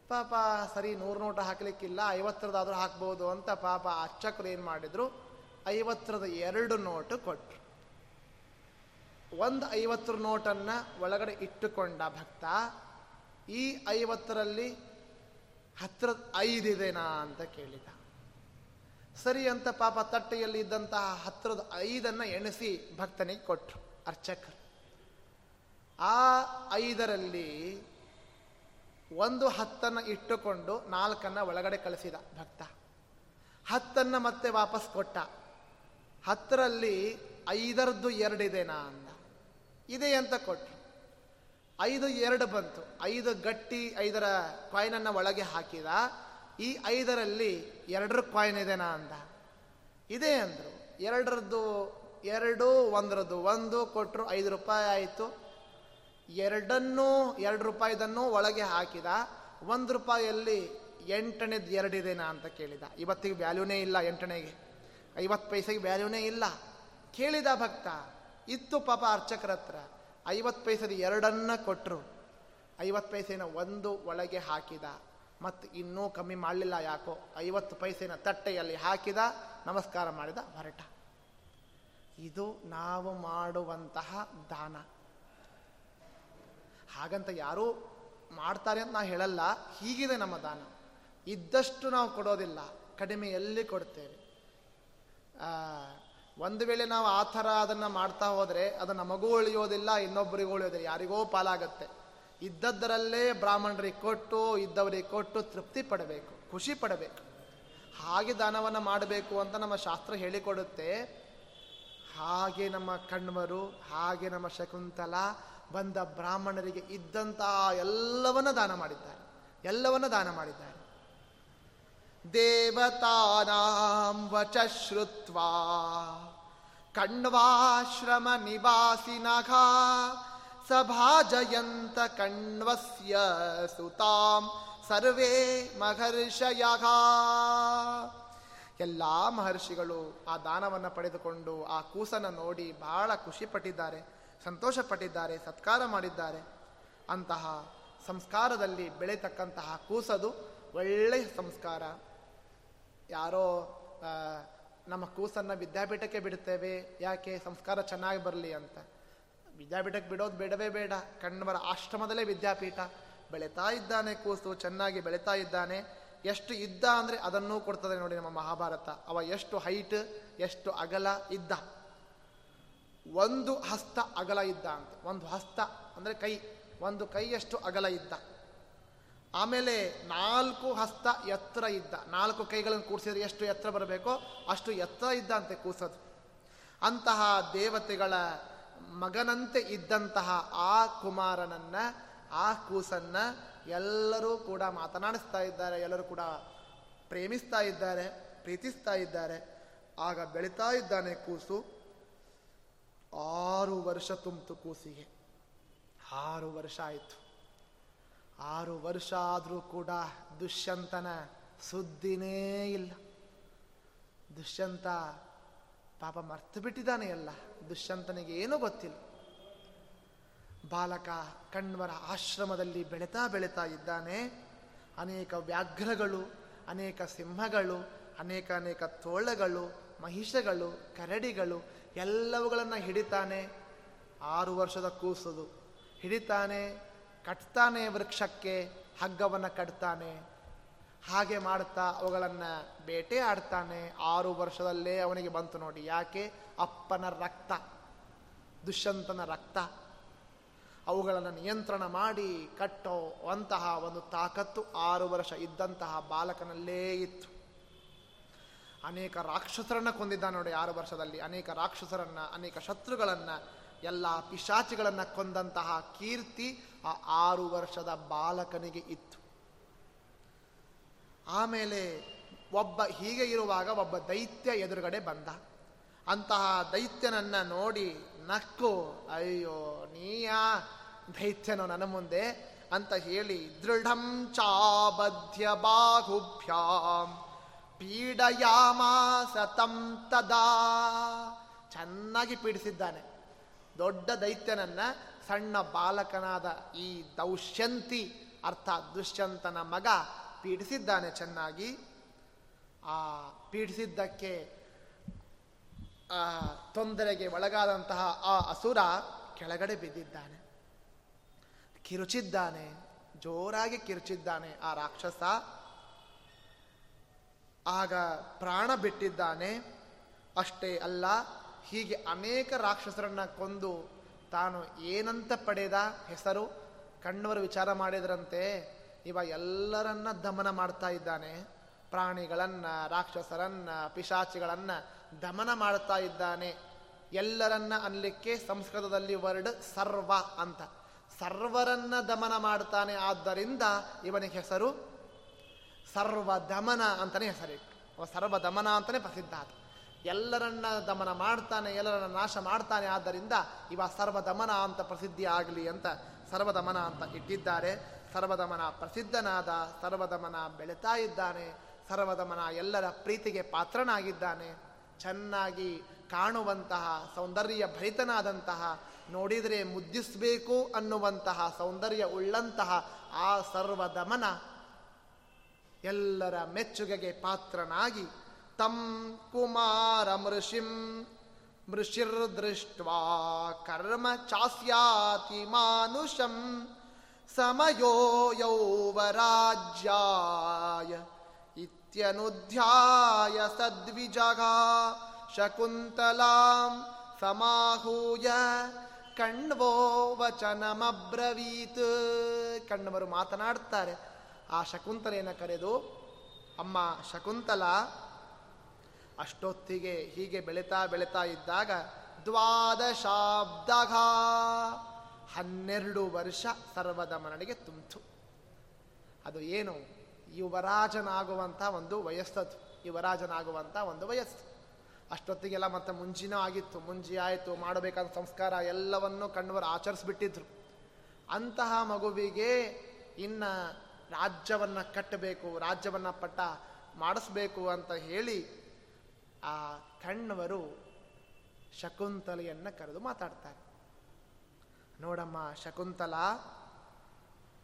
ಪಾಪ ಸರಿ ನೂರು ಹಾಕಲಿಕ್ಕಿಲ್ಲ ಹಾಕ್ಲಿಕ್ಕಿಲ್ಲ ಐವತ್ತರದಾದ್ರೂ ಹಾಕ್ಬೋದು ಅಂತ ಪಾಪ ಅರ್ಚಕರು ಏನು ಮಾಡಿದ್ರು ಐವತ್ತರದ ಎರಡು ನೋಟು ಕೊಟ್ಟರು ಒಂದು ಐವತ್ತರ ನೋಟನ್ನು ಒಳಗಡೆ ಇಟ್ಟುಕೊಂಡ ಭಕ್ತ, ಈ ಐವತ್ತರಲ್ಲಿ ಹತ್ರ ಐದಿದೆನಾ? ಅಂತ ಕೇಳಿದ. ಸರಿ ಅಂತ ಪಾಪ ತಟ್ಟೆಯಲ್ಲಿ ಇದ್ದಂತಹ ಹತ್ರದ ಐದನ್ನು ಎಣಿಸಿ ಭಕ್ತನಿಗೆ ಕೊಟ್ಟರು ಅರ್ಚಕರು. ಆ ಐದರಲ್ಲಿ ಒಂದು ಹತ್ತನ್ನು ಇಟ್ಟುಕೊಂಡು ನಾಲ್ಕನ್ನು ಒಳಗಡೆ ಕಳಿಸಿದ ಭಕ್ತ. ಹತ್ತನ್ನು ಮತ್ತೆ ವಾಪಸ್ ಕೊಟ್ಟ. ಹತ್ತರಲ್ಲಿ ಐದರದ್ದು ಎರಡಿದೆನಾ ಅಂದ. ಇದೆ ಅಂತ ಕೊಟ್ಟರು ಐದು ಎರಡು ಬಂತು. ಐದು ಗಟ್ಟಿ ಐದರ ಕಾಯಿನನ್ನು ಒಳಗೆ ಹಾಕಿದ. ಈ ಐದರಲ್ಲಿ ಎರಡರ ಕಾಯಿನ್ ಇದೆನಾ ಅಂದ? ಇದೆ ಅಂದರು. ಎರಡರದ್ದು ಎರಡು, ಒಂದರದ್ದು ಒಂದು ಕೊಟ್ಟರು ಐದು ರೂಪಾಯಿ ಆಯಿತು. ಎರಡನ್ನೂ, ಎರಡು ರೂಪಾಯಿದನ್ನು ಒಳಗೆ ಹಾಕಿದ. ಒಂದು ರೂಪಾಯಿಯಲ್ಲಿ ಎಂಟನೇದು ಎರಡಿದೆನಾ ಅಂತ ಕೇಳಿದ. ಇವತ್ತಿಗೆ ವ್ಯಾಲ್ಯೂನೇ ಇಲ್ಲ ಎಂಟನೇಗೆ. ಐವತ್ತು ಪೈಸೆಗೆ ವ್ಯಾಲ್ಯೂನೇ ಇಲ್ಲ. ಕೇಳಿದ ಭಕ್ತ, ಇತ್ತು ಪಾಪ ಅರ್ಚಕರ ಹತ್ರ. ಐವತ್ತು ಪೈಸದ ಎರಡನ್ನ ಕೊಟ್ಟರು ಐವತ್ತು ಪೈಸೆನ ಒಂದು ಒಳಗೆ ಹಾಕಿದ. ಮತ್ತು ಇನ್ನೂ ಕಮ್ಮಿ ಮಾಡಲಿಲ್ಲ ಯಾಕೋ? ಐವತ್ತು ಪೈಸೆನ ತಟ್ಟೆಯಲ್ಲಿ ಹಾಕಿದ, ನಮಸ್ಕಾರ ಮಾಡಿದ ಹೊರಟ ಇದು ನಾವು ಮಾಡುವಂತಹ ದಾನ. ಹಾಗಂತ ಯಾರೂ ಮಾಡ್ತಾರೆ ಅಂತ ನಾ ಹೇಳಲ್ಲ, ಹೀಗಿದೆ ನಮ್ಮ ದಾನ. ಇದ್ದಷ್ಟು ನಾವು ಕೊಡೋದಿಲ್ಲ ಕಡಿಮೆಯಲ್ಲಿ ಕೊಡ್ತೇವೆ? ಒಂದು ವೇಳೆ ನಾವು ಆ ಥರ ಅದನ್ನು ಮಾಡ್ತಾ ಹೋದರೆ ಅದು ನಮಗೂ ಉಳಿಯೋದಿಲ್ಲ ಇನ್ನೊಬ್ಬರಿಗೂ ಉಳಿಯೋದಿಲ್ಲ, ಯಾರಿಗೋ ಪಾಲಾಗತ್ತೆ. ಇದ್ದದ್ದರಲ್ಲೇ ಬ್ರಾಹ್ಮಣರಿಗೆ ಕೊಟ್ಟು, ಇದ್ದವರಿಗೆ ಕೊಟ್ಟು ತೃಪ್ತಿ ಪಡಬೇಕು, ಖುಷಿ ಪಡಬೇಕು. ಹಾಗೆ ದಾನವನ್ನು ಮಾಡಬೇಕು ಅಂತ ನಮ್ಮ ಶಾಸ್ತ್ರ ಹೇಳಿಕೊಡುತ್ತೆ. ಹಾಗೆ ನಮ್ಮ ಕಣ್ವರು, ಹಾಗೆ ನಮ್ಮ ಶಕುಂತಲ ಬಂದ ಬ್ರಾಹ್ಮಣರಿಗೆ ಇದ್ದಂತಹ ಎಲ್ಲವನ್ನ ದಾನ ಮಾಡಿದ್ದಾರೆ. ಎಲ್ಲವನ್ನ ದಾನ ಮಾಡಿದ್ದಾರೆ. ದೇವತಾನಾಂ ವಚ ಶ್ರುತ್ವಾ ಕಣ್ವಾಶ್ರಮ ನಿವಾಸಿನಘ ಸಭಾಜಯಂತ ಕಣ್ವಸ್ಯ ಸುತಾಂ ಸರ್ವೇ ಮಹರ್ಷಯ ಎಲ್ಲ ಮಹರ್ಷಿಗಳು ಆ ದಾನವನ್ನು ಪಡೆದುಕೊಂಡು ಆ ಕೂಸನ್ನು ನೋಡಿ ಬಹಳ ಖುಷಿ ಪಟ್ಟಿದ್ದಾರೆ, ಸಂತೋಷ ಪಟ್ಟಿದ್ದಾರೆ, ಸತ್ಕಾರ ಮಾಡಿದ್ದಾರೆ. ಅಂತಹ ಸಂಸ್ಕಾರದಲ್ಲಿ ಬೆಳೆತಕ್ಕಂತಹ ಕೂಸದು ಒಳ್ಳೆಯ ಸಂಸ್ಕಾರ. ಯಾರೋ ನಮ್ಮ ಕೂಸನ್ನು ವಿದ್ಯಾಪೀಠಕ್ಕೆ ಬಿಡುತ್ತೇವೆ, ಯಾಕೆ ಸಂಸ್ಕಾರ ಚೆನ್ನಾಗಿ ಬರಲಿ ಅಂತ. ವಿದ್ಯಾಪೀಠಕ್ಕೆ ಬಿಡೋದು ಬೇಡವೇ ಬೇಡ. ಕಣ್ಣವರ ಆಶ್ರಮದಲ್ಲೇ ವಿದ್ಯಾಪೀಠ. ಬೆಳೀತಾ ಇದ್ದಾನೆ ಕೂಸು, ಚೆನ್ನಾಗಿ ಬೆಳೀತಾ ಇದ್ದಾನೆ. ಎಷ್ಟು ಇದ್ದ ಅಂದರೆ ಅದನ್ನೂ ಕೊಡ್ತದೆ ನೋಡಿ ನಮ್ಮ ಮಹಾಭಾರತ. ಅವ ಎಷ್ಟು ಹೈಟ್ ಎಷ್ಟು ಅಗಲ ಇದ್ದ? ಒಂದು ಹಸ್ತ ಅಗಲ ಇದ್ದ ಅಂತ. ಒಂದು ಹಸ್ತ ಅಂದರೆ ಕೈ. ಒಂದು ಕೈಯಷ್ಟು ಅಗಲ ಇದ್ದ? ಆಮೇಲೆ ನಾಲ್ಕು ಹಸ್ತ ಎತ್ತರ ಇದ್ದ. ನಾಲ್ಕು ಕೈಗಳನ್ನು ಕೂಡಿಸಿದ್ರೆ ಎಷ್ಟು ಎತ್ತರ ಬರಬೇಕೋ ಅಷ್ಟು ಎತ್ತರ ಇದ್ದ ಅಂತೆ ಕೂಸೋದು. ಅಂತಹ ದೇವತೆಗಳ ಮಗನಂತೆ ಇದ್ದಂತಹ ಆ ಕುಮಾರನನ್ನ, ಆ ಕೂಸನ್ನ ಎಲ್ಲರೂ ಕೂಡ ಮಾತನಾಡಿಸ್ತಾ ಇದ್ದಾರೆ, ಎಲ್ಲರೂ ಕೂಡ ಪ್ರೇಮಿಸ್ತಾ ಇದ್ದಾರೆ, ಪ್ರೀತಿಸ್ತಾ ಇದ್ದಾರೆ. ಆಗ ಬೆಳೀತಾ ಇದ್ದಾನೆ ಕೂಸು. ಆರು ವರ್ಷ ತುಂಬಿತು ಕೂಸಿಗೆ. ಆರು ವರ್ಷ ಆಯಿತು. ಆರು ವರ್ಷ ಆದರೂ ಕೂಡ ದುಷ್ಯಂತನ ಸುದ್ದಿನೇ ಇಲ್ಲ. ದುಷ್ಯಂತ ಪಾಪ ಮರ್ತು ಬಿಟ್ಟಿದ್ದಾನೆ ಎಲ್ಲ. ದುಷ್ಯಂತನಿಗೆ ಏನೂ ಗೊತ್ತಿಲ್ಲ. ಬಾಲಕ ಕಣ್ವರ ಆಶ್ರಮದಲ್ಲಿ ಬೆಳೆತಾ ಬೆಳೀತಾ ಇದ್ದಾನೆ. ಅನೇಕ ವ್ಯಾಘ್ರಗಳು, ಅನೇಕ ಸಿಂಹಗಳು, ಅನೇಕ ಅನೇಕ ತೋಳಗಳು, ಮಹಿಷಗಳು, ಕರಡಿಗಳು ಎಲ್ಲವುಗಳನ್ನು ಹಿಡಿತಾನೆ. ಆರು ವರ್ಷದ ಕೂಸುದು. ಹಿಡಿತಾನೆ, ಕಟ್ತಾನೆ ವೃಕ್ಷಕ್ಕೆ, ಹಗ್ಗವನ್ನು ಕಟ್ತಾನೆ. ಹಾಗೆ ಮಾಡ್ತಾ ಅವುಗಳನ್ನು ಬೇಟೆ ಆಡ್ತಾನೆ ಆರು ವರ್ಷದಲ್ಲೇ ಅವನಿಗೆ ಬಂತು ನೋಡಿ. ಯಾಕೆ? ಅಪ್ಪನ ರಕ್ತ, ದುಷ್ಯಂತನ ರಕ್ತ. ಅವುಗಳನ್ನು ನಿಯಂತ್ರಣ ಮಾಡಿ ಕಟ್ಟೋ ಅಂತಹ ಒಂದು ತಾಕತ್ತು ಆರು ವರ್ಷ ಇದ್ದಂತಹ ಬಾಲಕನಲ್ಲೇ ಇತ್ತು. ಅನೇಕ ರಾಕ್ಷಸರನ್ನು ಕೊಂದಿದ್ದ ನೋಡಿ ಆರು ವರ್ಷದಲ್ಲಿ. ಅನೇಕ ರಾಕ್ಷಸರನ್ನು, ಅನೇಕ ಶತ್ರುಗಳನ್ನು, ಎಲ್ಲ ಪಿಶಾಚಿಗಳನ್ನು ಕೊಂದಂತಹ ಕೀರ್ತಿ ಆ ಆರು ವರ್ಷದ ಬಾಲಕನಿಗೆ ಇತ್ತು. ಆಮೇಲೆ ಒಬ್ಬ ಹೀಗೆ ಇರುವಾಗ ಒಬ್ಬ ದೈತ್ಯ ಎದುರುಗಡೆ ಬಂದ. ಅಂತಹ ದೈತ್ಯನನ್ನ ನೋಡಿ ನಕ್ಕು, ಅಯ್ಯೋ, ನೀಯ, ದೈತ್ಯನು ನನ್ನ ಮುಂದೆ ಅಂತ ಹೇಳಿ ದೃಢಂ ಚಾಬಧ್ಯ ಬಾಹುಭ್ಯಾಂ ಪೀಡಯಾಮಾಸ ತಂ ತದಾ. ಚೆನ್ನಾಗಿ ಪೀಡಿಸಿದ್ದಾನೆ. ದೊಡ್ಡ ದೈತ್ಯನನ್ನ ಸಣ್ಣ ಬಾಲಕನಾದ ಈ ದೌಶ್ಯಂತಿ ಅರ್ಥಾತ್ ದುಷ್ಯಂತನ ಮಗ, ಪೀಡಿಸಿದ್ದಾನೆ ಚೆನ್ನಾಗಿ. ಆ ಪೀಡಿಸಿದ್ದಕ್ಕೆ ತೊಂದರೆಗೆ ಒಳಗಾದಂತಹ ಆ ಅಸುರ ಕೆಳಗಡೆ ಬಿದ್ದಿದ್ದಾನೆ. ಕಿರುಚಿದ್ದಾನೆ, ಜೋರಾಗಿ ಕಿರುಚಿದ್ದಾನೆ ಆ ರಾಕ್ಷಸ. ಆಗ ಪ್ರಾಣ ಬಿಟ್ಟಿದ್ದಾನೆ. ಅಷ್ಟೇ ಅಲ್ಲ, ಹೀಗೆ ಅನೇಕ ರಾಕ್ಷಸರನ್ನ ಕೊಂದು ತಾನು ಏನಂತ ಪಡೆದ ಹೆಸರು? ಕಣ್ಣವರು ವಿಚಾರ ಮಾಡಿದ್ರಂತೆ, ಇವ ಎಲ್ಲರನ್ನ ದಮನ ಮಾಡ್ತಾ ಇದ್ದಾನೆ. ಪ್ರಾಣಿಗಳನ್ನ, ರಾಕ್ಷಸರನ್ನ, ಪಿಶಾಚಿಗಳನ್ನ ದಮನ ಮಾಡ್ತಾ ಇದ್ದಾನೆ. ಎಲ್ಲರನ್ನ ಅನ್ಲಿಕ್ಕೆ ಸಂಸ್ಕೃತದಲ್ಲಿ ವರ್ಡ್ ಸರ್ವ ಅಂತ. ಸರ್ವರನ್ನ ದಮನ ಮಾಡ್ತಾನೆ ಆದ್ದರಿಂದ ಇವನಿಗೆ ಹೆಸರು ಸರ್ವ ದಮನ ಅಂತಾನೆ ಹೆಸರಿಟ್ಟು ಸರ್ವ ದಮನ ಅಂತಾನೆ ಪ್ರಸಿದ್ಧ ಆತ ಎಲ್ಲರನ್ನ ದಮನ ಮಾಡ್ತಾನೆ, ಎಲ್ಲರನ್ನ ನಾಶ ಮಾಡ್ತಾನೆ. ಆದ್ದರಿಂದ ಇವ ಸರ್ವದಮನ ಅಂತ ಪ್ರಸಿದ್ಧಿ ಆಗಲಿ ಅಂತ ಸರ್ವದಮನ ಅಂತ ಇಟ್ಟಿದ್ದಾರೆ. ಸರ್ವದಮನ ಪ್ರಸಿದ್ಧನಾದ ಸರ್ವದಮನ ಬೆಳೀತಾ ಇದ್ದಾನೆ. ಸರ್ವದಮನ ಎಲ್ಲರ ಪ್ರೀತಿಗೆ ಪಾತ್ರನಾಗಿದ್ದಾನೆ. ಚೆನ್ನಾಗಿ ಕಾಣುವಂತಹ, ಸೌಂದರ್ಯ ಭರಿತನಾದಂತಹ, ನೋಡಿದರೆ ಮುದ್ದಿಸಬೇಕು ಅನ್ನುವಂತಹ, ಸೌಂದರ್ಯ ಉಳ್ಳಂತಹ ಆ ಸರ್ವದಮನ ಎಲ್ಲರ ಮೆಚ್ಚುಗೆಗೆ ಪಾತ್ರನಾಗಿ ತಂ ಕುಮಾರ ಮೃಷಿಂ ಮೃಷಿರ್ದೃಷ್ಟ ಕರ್ಮ ಚಾಸ್ಯಾತಿ ಮಾನುಷಂ ಸಮಯೋ ಯೌವರಾಜ್ಯಾಯ ಇತ್ಯನುಧ್ಯಾಯ ಸದ್ವಿಜಗ ಶಕುಂತಲಾಂ ಸಮಾಹೂಯ ಕಣ್ವೋ ವಚನಮಬ್ರವೀತ್ ಕಣ್ಣವರು ಮಾತನಾಡ್ತಾರೆ ಆ ಶಕುಂತಲೆಯನ್ನು ಕರೆದು, ಅಮ್ಮ ಶಕುಂತಲ, ಅಷ್ಟೊತ್ತಿಗೆ ಹೀಗೆ ಬೆಳೀತಾ ಬೆಳೀತಾ ಇದ್ದಾಗ ದ್ವಾದಶಾಬ್ದಘ ಹನ್ನೆರಡು ವರ್ಷ ಸರ್ವದಮನನಿಗೆ ತುಂತು ಅದು ಏನು? ಯುವರಾಜನಾಗುವಂಥ ಒಂದು ವಯಸ್ಸದು. ಯುವರಾಜನಾಗುವಂಥ ಒಂದು ವಯಸ್ಸು. ಅಷ್ಟೊತ್ತಿಗೆಲ್ಲ ಮತ್ತೆ ಮುಂಜಿನೂ ಆಗಿತ್ತು. ಮುಂಜಿ ಆಯಿತು, ಮಾಡಬೇಕಾದ ಸಂಸ್ಕಾರ ಎಲ್ಲವನ್ನೂ ಕಣ್ಣವರು ಆಚರಿಸ್ಬಿಟ್ಟಿದ್ರು. ಅಂತಹ ಮಗುವಿಗೆ ಇನ್ನ ರಾಜ್ಯವನ್ನು ಕಟ್ಟಬೇಕು, ರಾಜ್ಯವನ್ನು ಪಟ್ಟ ಮಾಡಿಸ್ಬೇಕು ಅಂತ ಹೇಳಿ ಆ ಕಣ್ಣವರು ಶಕುಂತಲೆಯನ್ನು ಕರೆದು ಮಾತಾಡ್ತಾರೆ. ನೋಡಮ್ಮ, ಶಕುಂತಲ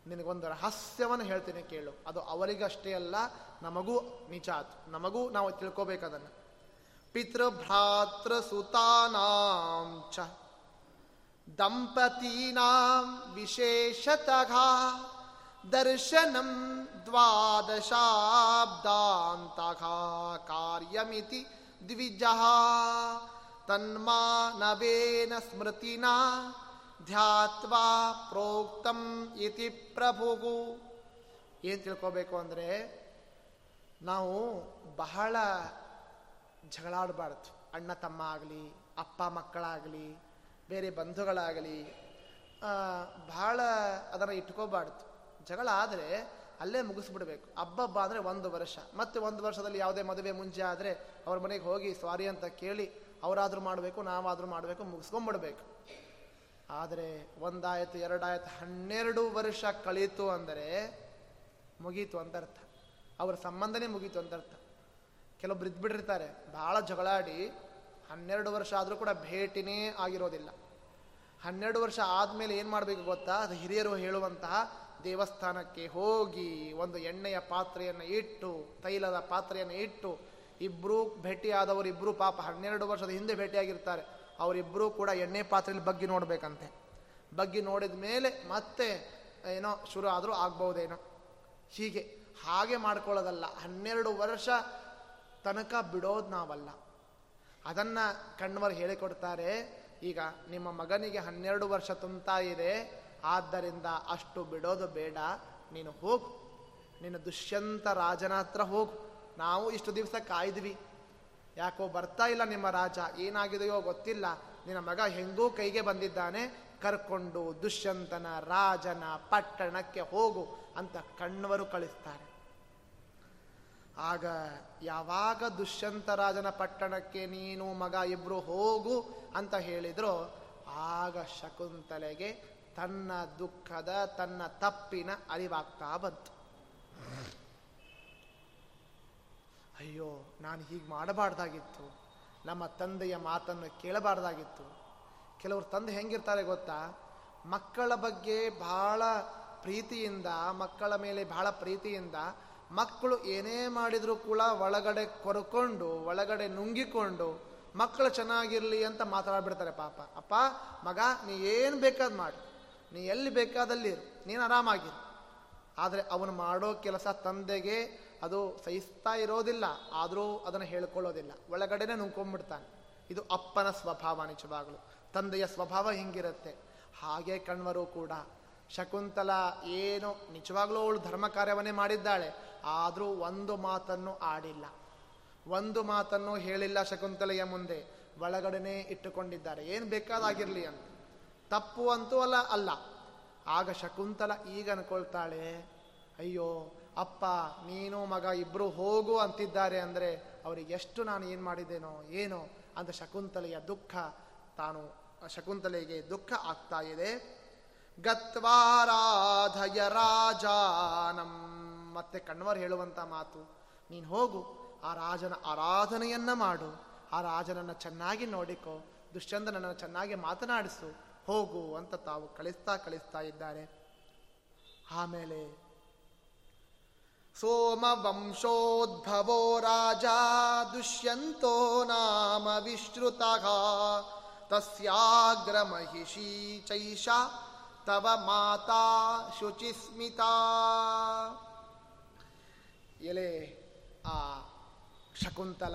ನಿನಗೊಂದು ರಹಸ್ಯವನ್ನು ಹೇಳ್ತೀನಿ ಕೇಳು. ಅದು ಅವರಿಗಷ್ಟೇ ಅಲ್ಲ, ನಮಗೂ ಅದು ನಮಗೂ ನಾವು ತಿಳ್ಕೋಬೇಕದನ್ನು. ಪಿತೃಭ್ರಾತೃ ಸುತಾನಾಂ ಚ. ದಂಪತೀನಾಂ ವಿಶೇಷತಃ. ದರ್ಶನಂ ದ್ವಾದಶಾಬ್ದಾಂತಃ. ಕಾರ್ಯಮಿತಿ ದ್ವಿಜಃ. ತನ್ಮಾನವೇನ ಸ್ಮೃತಿನ. ಧ್ಯಾತ್ವಾ ಪ್ರೋಕ್ತಂ ಇತಿ ಪ್ರಭುಗು. ಏನು ತಿಳ್ಕೋಬೇಕು ಅಂದರೆ, ನಾವು ಬಹಳ ಜಗಳಾಡಬಾರ್ದು. ಅಣ್ಣ ತಮ್ಮ ಆಗಲಿ, ಅಪ್ಪ ಮಕ್ಕಳಾಗಲಿ, ಬೇರೆ ಬಂಧುಗಳಾಗಲಿ ಬಹಳ ಅದನ್ನು ಇಟ್ಕೋಬಾರ್ದು. ಜಗಳ ಆದರೆ ಅಲ್ಲೇ ಮುಗಿಸ್ಬಿಡ್ಬೇಕು. ಹಬ್ಬಬ್ಬ ಅಂದರೆ ಒಂದು ವರ್ಷ. ಮತ್ತೆ ಒಂದು ವರ್ಷದಲ್ಲಿ ಯಾವುದೇ ಮದುವೆ ಮುಂಚೆ ಆದರೆ ಅವ್ರ ಮನೆಗೆ ಹೋಗಿ, ಸ್ವಾರಿ ಅಂತ ಕೇಳಿ, ಅವರಾದರೂ ಮಾಡಬೇಕು, ನಾವಾದರೂ ಮಾಡಬೇಕು ಮುಗಿಸ್ಕೊಂಡ್ಬಿಡ್ಬೇಕು ಆದರೆ ಒಂದಾಯಿತು, ಎರಡಾಯಿತು, ಹನ್ನೆರಡು ವರ್ಷ ಕಳೀತು ಅಂದರೆ ಮುಗೀತು ಅಂತ ಅರ್ಥ ಅವ್ರ ಸಂಬಂಧನೇ ಮುಗೀತು ಅಂತ ಅರ್ಥ ಕೆಲವೊಬ್ರು ಇದ್ಬಿಟ್ಟಿರ್ತಾರೆ, ಭಾಳ ಜಗಳಾಡಿ ಹನ್ನೆರಡು ವರ್ಷ ಆದರೂ ಕೂಡ ಭೇಟಿನೇ ಆಗಿರೋದಿಲ್ಲ. ಹನ್ನೆರಡು ವರ್ಷ ಆದಮೇಲೆ ಏನು ಮಾಡಬೇಕು ಗೊತ್ತಾ? ಅದು ಹಿರಿಯರು ಹೇಳುವಂತಹ ದೇವಸ್ಥಾನಕ್ಕೆ ಹೋಗಿ ಒಂದು ಎಣ್ಣೆಯ ಪಾತ್ರೆಯನ್ನು ಇಟ್ಟು, ತೈಲದ ಪಾತ್ರೆಯನ್ನು ಇಟ್ಟು ಇಬ್ಬರೂ ಭೇಟಿಯಾದವರು ಇಬ್ಬರೂ ಪಾಪ ಹನ್ನೆರಡು ವರ್ಷದ ಹಿಂದೆ ಭೇಟಿಯಾಗಿರ್ತಾರೆ. ಅವರಿಬ್ಬರೂ ಕೂಡ ಎಣ್ಣೆ ಪಾತ್ರೆಯಲ್ಲಿ ಬಗ್ಗಿ ನೋಡಬೇಕಂತೆ. ಬಗ್ಗಿ ನೋಡಿದ ಮೇಲೆ ಮತ್ತೆ ಏನೋ ಶುರು ಆದರೂ ಆಗ್ಬೋದೇನೋ ಹೀಗೆ, ಹಾಗೆ ಮಾಡ್ಕೊಳ್ಳೋದಲ್ಲ. ಹನ್ನೆರಡು ವರ್ಷ ತನಕ ಬಿಡೋದು ನಾವಲ್ಲ. ಅದನ್ನು ಕಣ್ವರು ಹೇಳಿಕೊಡ್ತಾರೆ, ಈಗ ನಿಮ್ಮ ಮಗನಿಗೆ ಹನ್ನೆರಡು ವರ್ಷ ತುಂಬ್ತಾ ಇದೆ ಆದ್ದರಿಂದ ಅಷ್ಟು ಬಿಡೋದು ಬೇಡ. ನೀನು ಹೋಗು. ನಿನ್ನ ದುಷ್ಯಂತ ರಾಜನ ಹತ್ರ ಹೋಗು. ನಾವು ಇಷ್ಟು ದಿವಸ ಕಾಯ್ದ್ವಿ. ಯಾಕೋ ಬರ್ತಾ ಇಲ್ಲ ನಿಮ್ಮ ರಾಜ, ಏನಾಗಿದೆಯೋ ಗೊತ್ತಿಲ್ಲ. ನಿನ್ನ ಮಗ ಹೆಂಗೂ ಕೈಗೆ ಬಂದಿದ್ದಾನೆ. ಕರ್ಕೊಂಡು ದುಷ್ಯಂತನ ರಾಜನ ಪಟ್ಟಣಕ್ಕೆ ಹೋಗು ಅಂತ ಕಣ್ಣವರು ಕಳಿಸ್ತಾರೆ. ಆಗ ಯಾವಾಗ ದುಷ್ಯಂತ ರಾಜನ ಪಟ್ಟಣಕ್ಕೆ ನೀನು ಮಗ ಇಬ್ರು ಹೋಗು ಅಂತ ಹೇಳಿದ್ರು, ಆಗ ಶಕುಂತಲೆಗೆ ತನ್ನ ದುಃಖದ, ತನ್ನ ತಪ್ಪಿನ ಅರಿವಾಗ್ತಾ ಬಂತು. ಅಯ್ಯೋ, ನಾನು ಹೀಗೆ ಮಾಡಬಾರ್ದಾಗಿತ್ತು. ನಮ್ಮ ತಂದೆಯ ಮಾತನ್ನು ಕೇಳಬಾರ್ದಾಗಿತ್ತು. ಕೆಲವರು ತಂದೆ ಹೆಂಗಿರ್ತಾರೆ ಗೊತ್ತಾ? ಮಕ್ಕಳ ಬಗ್ಗೆ ಬಹಳ ಪ್ರೀತಿಯಿಂದ, ಮಕ್ಕಳ ಮೇಲೆ ಬಹಳ ಪ್ರೀತಿಯಿಂದ ಮಕ್ಕಳು ಏನೇ ಮಾಡಿದರೂ ಕೂಡ ಒಳಗಡೆ ಕೊರ್ಕೊಂಡು, ಒಳಗಡೆ ನುಂಗಿಕೊಂಡು ಮಕ್ಕಳು ಚೆನ್ನಾಗಿರಲಿ ಅಂತ ಮಾತಾಡ್ಬಿಡ್ತಾರೆ ಪಾಪ. ಅಪ್ಪ, ಮಗ, ನೀ ಏನು ಬೇಕಾದ ಮಾಡಿ. ನೀ ಎಲ್ಲಿ ಬೇಕಾದಲ್ಲಿ ನೀನು ಆರಾಮಾಗಿರು. ಆದರೆ ಅವನು ಮಾಡೋ ಕೆಲಸ ತಂದೆಗೆ ಅದು ಸಹಿಸ್ತಾ ಇರೋದಿಲ್ಲ, ಆದರೂ ಅದನ್ನು ಹೇಳ್ಕೊಳ್ಳೋದಿಲ್ಲ. ಒಳಗಡೆನೆ ನುಂಕೊಂಡ್ಬಿಡ್ತಾನೆ ಇದು ಅಪ್ಪನ ಸ್ವಭಾವ ನಿಜವಾಗಲು. ತಂದೆಯ ಸ್ವಭಾವ ಹಿಂಗಿರುತ್ತೆ. ಹಾಗೆ ಕಣ್ವರು ಕೂಡ. ಶಕುಂತಲ ಏನು ನಿಜವಾಗ್ಲೂ ಅವಳು ಧರ್ಮ ಕಾರ್ಯವನ್ನೇ ಮಾಡಿದ್ದಾಳೆ, ಆದರೂ ಒಂದು ಮಾತನ್ನು ಆಡಿಲ್ಲ. ಒಂದು ಮಾತನ್ನು ಹೇಳಿಲ್ಲ ಶಕುಂತಲೆಯ ಮುಂದೆ. ಒಳಗಡೆನೆ ಇಟ್ಟುಕೊಂಡಿದ್ದಾರೆ. ಏನು ಬೇಕಾದಾಗಿರಲಿ ಅಂತ. ತಪ್ಪು ಅಂತೂ ಅಲ್ಲ ಅಲ್ಲ. ಆಗ ಶಕುಂತಲ ಈಗ ಅನ್ಕೊಳ್ತಾಳೆ ಅಯ್ಯೋ, ಅಪ್ಪ, ನೀನು ಮಗ ಇಬ್ಬರು ಹೋಗು ಅಂತಿದ್ದಾರೆ ಅಂದರೆ ಅವರಿಗೆ ಎಷ್ಟು ನಾನು ಏನು ಮಾಡಿದ್ದೇನೋ, ಏನೋ ಅಂತ ಶಕುಂತಲೆಯ ದುಃಖ ತಾನು, ಶಕುಂತಲೆಗೆ ದುಃಖ ಆಗ್ತಾ ಇದೆ. ಗತ್ವಾರಾಧಯ ರಾಜಾನಂ. ಮತ್ತೆ ಕಣ್ವರ್ ಹೇಳುವಂತ ಮಾತು, ನೀನು ಹೋಗು, ಆ ರಾಜನ ಆರಾಧನೆಯನ್ನು ಮಾಡು, ಆ ರಾಜನನ್ನು ಚೆನ್ನಾಗಿ ನೋಡಿಕೋ ದುಷ್ಯಂತನನ್ನು ಚೆನ್ನಾಗಿ ಮಾತನಾಡಿಸು, ಹೋಗು ಅಂತ ತಾವು ಕಳಿಸ್ತಾ ಕಳಿಸ್ತಾ ಇದ್ದಾರೆ. ಆಮೇಲೆ ಸೋಮ ವಂಶೋದ್ಭವೋ ರಾಜ ದುಷ್ಯಂತೋ ನಾಮ ವಿಶ್ರುತ. ತಸ್ಯಾಗ್ರ ಮಹಿಷಿ ಚೈಷ, ತವ ಮಾತಾ ಶುಚಿಸ್ಮಿತಾ. ಎಲೆ, ಆ ಶಕುಂತಲ,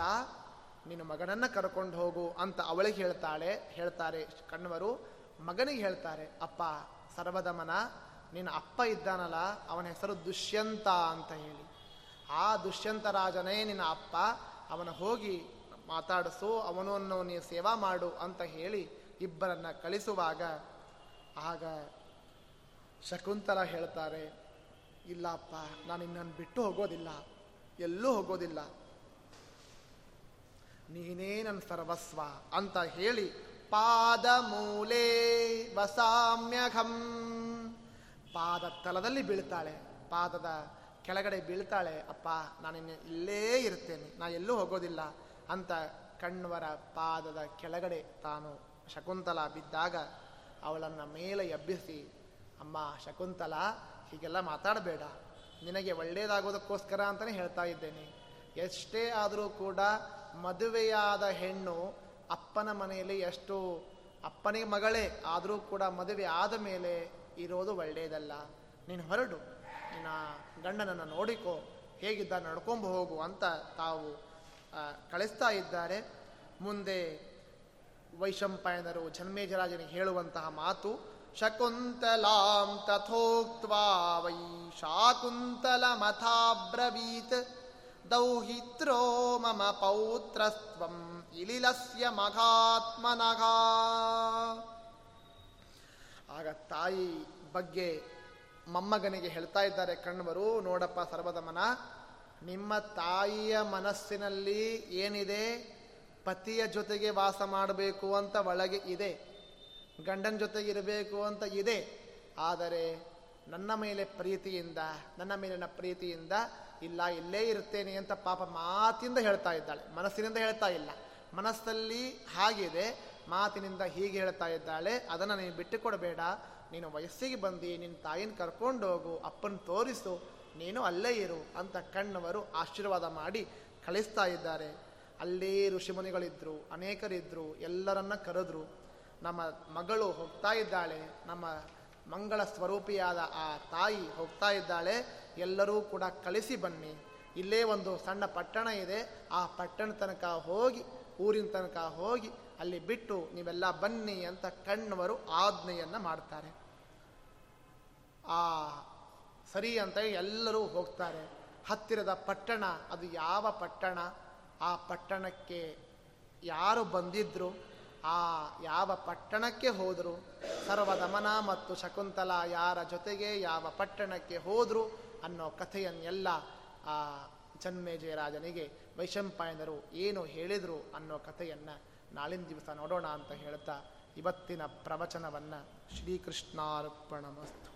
ನಿನ್ನ ಮಗನನ್ನ ಕರ್ಕೊಂಡು ಹೋಗು ಅಂತ ಅವಳಿಗೆ ಹೇಳ್ತಾಳೆ, ಹೇಳ್ತಾರೆ ಕಣ್ಣವರು. ಮಗನಿಗೆ ಹೇಳ್ತಾರೆ, ಅಪ್ಪ ಸರ್ವದಮನ ನಿನ್ನ ಅಪ್ಪ ಇದ್ದಾನಲ್ಲ, ಅವನ ಹೆಸರು ದುಷ್ಯಂತ ಅಂತ ಹೇಳಿ. ಆ ದುಷ್ಯಂತ ರಾಜನೇ ನಿನ್ನ ಅಪ್ಪ, ಅವನ ಹೋಗಿ ಮಾತಾಡಿಸು ಅವನನ್ನು ನೀನು ಸೇವಾ ಮಾಡು ಅಂತ ಹೇಳಿ ಇಬ್ಬರನ್ನ ಕಳಿಸುವಾಗ ಆಗ ಶಕುಂತಲ ಹೇಳ್ತಾರೆ, ಇಲ್ಲಪ್ಪ, ನಾನು ಇನ್ನನ್ನು ಬಿಟ್ಟು ಹೋಗೋದಿಲ್ಲ, ಎಲ್ಲೂ ಹೋಗೋದಿಲ್ಲ. ನೀನೇ ನನ್ನ ಸರ್ವಸ್ವ ಅಂತ ಹೇಳಿ ಪಾದ ಮೂಲೆ ವಸಾಮ್ಯಘಂ. ಪಾದ ತಲದಲ್ಲಿ ಬೀಳ್ತಾಳೆ. ಪಾದದ ಕೆಳಗಡೆ ಬೀಳ್ತಾಳೆ, ಅಪ್ಪ, ನಾನು ಇಲ್ಲೇ ಇರ್ತೇನೆ ನಾ ಎಲ್ಲೂ ಹೋಗೋದಿಲ್ಲ ಅಂತ ಕಣ್ವರ ಪಾದದ ಕೆಳಗಡೆ ತಾನು ಶಕುಂತಲ ಬಿದ್ದಾಗ ಅವಳನ್ನು ಮೇಲೆ ಎಬ್ಬಿಸಿ, ಅಮ್ಮ, ಶಕುಂತಲ, ಹೀಗೆಲ್ಲ ಮಾತಾಡಬೇಡ. ನಿನಗೆ ಒಳ್ಳೆಯದಾಗೋದಕ್ಕೋಸ್ಕರ ಅಂತಲೇ ಹೇಳ್ತಾ ಇದ್ದೇನೆ. ಎಷ್ಟೇ ಆದರೂ ಕೂಡ ಮದುವೆಯಾದ ಹೆಣ್ಣು ಅಪ್ಪನ ಮನೆಯಲ್ಲಿ ಎಷ್ಟು ಅಪ್ಪನಿಗೆ ಮಗಳೇ, ಆದರೂ ಕೂಡ ಮದುವೆ ಆದ ಮೇಲೆ ಇರೋದು ಒಳ್ಳೆಯದಲ್ಲ. ನೀನು ಹೊರಡು. ನಿನ್ನ ಗಂಡನನ್ನು ನೋಡಿಕೋ. ಹೇಗಿದ್ದ ನಡ್ಕೊಂಡು ಹೋಗು ಅಂತ ತಾವು ಕಳಿಸ್ತಾ ಇದ್ದಾರೆ. ಮುಂದೆ ವೈಶಂಪಾಯನರು ಜನ್ಮೇಜರಾಜನಿಗೆ ಹೇಳುವಂತಹ ಮಾತು, ಶಕುಂತಲಾಂ ತಥೋಕ್ತ ವೈ ಶಾಕುಂತಲ ಮಥಾಬ್ರವೀತ್ ದೌಹಿತ್ರೋ ಮಮ ಪೌತ್ರಸ್ತ್ವಂ ಇಲಿಲಸ್ಯ ಮಘಾತ್ಮನಘ ಆಗ ತಾಯಿ ಬಗ್ಗೆ ಮೊಮ್ಮಗನಿಗೆ ಹೇಳ್ತಾ ಇದ್ದಾರೆ ಕಣ್ವರು ನೋಡಪ್ಪ ಸರ್ವದಮನ ನಿಮ್ಮ ತಾಯಿಯ ಮನಸ್ಸಿನಲ್ಲಿ ಏನಿದೆ? ಪತಿಯ ಜೊತೆಗೆ ವಾಸ ಮಾಡಬೇಕು ಅಂತ ಒಳಗೆ ಇದೆ, ಗಂಡನ ಜೊತೆಗೆ ಇರಬೇಕು ಅಂತ ಇದೆ. ಆದರೆ ನನ್ನ ಮೇಲೆ ಪ್ರೀತಿಯಿಂದ, ನನ್ನ ಮೇಲಿನ ಪ್ರೀತಿಯಿಂದ ಇಲ್ಲ, ಇಲ್ಲೇ ಇರ್ತೇನೆ ಅಂತ ಪಾಪ ಮಾತಿಂದ ಹೇಳ್ತಾ ಇದ್ದಾಳೆ. ಮನಸ್ಸಿನಿಂದ ಹೇಳ್ತಾ ಇಲ್ಲ. ಮನಸ್ಸಲ್ಲಿ ಹಾಗಿದೆ ಮಾತಿನಿಂದ ಹೀಗೆ ಹೇಳ್ತಾ ಇದ್ದಾಳೆ, ಅದನ್ನು ನೀನು ಬಿಟ್ಟು ಕೊಡಬೇಡ ನೀನು ವಯಸ್ಸಿಗೆ ಬಂದು ನಿನ್ನ ತಾಯಿನ ಕರ್ಕೊಂಡೋಗು ಅಪ್ಪನ ತೋರಿಸು, ನೀನು ಅಲ್ಲೇ ಇರು ಅಂತ ಕಣ್ಣವರು ಆಶೀರ್ವಾದ ಮಾಡಿ ಕಳಿಸ್ತಾ ಇದ್ದಾರೆ. ಅಲ್ಲೇ ಋಷಿಮುನಿಗಳಿದ್ದರು ಅನೇಕರಿದ್ದರು ಎಲ್ಲರನ್ನ ಕರೆದ್ರು. ನಮ್ಮ ಮಗಳು ಹೋಗ್ತಾ ಇದ್ದಾಳೆ, ನಮ್ಮ ಮಂಗಳ ಸ್ವರೂಪಿಯಾದ ಆ ತಾಯಿ ಹೋಗ್ತಾ ಇದ್ದಾಳೆ, ಎಲ್ಲರೂ ಕೂಡ ಕಳಿಸಿ ಬನ್ನಿ. ಇಲ್ಲೇ ಒಂದು ಸಣ್ಣ ಪಟ್ಟಣ ಇದೆ, ಆ ಪಟ್ಟಣ ತನಕ ಹೋಗಿ, ಊರಿನ ತನಕ ಹೋಗಿ ಅಲ್ಲಿ ಬಿಟ್ಟು ನೀವೆಲ್ಲ ಬನ್ನಿ ಅಂತ ಕಣ್ಣವರು ಆಜ್ಞೆಯನ್ನು ಮಾಡ್ತಾರೆ. ಆ ಸರಿ ಅಂತ ಎಲ್ಲರೂ ಹೋಗ್ತಾರೆ. ಹತ್ತಿರದ ಪಟ್ಟಣ, ಅದು ಯಾವ ಪಟ್ಟಣ? ಆ ಪಟ್ಟಣಕ್ಕೆ ಯಾರು ಬಂದಿದ್ರು? ಆ ಯಾವ ಪಟ್ಟಣಕ್ಕೆ ಹೋದರು? ಸರ್ವದಮನ ಮತ್ತು ಶಕುಂತಲ ಯಾರ ಜೊತೆಗೆ ಯಾವ ಪಟ್ಟಣಕ್ಕೆ ಹೋದರು? ಅನ್ನೋ ಕಥೆಯನ್ನೆಲ್ಲ ಆ ಚನ್ಮೇಜಯರಾಜನಿಗೆ ವೈಶಂಪಾಯನರು ಏನು ಹೇಳಿದರು ಅನ್ನೋ ಕಥೆಯನ್ನು ನಾಳಿನ ದಿವಸ ನೋಡೋಣ ಅಂತ ಹೇಳ್ತಾ ಇವತ್ತಿನ ಪ್ರವಚನವನ್ನು ಶ್ರೀಕೃಷ್ಣಾರ್ಪಣ ಮಸ್ತು